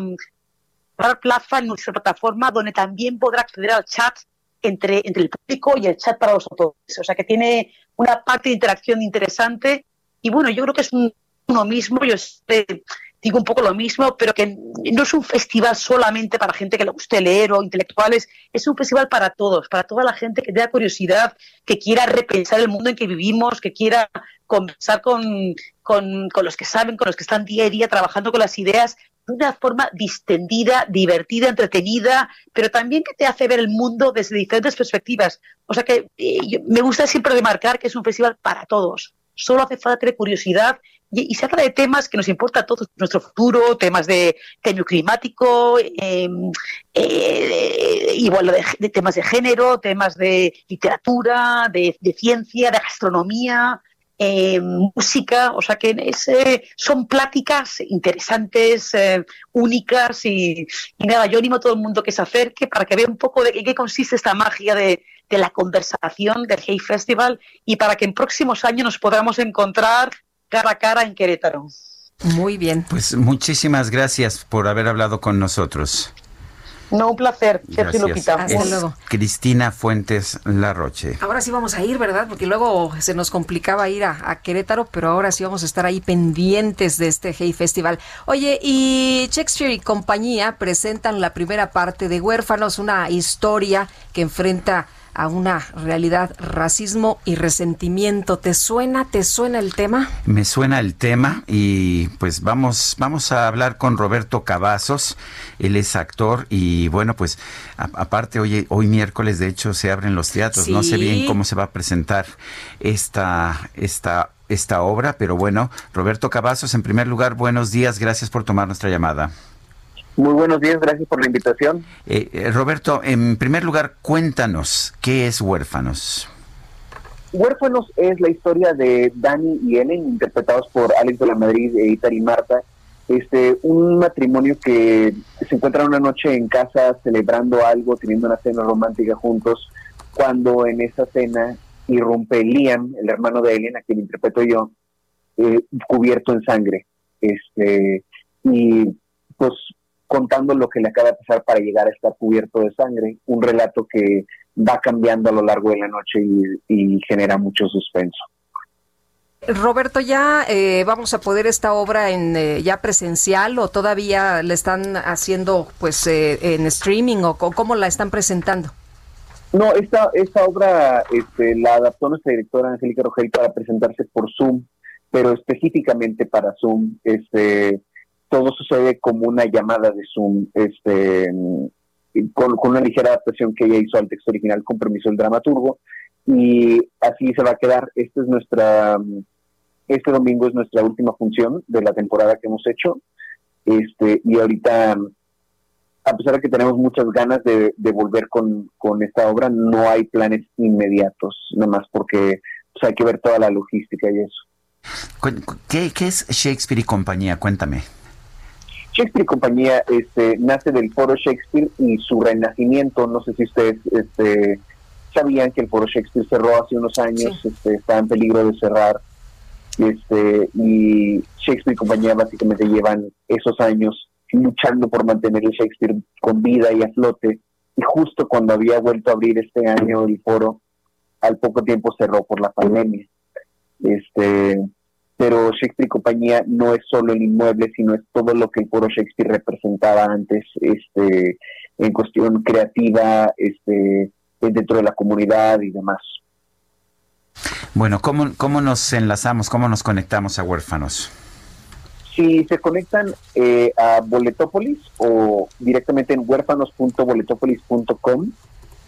para Plaza en nuestra plataforma donde también podrá acceder al chat entre, entre el público y el chat para los autores. O sea que tiene una parte de interacción interesante y bueno, yo creo que es uno mismo, yo digo un poco lo mismo, pero que no es un festival solamente para gente que le guste leer o intelectuales, es un festival para todos, para toda la gente que tenga curiosidad, que quiera repensar el mundo en que vivimos, que quiera conversar con, con, los que saben, con los que están día a día trabajando con las ideas de una forma distendida, divertida, entretenida, pero también que te hace ver el mundo desde diferentes perspectivas. O sea que eh, me gusta siempre remarcar que es un festival para todos. Solo hace falta tener curiosidad y, se habla de temas que nos importa a todos, nuestro futuro, temas de cambio climático, em, eh, igual de, temas de género, temas de literatura, de, ciencia, de gastronomía, em, música, o sea que son pláticas interesantes, eh, únicas y, nada, yo animo a todo el mundo que se acerque para que vea un poco de qué consiste esta magia de, de la conversación del Hey Festival y para que en próximos años nos podamos encontrar cara a cara en Querétaro. Muy bien. Pues muchísimas gracias por haber hablado con nosotros. No, un placer, Sergio Lupita. Hasta luego. Cristina Fuentes Larroche. Ahora sí vamos a ir, ¿verdad? Porque luego se nos complicaba ir a, Querétaro, pero ahora sí vamos a estar ahí pendientes de este Hey Festival. Oye, y Shakespeare y compañía presentan la primera parte de Huérfanos, una historia que enfrenta a una realidad racismo y resentimiento. ¿Te suena? ¿Te suena el tema? Me suena el tema y pues vamos vamos a hablar con Roberto Cavazos. Él es actor y bueno, pues aparte hoy hoy miércoles de hecho se abren los teatros. No sé bien cómo se va a presentar esta esta esta obra, pero bueno, Roberto Cavazos, en primer lugar, buenos días, gracias por tomar nuestra llamada. Muy buenos días, gracias por la invitación. Eh, eh, Roberto, en primer lugar, cuéntanos, ¿qué es Huérfanos? Huérfanos es la historia de Dani y Ellen, interpretados por Alex de la Madrid e Itari Marta. Este, un matrimonio que se encuentra una noche en casa celebrando algo, teniendo una cena romántica juntos, cuando en esa cena irrumpe Liam, el hermano de Ellen, a quien interpreto yo, eh, cubierto en sangre. Este, y pues contando lo que le acaba de pasar para llegar a estar cubierto de sangre, un relato que va cambiando a lo largo de la noche y, genera mucho suspenso. Roberto, ¿ya eh, vamos a poder esta obra en eh, ya presencial o todavía la están haciendo pues eh, en streaming o, cómo la están presentando? No, esta, esta obra este, la adaptó nuestra directora Angélica Rogel para presentarse por Zoom, pero específicamente para Zoom. Este, todo sucede como una llamada de Zoom, este, con, una ligera adaptación que ella hizo al texto original con permiso del dramaturgo. y así se va a quedar. Este es nuestra, este domingo es nuestra última función de la temporada que hemos hecho. Este, y ahorita, a pesar de que tenemos muchas ganas de, volver con, esta obra, no hay planes inmediatos, nada más porque pues, hay que ver toda la logística y eso. ¿Qué, qué es Shakespeare y compañía? Cuéntame. Shakespeare y compañía este, nace del foro Shakespeare y su renacimiento, no sé si ustedes este, sabían que el foro Shakespeare cerró hace unos años, este, está en peligro de cerrar, este, y Shakespeare y compañía básicamente llevan esos años luchando por mantener el Shakespeare con vida y a flote, y justo cuando había vuelto a abrir este año el foro, al poco tiempo cerró por la pandemia. Este, pero Shakespeare y compañía no es solo el inmueble, sino es todo lo que el foro Shakespeare representaba antes, este, en cuestión creativa, este, dentro de la comunidad y demás. Bueno, ¿cómo, ¿cómo nos enlazamos, cómo nos conectamos a huérfanos? Si se conectan eh, a Boletópolis o directamente en huérfanos.boletopolis.com,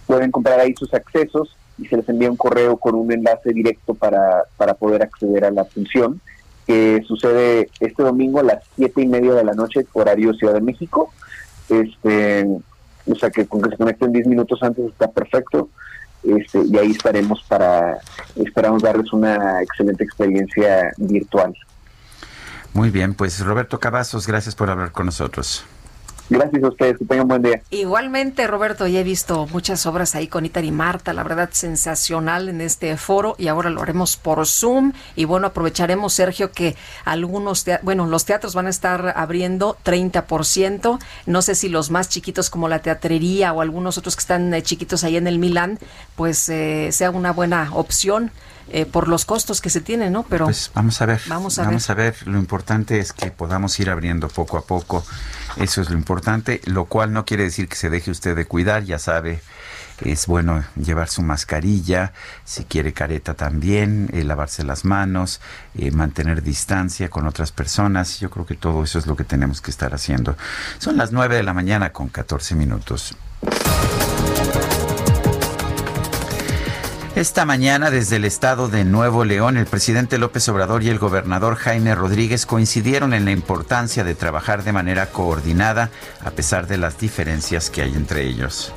pueden comprar ahí sus accesos y se les envía un correo con un enlace directo para, para poder acceder a la función, que sucede este domingo a las siete y media de la noche, horario Ciudad de México. Este, o sea que con que se conecten 10 minutos antes está perfecto. Este, y ahí estaremos para, esperamos darles una excelente experiencia virtual. Muy bien, pues Roberto Cavazos, gracias por hablar con nosotros. Gracias a ustedes, que tengan buen día. Igualmente, Roberto, ya he visto muchas obras ahí con Itar y Marta, la verdad sensacional en este foro y ahora lo haremos por Zoom y bueno, aprovecharemos, Sergio, que algunos, bueno, los teatros van a estar abriendo 30%, no sé si los más chiquitos como la teatrería o algunos otros que están eh, chiquitos ahí en el Milán, pues eh, sea una buena opción. Eh, por los costos que se tienen, ¿no? Pero pues vamos a ver, vamos a vamos a ver. Lo importante es que podamos ir abriendo poco a poco eso es lo importante, lo cual no quiere decir que se deje usted de cuidar, ya sabe. Es bueno llevar su mascarilla, si quiere careta también, eh, lavarse las manos, eh, mantener distancia con otras personas. Yo creo que todo eso es lo que tenemos que estar haciendo. Son las 9 de la mañana con 14 minutos. Esta mañana desde el estado de Nuevo León, el presidente López Obrador y el gobernador Jaime Rodríguez coincidieron en la importancia de trabajar de manera coordinada a pesar de las diferencias que hay entre ellos.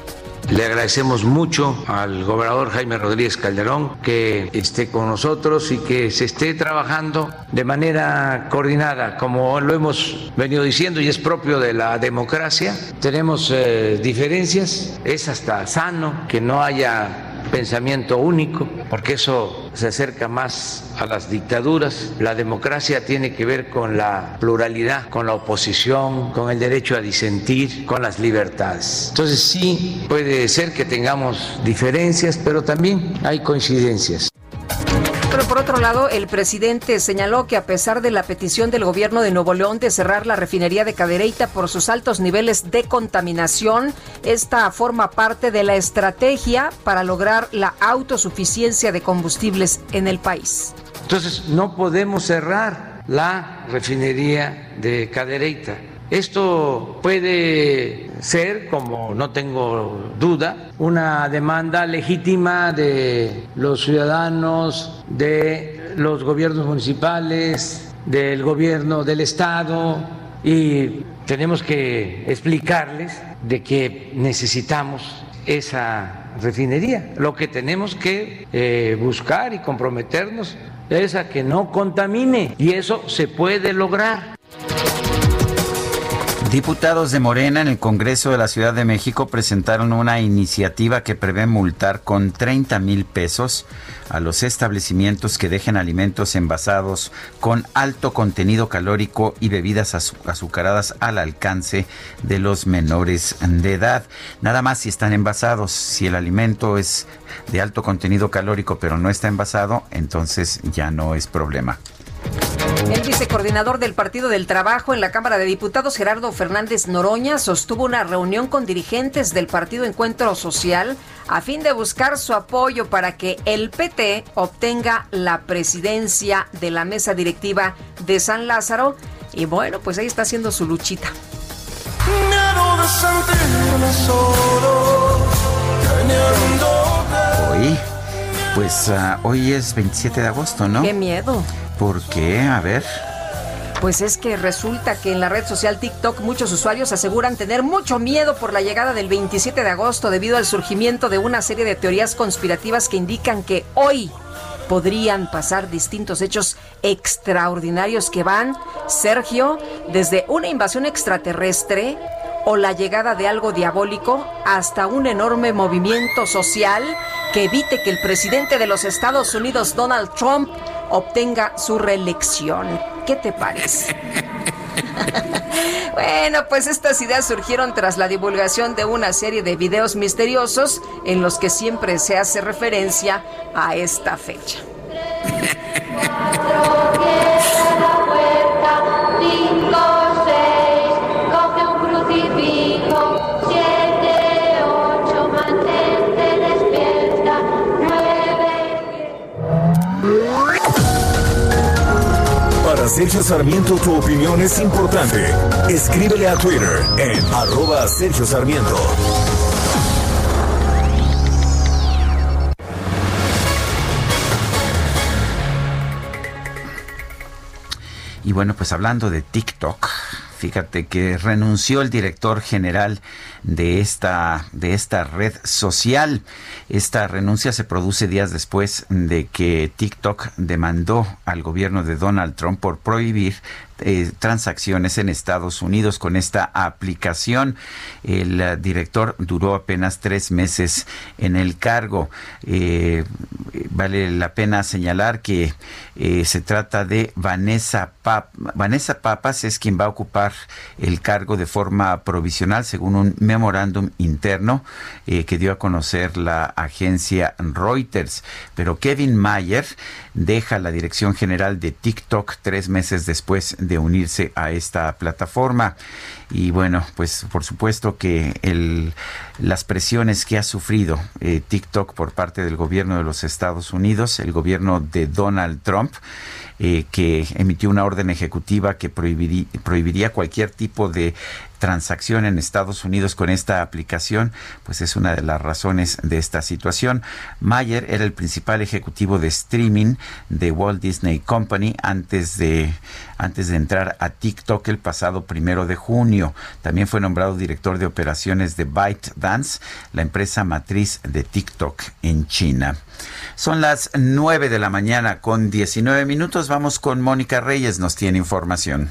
Le agradecemos mucho al gobernador Jaime Rodríguez Calderón que esté con nosotros y que se esté trabajando de manera coordinada, como lo hemos venido diciendo y es propio de la democracia. Tenemos eh, diferencias, es hasta sano que no haya pensamiento único, porque eso se acerca más a las dictaduras. La democracia tiene que ver con la pluralidad, con la oposición, con el derecho a disentir, con las libertades. Entonces sí puede ser que tengamos diferencias, pero también hay coincidencias. Pero por otro lado, el presidente señaló que a pesar de la petición del gobierno de Nuevo León de cerrar la refinería de Cadereyta por sus altos niveles de contaminación, esta forma parte de la estrategia para lograr la autosuficiencia de combustibles en el país. Entonces, no podemos cerrar la refinería de Cadereyta esto puede ser, como no tengo duda, una demanda legítima de los ciudadanos, de los gobiernos municipales, del gobierno del Estado y tenemos que explicarles de que necesitamos esa refinería. Lo que tenemos que eh, buscar y comprometernos es a que no contamine y eso se puede lograr. Diputados de Morena en el Congreso de la Ciudad de México presentaron una iniciativa que prevé multar con 30 mil pesos a los establecimientos que dejen alimentos envasados con alto contenido calórico y bebidas azucaradas al alcance de los menores de edad. Nada más si están envasados. Si el alimento es de alto contenido calórico pero no está envasado, entonces ya no es problema. El vicecoordinador del Partido del Trabajo en la Cámara de Diputados, Gerardo Fernández Noroña, sostuvo una reunión con dirigentes del Partido Encuentro Social a fin de buscar su apoyo para que el PT obtenga la presidencia de la mesa directiva de San Lázaro. Y bueno, pues ahí está haciendo su luchita. Hoy Pues uh, hoy es 27 de agosto, ¿no? Qué miedo. ¿Por qué? A ver. Pues es que resulta que en la red social TikTok muchos usuarios aseguran tener mucho miedo por la llegada del 27 de agosto debido al surgimiento de una serie de teorías conspirativas que indican que hoy podrían pasar distintos hechos extraordinarios que van, Sergio, desde una invasión extraterrestre o la llegada de algo diabólico hasta un enorme movimiento social que evite que el presidente de los Estados Unidos, Donald Trump, obtenga su reelección. ¿Qué te parece? (laughs) bueno, pues estas ideas surgieron tras la divulgación de una serie de videos misteriosos en los que siempre se hace referencia a esta fecha. (laughs) Para Sergio Sarmiento tu opinión es importante. Escríbele a Twitter en arroba Sergio Sarmiento. Y bueno, pues hablando de TikTok, fíjate que renunció el director general de esta, de esta red social. Esta renuncia se produce días después de que TikTok demandó al gobierno de Donald Trump por prohibir eh, transacciones en Estados Unidos con esta aplicación. El uh, director duró apenas tres meses en el cargo. Eh, vale la pena señalar que eh, se trata de Vanessa Pap Vanessa Papas es quien va a ocupar el cargo de forma provisional según un memorándum interno que dio a conocer la agencia Reuters. Pero Kevin Mayer deja la dirección general de TikTok tres meses después de unirse a esta plataforma. Y bueno, pues por supuesto que el, las presiones que ha sufrido eh, TikTok por parte del gobierno de los Estados Unidos, el gobierno de Donald Trump, eh, que emitió una orden ejecutiva que prohibiría cualquier tipo de transacción en Estados Unidos con esta aplicación, pues es una de las razones de esta situación. Mayer era el principal ejecutivo de streaming de Walt Disney Company antes de, antes de entrar a TikTok el pasado primero de junio. También fue nombrado director de operaciones de ByteDance, la empresa matriz de TikTok en China. Son las 9 de la mañana con 19 minutos. Vamos con Mónica Reyes, nos tiene información.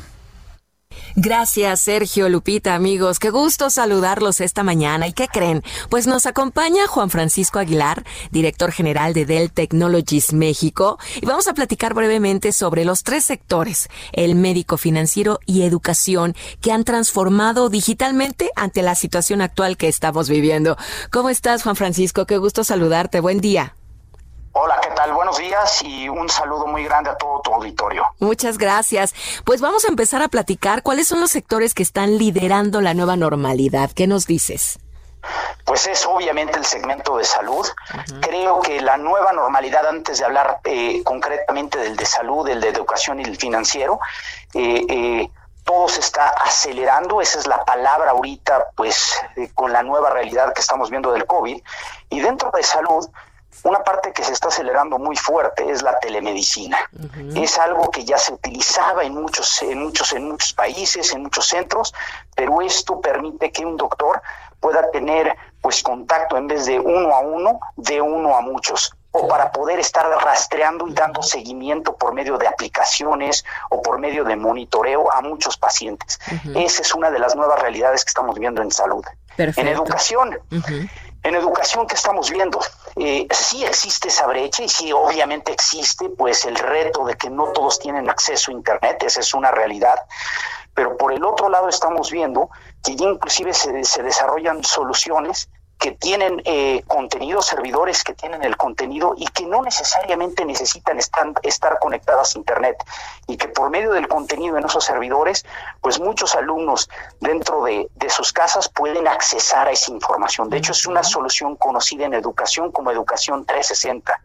Gracias, Sergio, Lupita, amigos. Qué gusto saludarlos esta mañana. ¿Y qué creen? Pues nos acompaña Juan Francisco Aguilar, director general de Dell Technologies México, y vamos a platicar brevemente sobre los tres sectores, el médico, financiero y educación, que han transformado digitalmente ante la situación actual que estamos viviendo. ¿Cómo estás, Juan Francisco? Qué gusto saludarte. Buen día. Hola, ¿qué tal? Buenos días y un saludo muy grande a todo tu auditorio. Muchas gracias. Pues vamos a empezar a platicar cuáles son los sectores que están liderando la nueva normalidad. ¿Qué nos dices? Pues es obviamente el segmento de salud. Creo que la nueva normalidad, antes de hablar eh, concretamente del de salud, el de educación y el financiero, eh, eh, todo se está acelerando, esa es la palabra ahorita, pues con la nueva realidad que estamos viendo del COVID. Y dentro de salud, una parte que se está acelerando muy fuerte es la telemedicina. Es algo que ya se utilizaba en muchos, en muchos, en muchos países, en muchos centros, pero esto permite que un doctor pueda tener pues contacto en vez de uno a uno, de uno a muchos o para poder estar rastreando y dando seguimiento por medio de aplicaciones o por medio de monitoreo a muchos pacientes. Esa es una de las nuevas realidades que estamos viendo en salud. En educación, en educación que estamos viendo, eh, sí existe esa brecha y sí obviamente existe pues el reto de que no todos tienen acceso a Internet, esa es una realidad, pero por el otro lado estamos viendo que ya inclusive se, se desarrollan soluciones que tienen eh, contenido, servidores que tienen el contenido y que no necesariamente necesitan estar, estar conectadas a Internet y que por medio del contenido en esos servidores, pues muchos alumnos dentro de, de sus casas pueden accesar a esa información. De hecho, es una solución conocida en educación como Educación 360.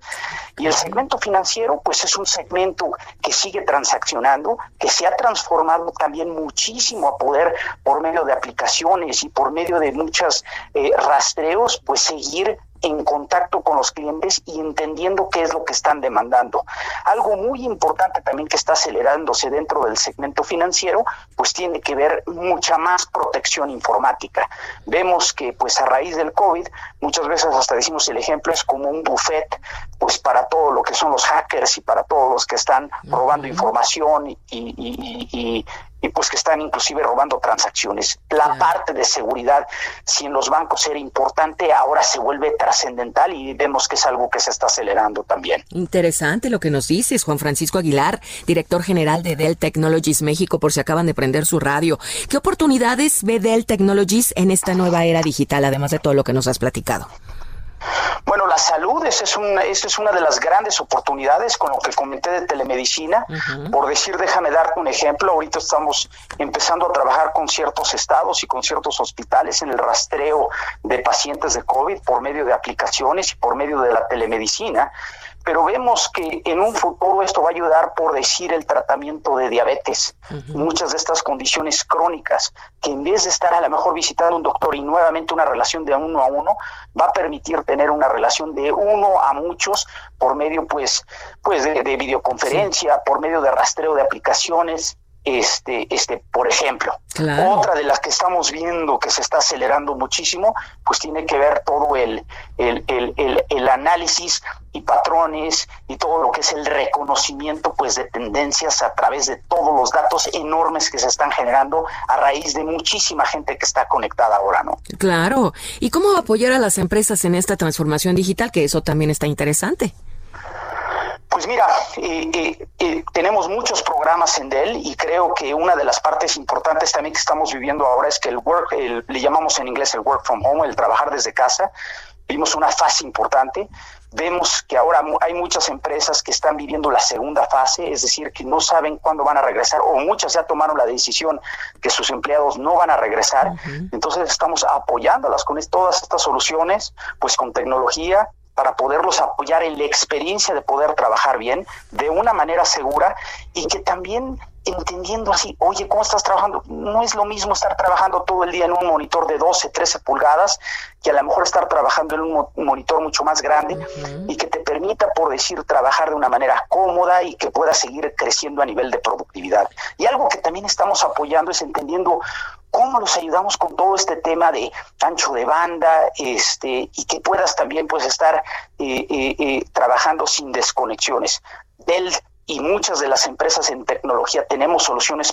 Y el segmento financiero, pues es un segmento que sigue transaccionando, que se ha transformado también muchísimo a poder por medio de aplicaciones y por medio de muchas eh, rastreos, pues seguir en contacto con los clientes y entendiendo qué es lo que están demandando. Algo muy importante también que está acelerándose dentro del segmento financiero, pues tiene que ver mucha más protección informática. Vemos que pues a raíz del COVID, muchas veces hasta decimos el ejemplo es como un buffet, pues para todo lo que son los hackers y para todos los que están robando información y, y, y pues que están inclusive robando transacciones. La parte de seguridad, si en los bancos era importante, ahora se vuelve trascendental y vemos que es algo que se está acelerando también. Interesante lo que nos dices, Juan Francisco Aguilar, director general de Dell Technologies México, por si acaban de prender su radio. ¿Qué oportunidades ve Dell Technologies en esta nueva era digital, además de todo lo que nos has platicado? Bueno, la salud, esa es, una, esa es una de las grandes oportunidades con lo que comenté de telemedicina. Por decir, déjame darte un ejemplo. Ahorita estamos empezando a trabajar con ciertos estados y con ciertos hospitales en el rastreo de pacientes de COVID por medio de aplicaciones y por medio de la telemedicina pero vemos que en un futuro esto va a ayudar, por decir, el tratamiento de diabetes, muchas de estas condiciones crónicas, que en vez de estar a lo mejor visitando un doctor y nuevamente una relación de uno a uno, va a permitir tener una relación de uno a muchos por medio, pues, pues de, videoconferencia, por medio de rastreo de aplicaciones, este, este, por ejemplo. Otra de las que estamos viendo que se está acelerando muchísimo, pues tiene que ver todo el, el, el, el, análisis y patrones y todo lo que es el reconocimiento pues de tendencias a través de todos los datos enormes que se están generando a raíz de muchísima gente que está conectada ahora, ¿no? Claro. ¿Y cómo apoyar a las empresas en esta transformación digital? Que eso también está interesante. Pues mira, eh, eh, eh, tenemos muchos programas en Dell y creo que una de las partes importantes también que estamos viviendo ahora es que el work, le llamamos en inglés el work from home, el trabajar desde casa, vimos una fase importante. Vemos que ahora hay muchas empresas que están viviendo la segunda fase, es decir, que no saben cuándo van a regresar o muchas ya tomaron la decisión que sus empleados no van a regresar. Entonces estamos apoyándolas con todas estas soluciones, pues con tecnología, para poderlos apoyar en la experiencia de poder trabajar bien, de una manera segura y que también entendiendo así, oye, ¿cómo estás trabajando? No es lo mismo estar trabajando todo el día en un monitor de 12, 13 pulgadas que a lo mejor estar trabajando en un monitor mucho más grande y que te permita, por decir, trabajar de una manera cómoda y que puedas seguir creciendo a nivel de productividad. Y algo que también estamos apoyando es entendiendo cómo los ayudamos con todo este tema de ancho de banda este y que puedas también pues estar eh, eh, eh, trabajando sin desconexiones. Dell y muchas de las empresas en tecnología tenemos soluciones.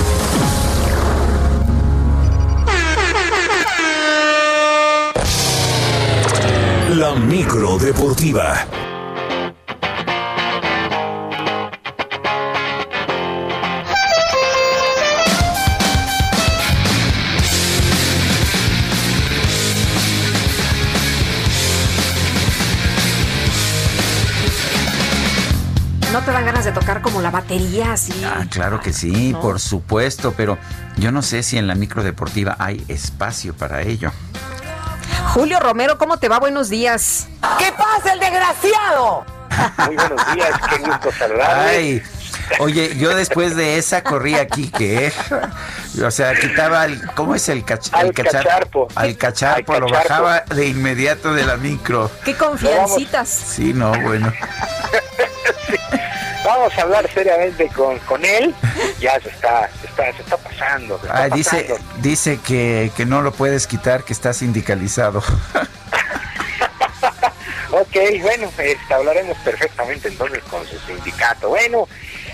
La micro deportiva. ¿No te dan ganas de tocar como la batería así? Ah, claro que sí, por supuesto, pero yo no sé si en la micro deportiva hay espacio para ello. Julio Romero, ¿cómo te va? Buenos días. ¿Qué pasa, el desgraciado? Muy buenos días, qué gusto saludarle. oye, yo después de esa corrí aquí, que o sea, quitaba el, ¿cómo es el, cach, al el cacharpo? Al cacharpo, lo bajaba de inmediato de la micro. Qué confiancitas. Sí, no, bueno. (laughs) Vamos a hablar seriamente con, con él. Ya se está, está, se está pasando. ah, dice, dice que, que no lo puedes quitar, que está sindicalizado. (laughs) ok, bueno, este, hablaremos perfectamente entonces con su sindicato. Bueno,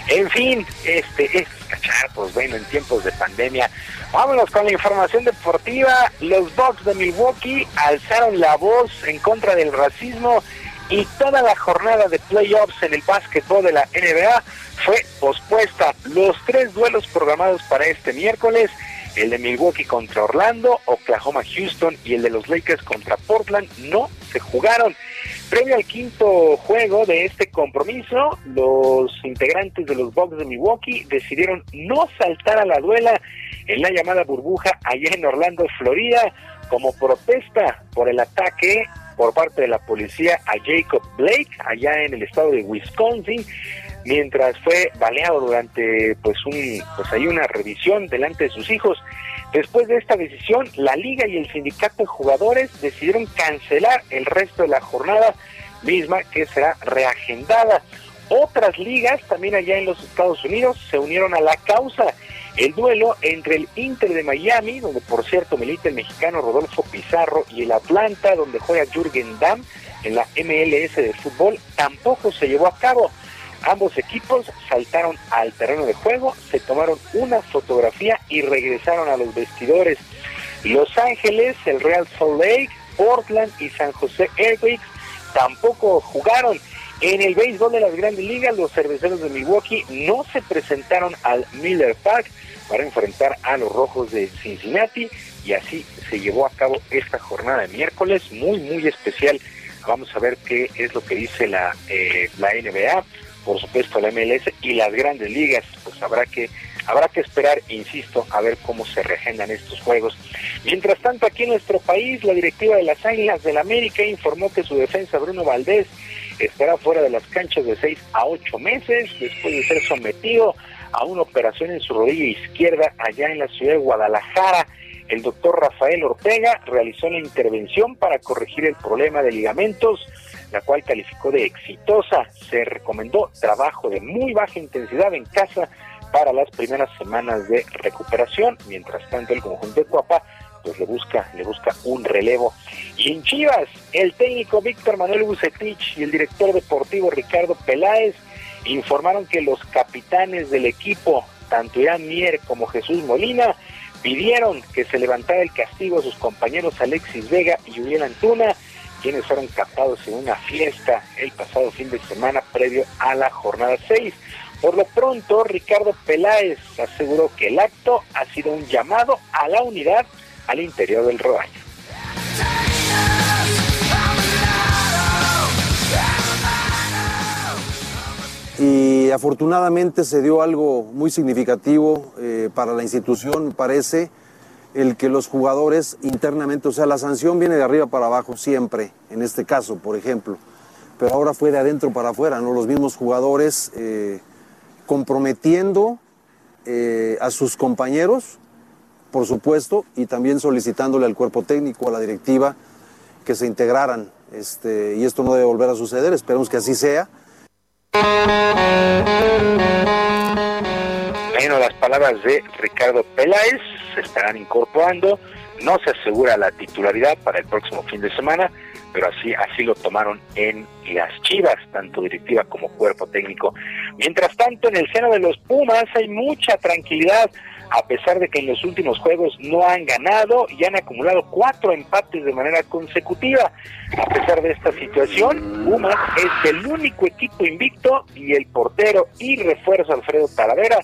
en fin, este, es cachar, pues bueno, en tiempos de pandemia. Vámonos con la información deportiva. Los Bucks de Milwaukee alzaron la voz en contra del racismo y toda la jornada de playoffs en el básquetbol de la NBA fue pospuesta. Los tres duelos programados para este miércoles el de Milwaukee contra Orlando, Oklahoma Houston y el de los Lakers contra Portland no se jugaron. Previo al quinto juego de este compromiso, los integrantes de los Bucks de Milwaukee decidieron no saltar a la duela en la llamada burbuja allá en Orlando, Florida, como protesta por el ataque por parte de la policía a Jacob Blake allá en el estado de Wisconsin mientras fue baleado durante pues un pues hay una revisión delante de sus hijos. Después de esta decisión, la liga y el sindicato de jugadores decidieron cancelar el resto de la jornada misma que será reagendada. Otras ligas también allá en los Estados Unidos se unieron a la causa. El duelo entre el Inter de Miami, donde por cierto milita el mexicano Rodolfo Pizarro, y el Atlanta, donde juega Jürgen Damm en la MLS de fútbol, tampoco se llevó a cabo. Ambos equipos saltaron al terreno de juego, se tomaron una fotografía y regresaron a los vestidores. Los Ángeles, el Real Salt Lake, Portland y San José Airways tampoco jugaron. En el béisbol de las grandes ligas, los cerveceros de Milwaukee no se presentaron al Miller Park para enfrentar a los rojos de Cincinnati y así se llevó a cabo esta jornada de miércoles muy muy especial. Vamos a ver qué es lo que dice la, eh, la NBA por supuesto la MLS y las grandes ligas, pues habrá que habrá que esperar, insisto, a ver cómo se regendan estos juegos. Mientras tanto, aquí en nuestro país, la directiva de las Águilas del América informó que su defensa Bruno Valdés estará fuera de las canchas de seis a ocho meses después de ser sometido a una operación en su rodilla izquierda allá en la ciudad de Guadalajara. El doctor Rafael Ortega realizó la intervención para corregir el problema de ligamentos la cual calificó de exitosa. Se recomendó trabajo de muy baja intensidad en casa para las primeras semanas de recuperación. Mientras tanto, el conjunto de Cuapa pues le busca, le busca un relevo. Y en Chivas, el técnico Víctor Manuel Bucetich y el director deportivo Ricardo Peláez informaron que los capitanes del equipo, tanto Irán Mier como Jesús Molina, pidieron que se levantara el castigo a sus compañeros Alexis Vega y Julián Antuna quienes fueron captados en una fiesta el pasado fin de semana previo a la jornada 6. Por lo pronto, Ricardo Peláez aseguró que el acto ha sido un llamado a la unidad al interior del rebaño. Y afortunadamente se dio algo muy significativo eh, para la institución, parece, el que los jugadores internamente, o sea, la sanción viene de arriba para abajo siempre, en este caso, por ejemplo, pero ahora fue de adentro para afuera, ¿no? Los mismos jugadores eh, comprometiendo eh, a sus compañeros, por supuesto, y también solicitándole al cuerpo técnico, a la directiva, que se integraran. Este, y esto no debe volver a suceder, esperemos que así sea. Bueno, las palabras de Ricardo Peláez se estarán incorporando. No se asegura la titularidad para el próximo fin de semana, pero así, así lo tomaron en las Chivas, tanto directiva como cuerpo técnico. Mientras tanto, en el seno de los Pumas hay mucha tranquilidad, a pesar de que en los últimos juegos no han ganado y han acumulado cuatro empates de manera consecutiva. A pesar de esta situación, Pumas es el único equipo invicto y el portero y refuerzo Alfredo Talavera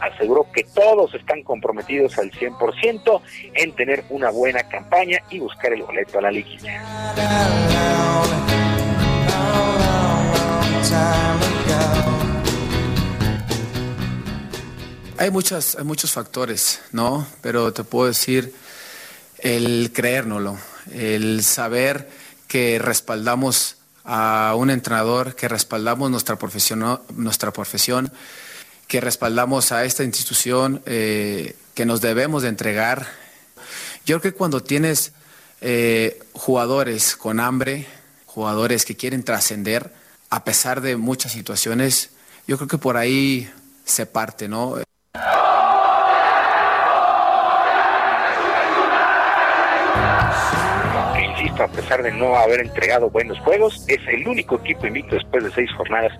aseguró que todos están comprometidos al 100% en tener una buena campaña y buscar el boleto a la liguilla. Hay, muchas, hay muchos factores, ¿no? Pero te puedo decir el creérnoslo, el saber que respaldamos a un entrenador, que respaldamos nuestra profesión, nuestra profesión que respaldamos a esta institución, eh, que nos debemos de entregar. Yo creo que cuando tienes eh, jugadores con hambre, jugadores que quieren trascender, a pesar de muchas situaciones, yo creo que por ahí se parte, ¿no? A pesar de no haber entregado buenos juegos, es el único equipo invicto después de seis jornadas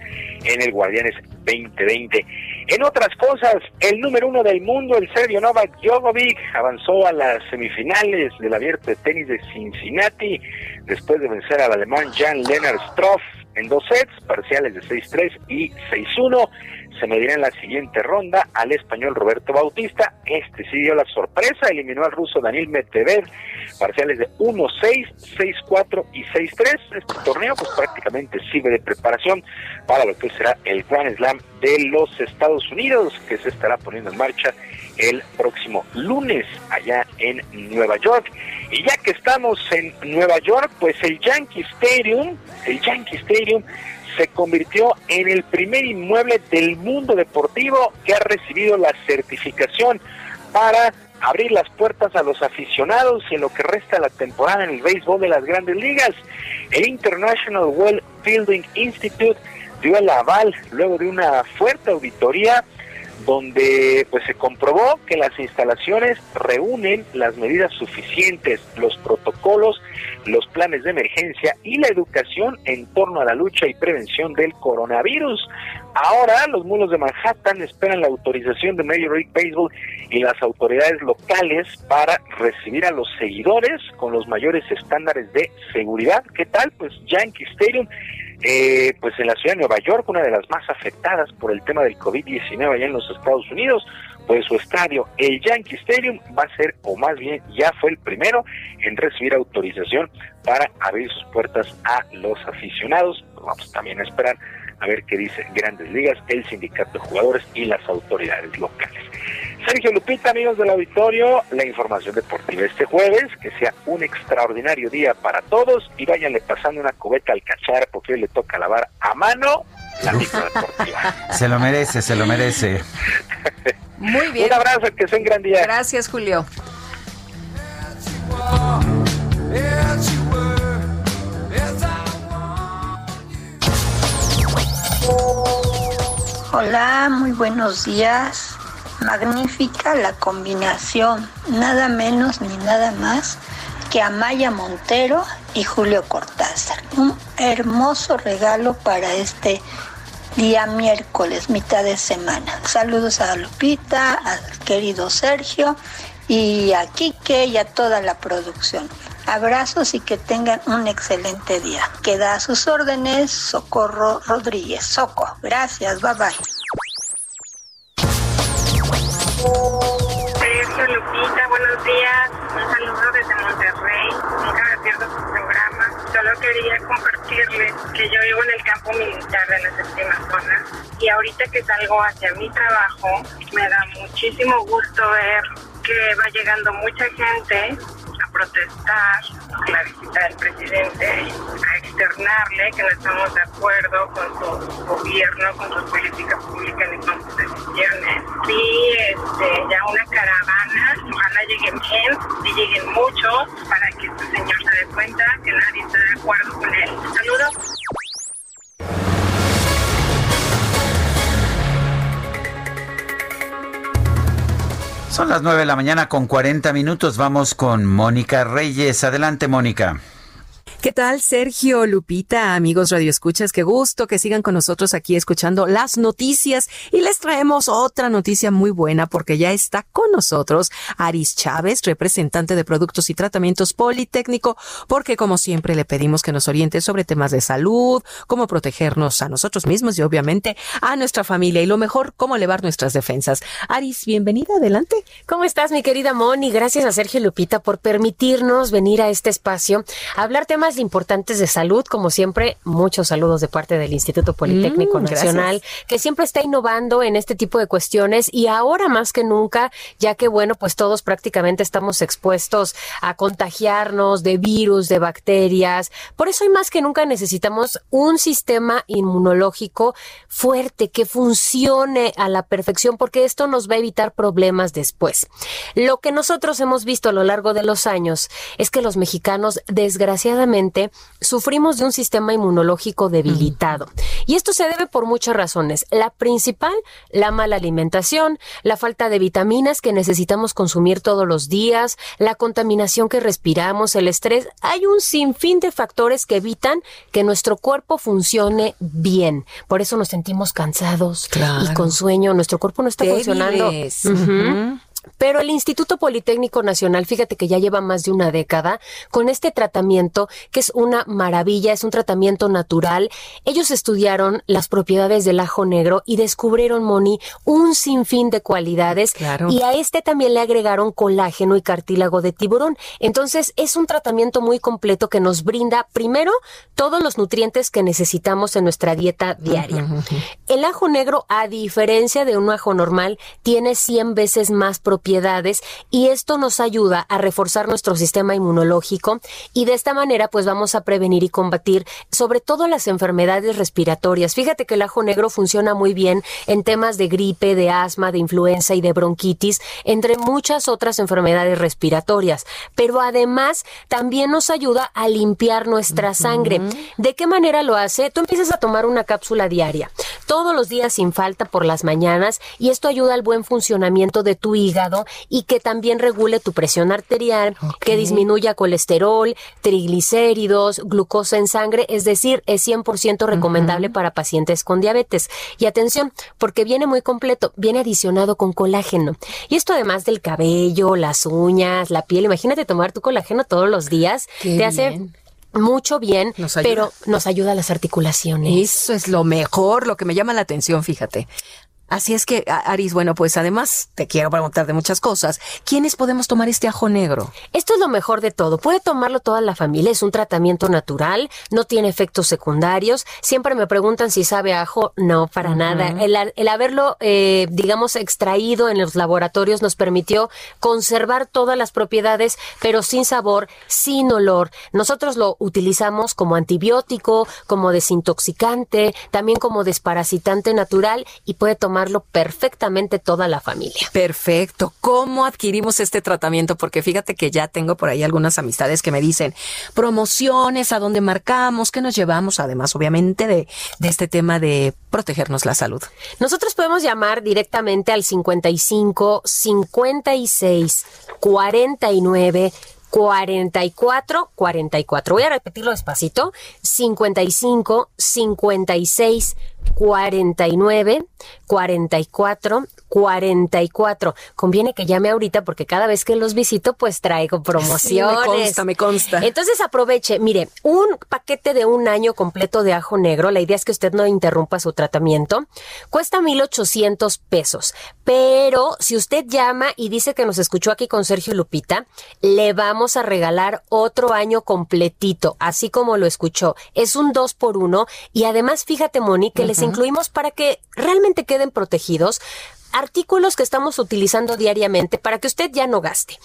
en el Guardianes 2020. En otras cosas, el número uno del mundo, el serbio Novak Djokovic, avanzó a las semifinales del abierto de tenis de Cincinnati después de vencer al alemán Jan Lennart Stroff en dos sets, parciales de 6-3 y 6-1. Se medirá en la siguiente ronda al español Roberto Bautista. Este sí dio la sorpresa, eliminó al ruso Daniel Medvedev, parciales de 1-6, 6-4 y 6-3. Este torneo pues prácticamente sirve de preparación para lo que será el Grand Slam de los Estados Unidos, que se estará poniendo en marcha el próximo lunes allá en Nueva York. Y ya que estamos en Nueva York, pues el Yankee Stadium, el Yankee Stadium se convirtió en el primer inmueble del mundo deportivo que ha recibido la certificación para abrir las puertas a los aficionados en lo que resta la temporada en el béisbol de las grandes ligas. El International World Fielding Institute dio el aval luego de una fuerte auditoría donde pues se comprobó que las instalaciones reúnen las medidas suficientes, los protocolos, los planes de emergencia y la educación en torno a la lucha y prevención del coronavirus. Ahora los mulos de Manhattan esperan la autorización de Major League Baseball y las autoridades locales para recibir a los seguidores con los mayores estándares de seguridad. ¿Qué tal? Pues Yankee Stadium eh, pues en la ciudad de Nueva York, una de las más afectadas por el tema del COVID-19 allá en los Estados Unidos, pues su estadio, el Yankee Stadium, va a ser, o más bien ya fue el primero en recibir autorización para abrir sus puertas a los aficionados. Vamos también a esperar a ver qué dice Grandes Ligas, el sindicato de jugadores y las autoridades locales. Sergio Lupita, amigos del auditorio, la información deportiva este jueves, que sea un extraordinario día para todos y váyanle pasando una cubeta al cachar porque hoy le toca lavar a mano la micro deportiva. (laughs) Se lo merece, se lo merece. Muy bien. Un abrazo, que sea un gran día. Gracias, Julio. Hola, muy buenos días. Magnífica la combinación, nada menos ni nada más que Amaya Montero y Julio Cortázar. Un hermoso regalo para este día miércoles, mitad de semana. Saludos a Lupita, al querido Sergio y a Quique y a toda la producción. Abrazos y que tengan un excelente día. Queda a sus órdenes Socorro Rodríguez. Soco, gracias, bye bye. Sergio Lupita, buenos días. Un saludo desde Monterrey. Nunca me pierdo su programa. Solo quería compartirles que yo vivo en el campo militar de la séptima zona y ahorita que salgo hacia mi trabajo me da muchísimo gusto ver que va llegando mucha gente a protestar la visita del presidente, a externarle que no estamos de acuerdo con su gobierno, con sus políticas públicas ni con sus decisiones. Sí, este, ya una caravana, ojalá lleguen bien y lleguen muchos para que este señor se dé cuenta que nadie está de acuerdo con él. Saludos. Son las 9 de la mañana con 40 minutos. Vamos con Mónica Reyes. Adelante, Mónica. ¿Qué tal, Sergio, Lupita, amigos radioescuchas? Qué gusto que sigan con nosotros aquí escuchando las noticias y les traemos otra noticia muy buena porque ya está con nosotros Aris Chávez, representante de Productos y Tratamientos Politécnico, porque como siempre le pedimos que nos oriente sobre temas de salud, cómo protegernos a nosotros mismos y obviamente a nuestra familia y lo mejor, cómo elevar nuestras defensas. Aris, bienvenida, adelante. ¿Cómo estás, mi querida Moni? Gracias a Sergio Lupita por permitirnos venir a este espacio a hablar temas importantes de salud, como siempre, muchos saludos de parte del Instituto Politécnico Mm, Nacional, que siempre está innovando en este tipo de cuestiones y ahora más que nunca, ya que bueno, pues todos prácticamente estamos expuestos a contagiarnos de virus, de bacterias. Por eso hoy más que nunca necesitamos un sistema inmunológico fuerte que funcione a la perfección porque esto nos va a evitar problemas después. Lo que nosotros hemos visto a lo largo de los años es que los mexicanos desgraciadamente sufrimos de un sistema inmunológico debilitado. Y esto se debe por muchas razones. La principal, la mala alimentación, la falta de vitaminas que necesitamos consumir todos los días, la contaminación que respiramos, el estrés. Hay un sinfín de factores que evitan que nuestro cuerpo funcione bien. Por eso nos sentimos cansados Claro. y con sueño. Nuestro cuerpo no está funcionando. Pero el Instituto Politécnico Nacional, fíjate que ya lleva más de una década con este tratamiento, que es una maravilla, es un tratamiento natural. Ellos estudiaron las propiedades del ajo negro y descubrieron, Moni, un sinfín de cualidades. Claro. Y a este también le agregaron colágeno y cartílago de tiburón. Entonces, es un tratamiento muy completo que nos brinda, primero, todos los nutrientes que necesitamos en nuestra dieta diaria. El ajo negro, a diferencia de un ajo normal, tiene 100 veces más propiedades y esto nos ayuda a reforzar nuestro sistema inmunológico y de esta manera pues vamos a prevenir y combatir sobre todo las enfermedades respiratorias. Fíjate que el ajo negro funciona muy bien en temas de gripe, de asma, de influenza y de bronquitis, entre muchas otras enfermedades respiratorias, pero además también nos ayuda a limpiar nuestra sangre. ¿De qué manera lo hace? Tú empiezas a tomar una cápsula diaria, todos los días sin falta por las mañanas y esto ayuda al buen funcionamiento de tu hígado y que también regule tu presión arterial, que disminuya colesterol, triglicéridos, glucosa en sangre, es decir, es 100% recomendable para pacientes con diabetes. Y atención, porque viene muy completo, viene adicionado con colágeno. Y esto además del cabello, las uñas, la piel, imagínate tomar tu colágeno todos los días, Qué te hace mucho bien, Nos pero nos ayuda a las articulaciones. Eso es lo mejor, lo que me llama la atención, fíjate. Así es que, Aris, bueno, pues además te quiero preguntar de muchas cosas. ¿Quiénes podemos tomar este ajo negro? Esto es lo mejor de todo. Puede tomarlo toda la familia. Es un tratamiento natural. No tiene efectos secundarios. Siempre me preguntan si sabe a ajo. No, para nada. El, el haberlo, eh, digamos, extraído en los laboratorios nos permitió conservar todas las propiedades, pero sin sabor, sin olor. Nosotros lo utilizamos como antibiótico, como desintoxicante, también como desparasitante natural y puede tomarlo perfectamente toda la familia. Perfecto. ¿Cómo adquirimos este tratamiento? Porque fíjate que ya tengo por ahí algunas amistades que me dicen promociones, a dónde marcamos, qué nos llevamos, además, obviamente, de, de este tema de protegernos la salud. Nosotros podemos llamar directamente al 55 56 49 44 44. Voy a repetirlo despacito. 55 56 49 44 44. Conviene que llame ahorita porque cada vez que los visito pues traigo promociones. (laughs) Sí, me consta, me consta. Entonces aproveche, mire, un paquete de un año completo de ajo negro, la idea es que usted no interrumpa su tratamiento, cuesta 1,800 pesos. Pero si usted llama y dice que nos escuchó aquí con Sergio Lupita, le vamos a regalar otro año completito, así como lo escuchó. Es un 2 por 1 y además fíjate, Moni, que les incluimos para que realmente queden protegidos artículos que estamos utilizando diariamente para que usted ya no gaste.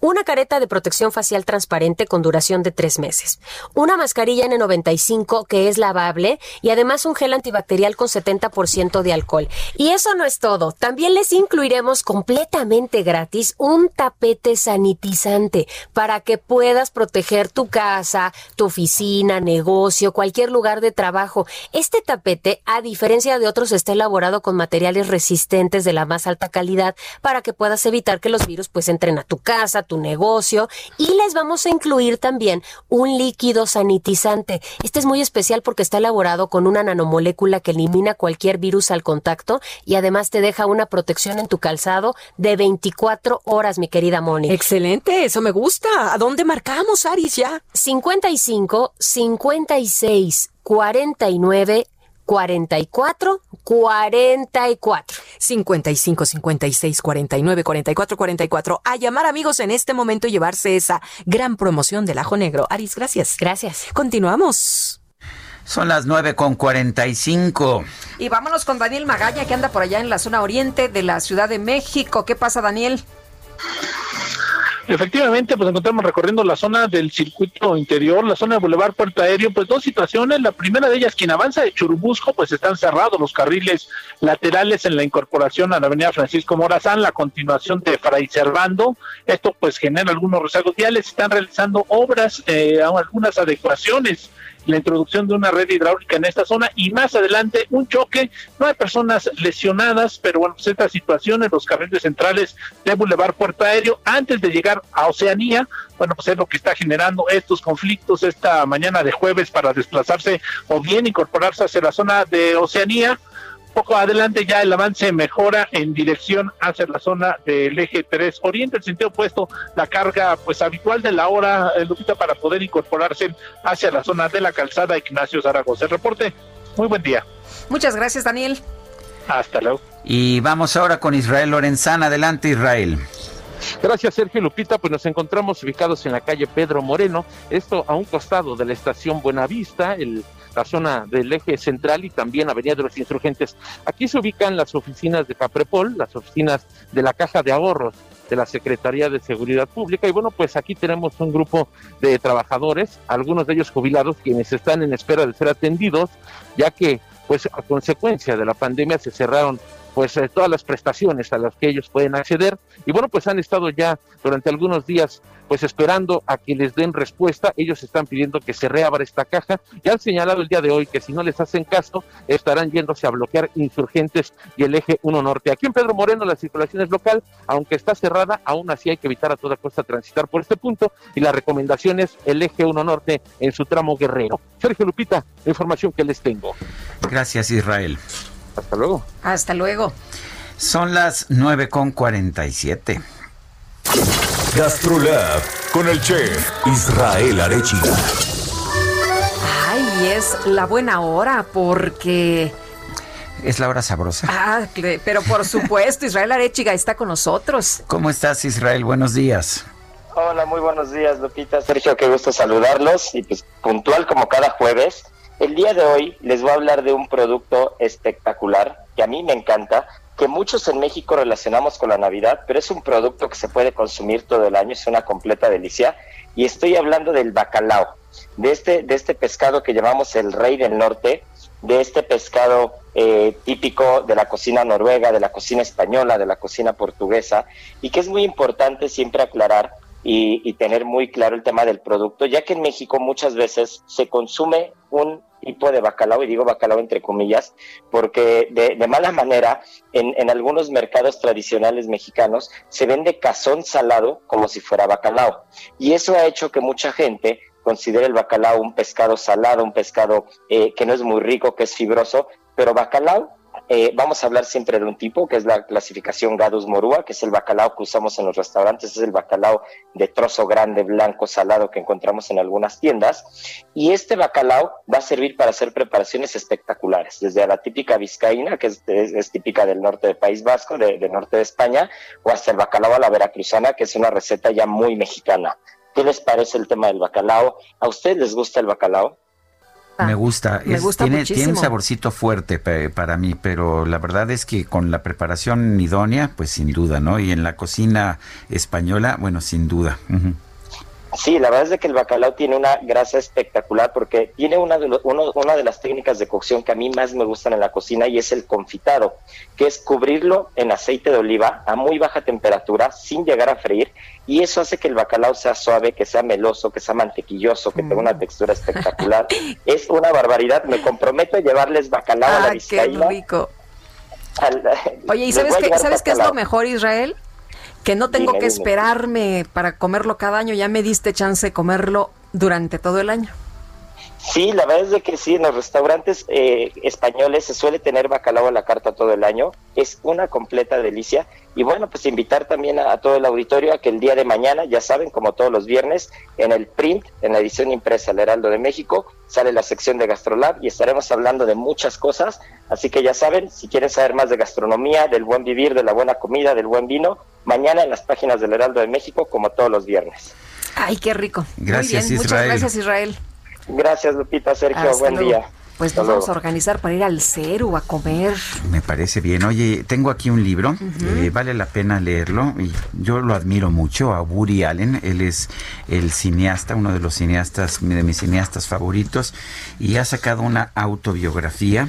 Una careta de protección facial transparente con duración de tres meses. Una mascarilla N95 que es lavable y además un gel antibacterial con 70% de alcohol. Y eso no es todo. También les incluiremos completamente gratis un tapete sanitizante para que puedas proteger tu casa, tu oficina, negocio, cualquier lugar de trabajo. Este tapete, a diferencia de otros, está elaborado con materiales resistentes de la más alta calidad para que puedas evitar que los virus pues entren a tu casa, tu negocio y les vamos a incluir también un líquido sanitizante. Este es muy especial porque está elaborado con una nanomolécula que elimina cualquier virus al contacto y además te deja una protección en tu calzado de 24 horas, mi querida Moni. Excelente, eso me gusta. ¿A dónde marcamos, Aris, ya? 55 56 49 44 44. 55 56 49 44 44. A llamar amigos en este momento y llevarse esa gran promoción del ajo negro. Aris, gracias. Gracias. Continuamos. Son las 9 con 45. Y vámonos con Daniel Magaña, que anda por allá en la zona oriente de la Ciudad de México. ¿Qué pasa, Daniel? Efectivamente, pues encontramos recorriendo la zona del circuito interior, la zona de Boulevard Puerto Aéreo, pues dos situaciones. La primera de ellas, quien avanza de Churubusco, pues están cerrados los carriles laterales en la incorporación a la avenida Francisco Morazán, la continuación de Fray Servando. Esto pues genera algunos rezagos viales, están realizando obras, eh, algunas adecuaciones la introducción de una red hidráulica en esta zona y más adelante un choque. No hay personas lesionadas, pero bueno, pues esta situación en los carriles centrales de Boulevard Puerto Aéreo antes de llegar a Oceanía, bueno, pues es lo que está generando estos conflictos esta mañana de jueves para desplazarse o bien incorporarse hacia la zona de Oceanía Poco adelante ya el avance mejora en dirección hacia la zona del eje 3 oriente, el sentido opuesto, la carga pues habitual de la hora, eh, Lupita, para poder incorporarse hacia la zona de la calzada Ignacio Zaragoza. El reporte, muy buen día. Muchas gracias, Daniel. Hasta luego. Y vamos ahora con Israel Lorenzana. Adelante, Israel. Gracias, Sergio Lupita. Pues nos encontramos ubicados en la calle Pedro Moreno, esto a un costado de la estación Buenavista, el la zona del eje central y también Avenida de los Insurgentes. Aquí se ubican las oficinas de Caprepol, las oficinas de la Caja de Ahorros de la Secretaría de Seguridad Pública. Y bueno, pues aquí tenemos un grupo de trabajadores, algunos de ellos jubilados, quienes están en espera de ser atendidos, ya que pues a consecuencia de la pandemia se cerraron pues eh, todas las prestaciones a las que ellos pueden acceder. Y bueno pues han estado ya durante algunos días pues esperando a que les den respuesta. Ellos están pidiendo que se reabra esta caja. Y han señalado el día de hoy que si no les hacen caso estarán yéndose a bloquear insurgentes y el eje 1 norte. Aquí en Pedro Moreno la circulación es local aunque está cerrada aún así hay que evitar a toda costa transitar por este punto. Y la recomendación es el eje 1 norte en su tramo guerrero. Sergio Lupita la información que les tengo. Gracias Israel hasta luego. Hasta luego. Son las 9 con 47. Gastrolab con el chef Israel Arechiga. Ay, es la buena hora porque... Es la hora sabrosa. Ah, pero por supuesto, Israel Arechiga está con nosotros. ¿Cómo estás, Israel? Buenos días. Hola, muy buenos días, Lupita. Sergio, qué gusto saludarlos. Y pues puntual como cada jueves, el día de hoy les voy a hablar de un producto espectacular que a mí me encanta, que muchos en México relacionamos con la Navidad, pero es un producto que se puede consumir todo el año, es una completa delicia. Y estoy hablando del bacalao, de este, de este pescado que llamamos el rey del norte, de este pescado eh, típico de la cocina noruega, de la cocina española, de la cocina portuguesa, y que es muy importante siempre aclarar y, tener muy claro el tema del producto, ya que en México muchas veces se consume un tipo de bacalao, y digo bacalao entre comillas, porque de, mala manera en, algunos mercados tradicionales mexicanos se vende cazón salado como si fuera bacalao. Y eso ha hecho que mucha gente considere el bacalao un pescado salado, un pescado eh, que no es muy rico, que es fibroso, pero bacalao eh, vamos a hablar siempre de un tipo, que es la clasificación Gadus Morua, que es el bacalao que usamos en los restaurantes, es el bacalao de trozo grande, blanco, salado que encontramos en algunas tiendas. Y este bacalao va a servir para hacer preparaciones espectaculares, desde la típica vizcaína, que es, típica del norte del País Vasco, del de norte de España, o hasta el bacalao a la veracruzana, que es una receta ya muy mexicana. ¿Qué les parece el tema del bacalao? ¿A ustedes les gusta el bacalao? Me gusta, Me gusta tiene, tiene, un saborcito fuerte para mí, pero la verdad es que con la preparación idónea, pues sin duda, ¿no? Y en la cocina española, bueno, sin duda. Sí, la verdad es que el bacalao tiene una grasa espectacular porque tiene una de, una de las técnicas de cocción que a mí más me gustan en la cocina y es el confitado, que es cubrirlo en aceite de oliva a muy baja temperatura sin llegar a freír y eso hace que el bacalao sea suave, que sea meloso, que sea mantequilloso, que tenga una mm. textura espectacular. (laughs) es una barbaridad, me comprometo a llevarles bacalao a la vizcaína. Qué rico. Oye, ¿y sabes qué, sabes qué es lo mejor, Israel? que no tengo que esperarme para comerlo cada año, ya me diste chance de comerlo durante todo el año. Sí, la verdad es de que sí, en los restaurantes eh, españoles se suele tener bacalao a la carta todo el año. Es una completa delicia. Y bueno, pues invitar también a, todo el auditorio a que el día de mañana, ya saben, como todos los viernes, en el print, en la edición impresa del Heraldo de México, sale la sección de Gastrolab y estaremos hablando de muchas cosas. Así que ya saben, si quieren saber más de gastronomía, del buen vivir, de la buena comida, del buen vino, mañana en las páginas del Heraldo de México, como todos los viernes. Ay, qué rico. Gracias, Muy bien. Muchas gracias, Israel. Gracias, Lupita, Sergio, buen día. Pues nos vamos a organizar para ir al cero a comer. Me parece bien. Oye, tengo aquí un libro, eh, vale la pena leerlo. Y yo lo admiro mucho a Woody Allen. Él es el cineasta, uno de los cineastas, de mis cineastas favoritos, y ha sacado una autobiografía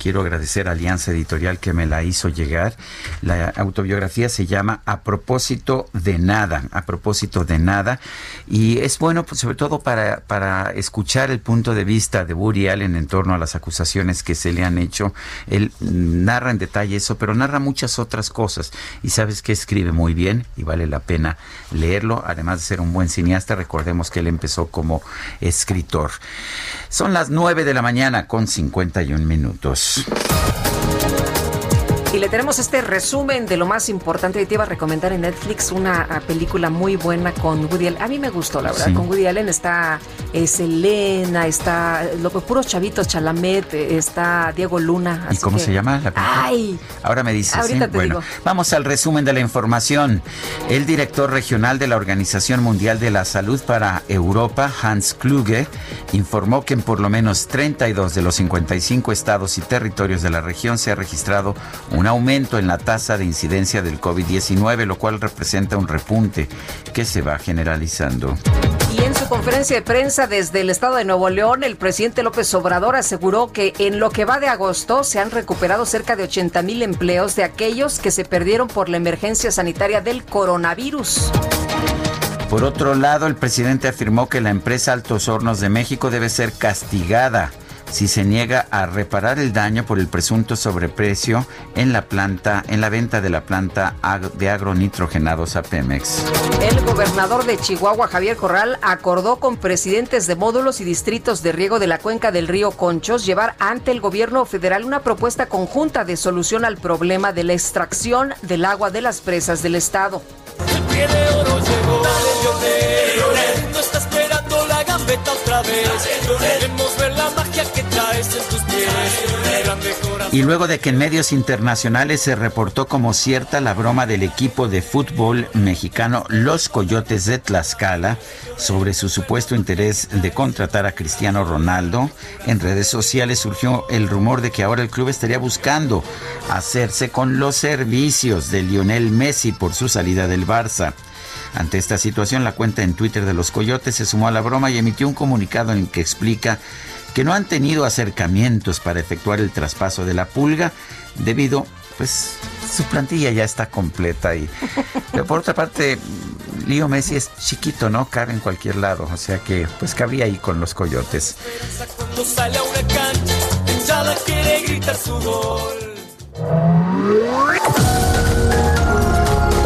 quiero agradecer a Alianza Editorial que me la hizo llegar. La autobiografía se llama A propósito de nada, a propósito de nada. Y es bueno, pues, sobre todo para, para escuchar el punto de vista de Woody Allen en torno a las acusaciones que se le han hecho. Él narra en detalle eso, pero narra muchas otras cosas. Y sabes que escribe muy bien y vale la pena leerlo. Además de ser un buen cineasta, recordemos que él empezó como escritor. Son las 9 de la mañana con 51 minutos. News. Y le tenemos este resumen de lo más importante. Y te iba a recomendar en Netflix una ah, película muy buena con Woody Allen. A mí me gustó, la verdad. Sí. Con Woody Allen está eh, Selena, está lo, puros chavitos, Chalamet, eh, está Diego Luna. ¿Y cómo que- se llama la película? Ay, Ahora me dices, Ahorita ¿sí? te Bueno, digo. vamos al resumen de la información. El director regional de la Organización Mundial de la Salud para Europa, Hans Kluge, informó que en por lo menos 32 de los 55 estados y territorios de la región se ha registrado un aumento en la tasa de incidencia del COVID-19, lo cual representa un repunte que se va generalizando. Y en su conferencia de prensa desde el estado de Nuevo León, el presidente López Obrador aseguró que en lo que va de agosto se han recuperado cerca de 80 mil empleos de aquellos que se perdieron por la emergencia sanitaria del coronavirus. Por otro lado, el presidente afirmó que la empresa Altos Hornos de México debe ser castigada si se niega a reparar el daño por el presunto sobreprecio en la planta, en la venta de la planta de agronitrogenados a Pemex. El gobernador de Chihuahua, Javier Corral, acordó con presidentes de módulos y distritos de riego de la cuenca del río Conchos llevar ante el gobierno federal una propuesta conjunta de solución al problema de la extracción del agua de las presas del estado. pie de oro llegó. Dale. El Y luego de que en medios internacionales se reportó como cierta la broma del equipo de fútbol mexicano Los Coyotes de Tlaxcala sobre su supuesto interés de contratar a Cristiano Ronaldo, en redes sociales surgió el rumor de que ahora el club estaría buscando hacerse con los servicios de Lionel Messi por su salida del Barça. Ante esta situación, la cuenta en Twitter de los Coyotes se sumó a la broma y emitió un comunicado en el que explica que no han tenido acercamientos para efectuar el traspaso de la pulga debido, pues, su plantilla ya está completa y pero por otra parte, Leo Messi es chiquito, ¿no? Cabe en cualquier lado, o sea que pues cabría ahí con los Coyotes. Cuando sale a hinchada quiere gritar su gol.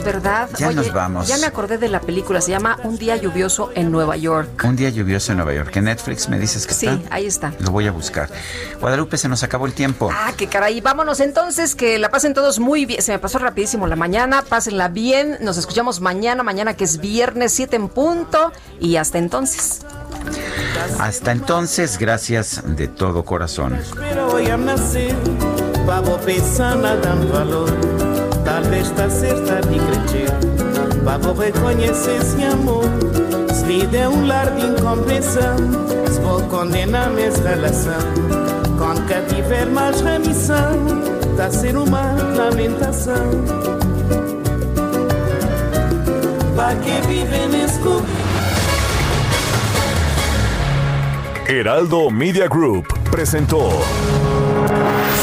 Vamos, ¿verdad? Ya nos vamos. Ya me acordé de la película, se llama Un día lluvioso en Nueva York. Un día lluvioso en Nueva York. En Netflix me dices que Sí, está. ahí está. Lo voy a buscar. Guadalupe, se nos acabó el tiempo. Ah, qué caray. Vámonos entonces, que la pasen todos muy bien. Se me pasó rapidísimo la mañana. Pásenla bien. Nos escuchamos mañana, mañana que es viernes 7 en punto. Y hasta entonces. Hasta entonces, gracias de todo corazón. Talvez está certa de crescer, vou reconhecer esse amor. Se vida é um lar de incompreensão, se vou condenar minha relação. Quando cá tiver mais remissão, a ser uma lamentação. Para que viver nesse? Heraldo Media Group presentó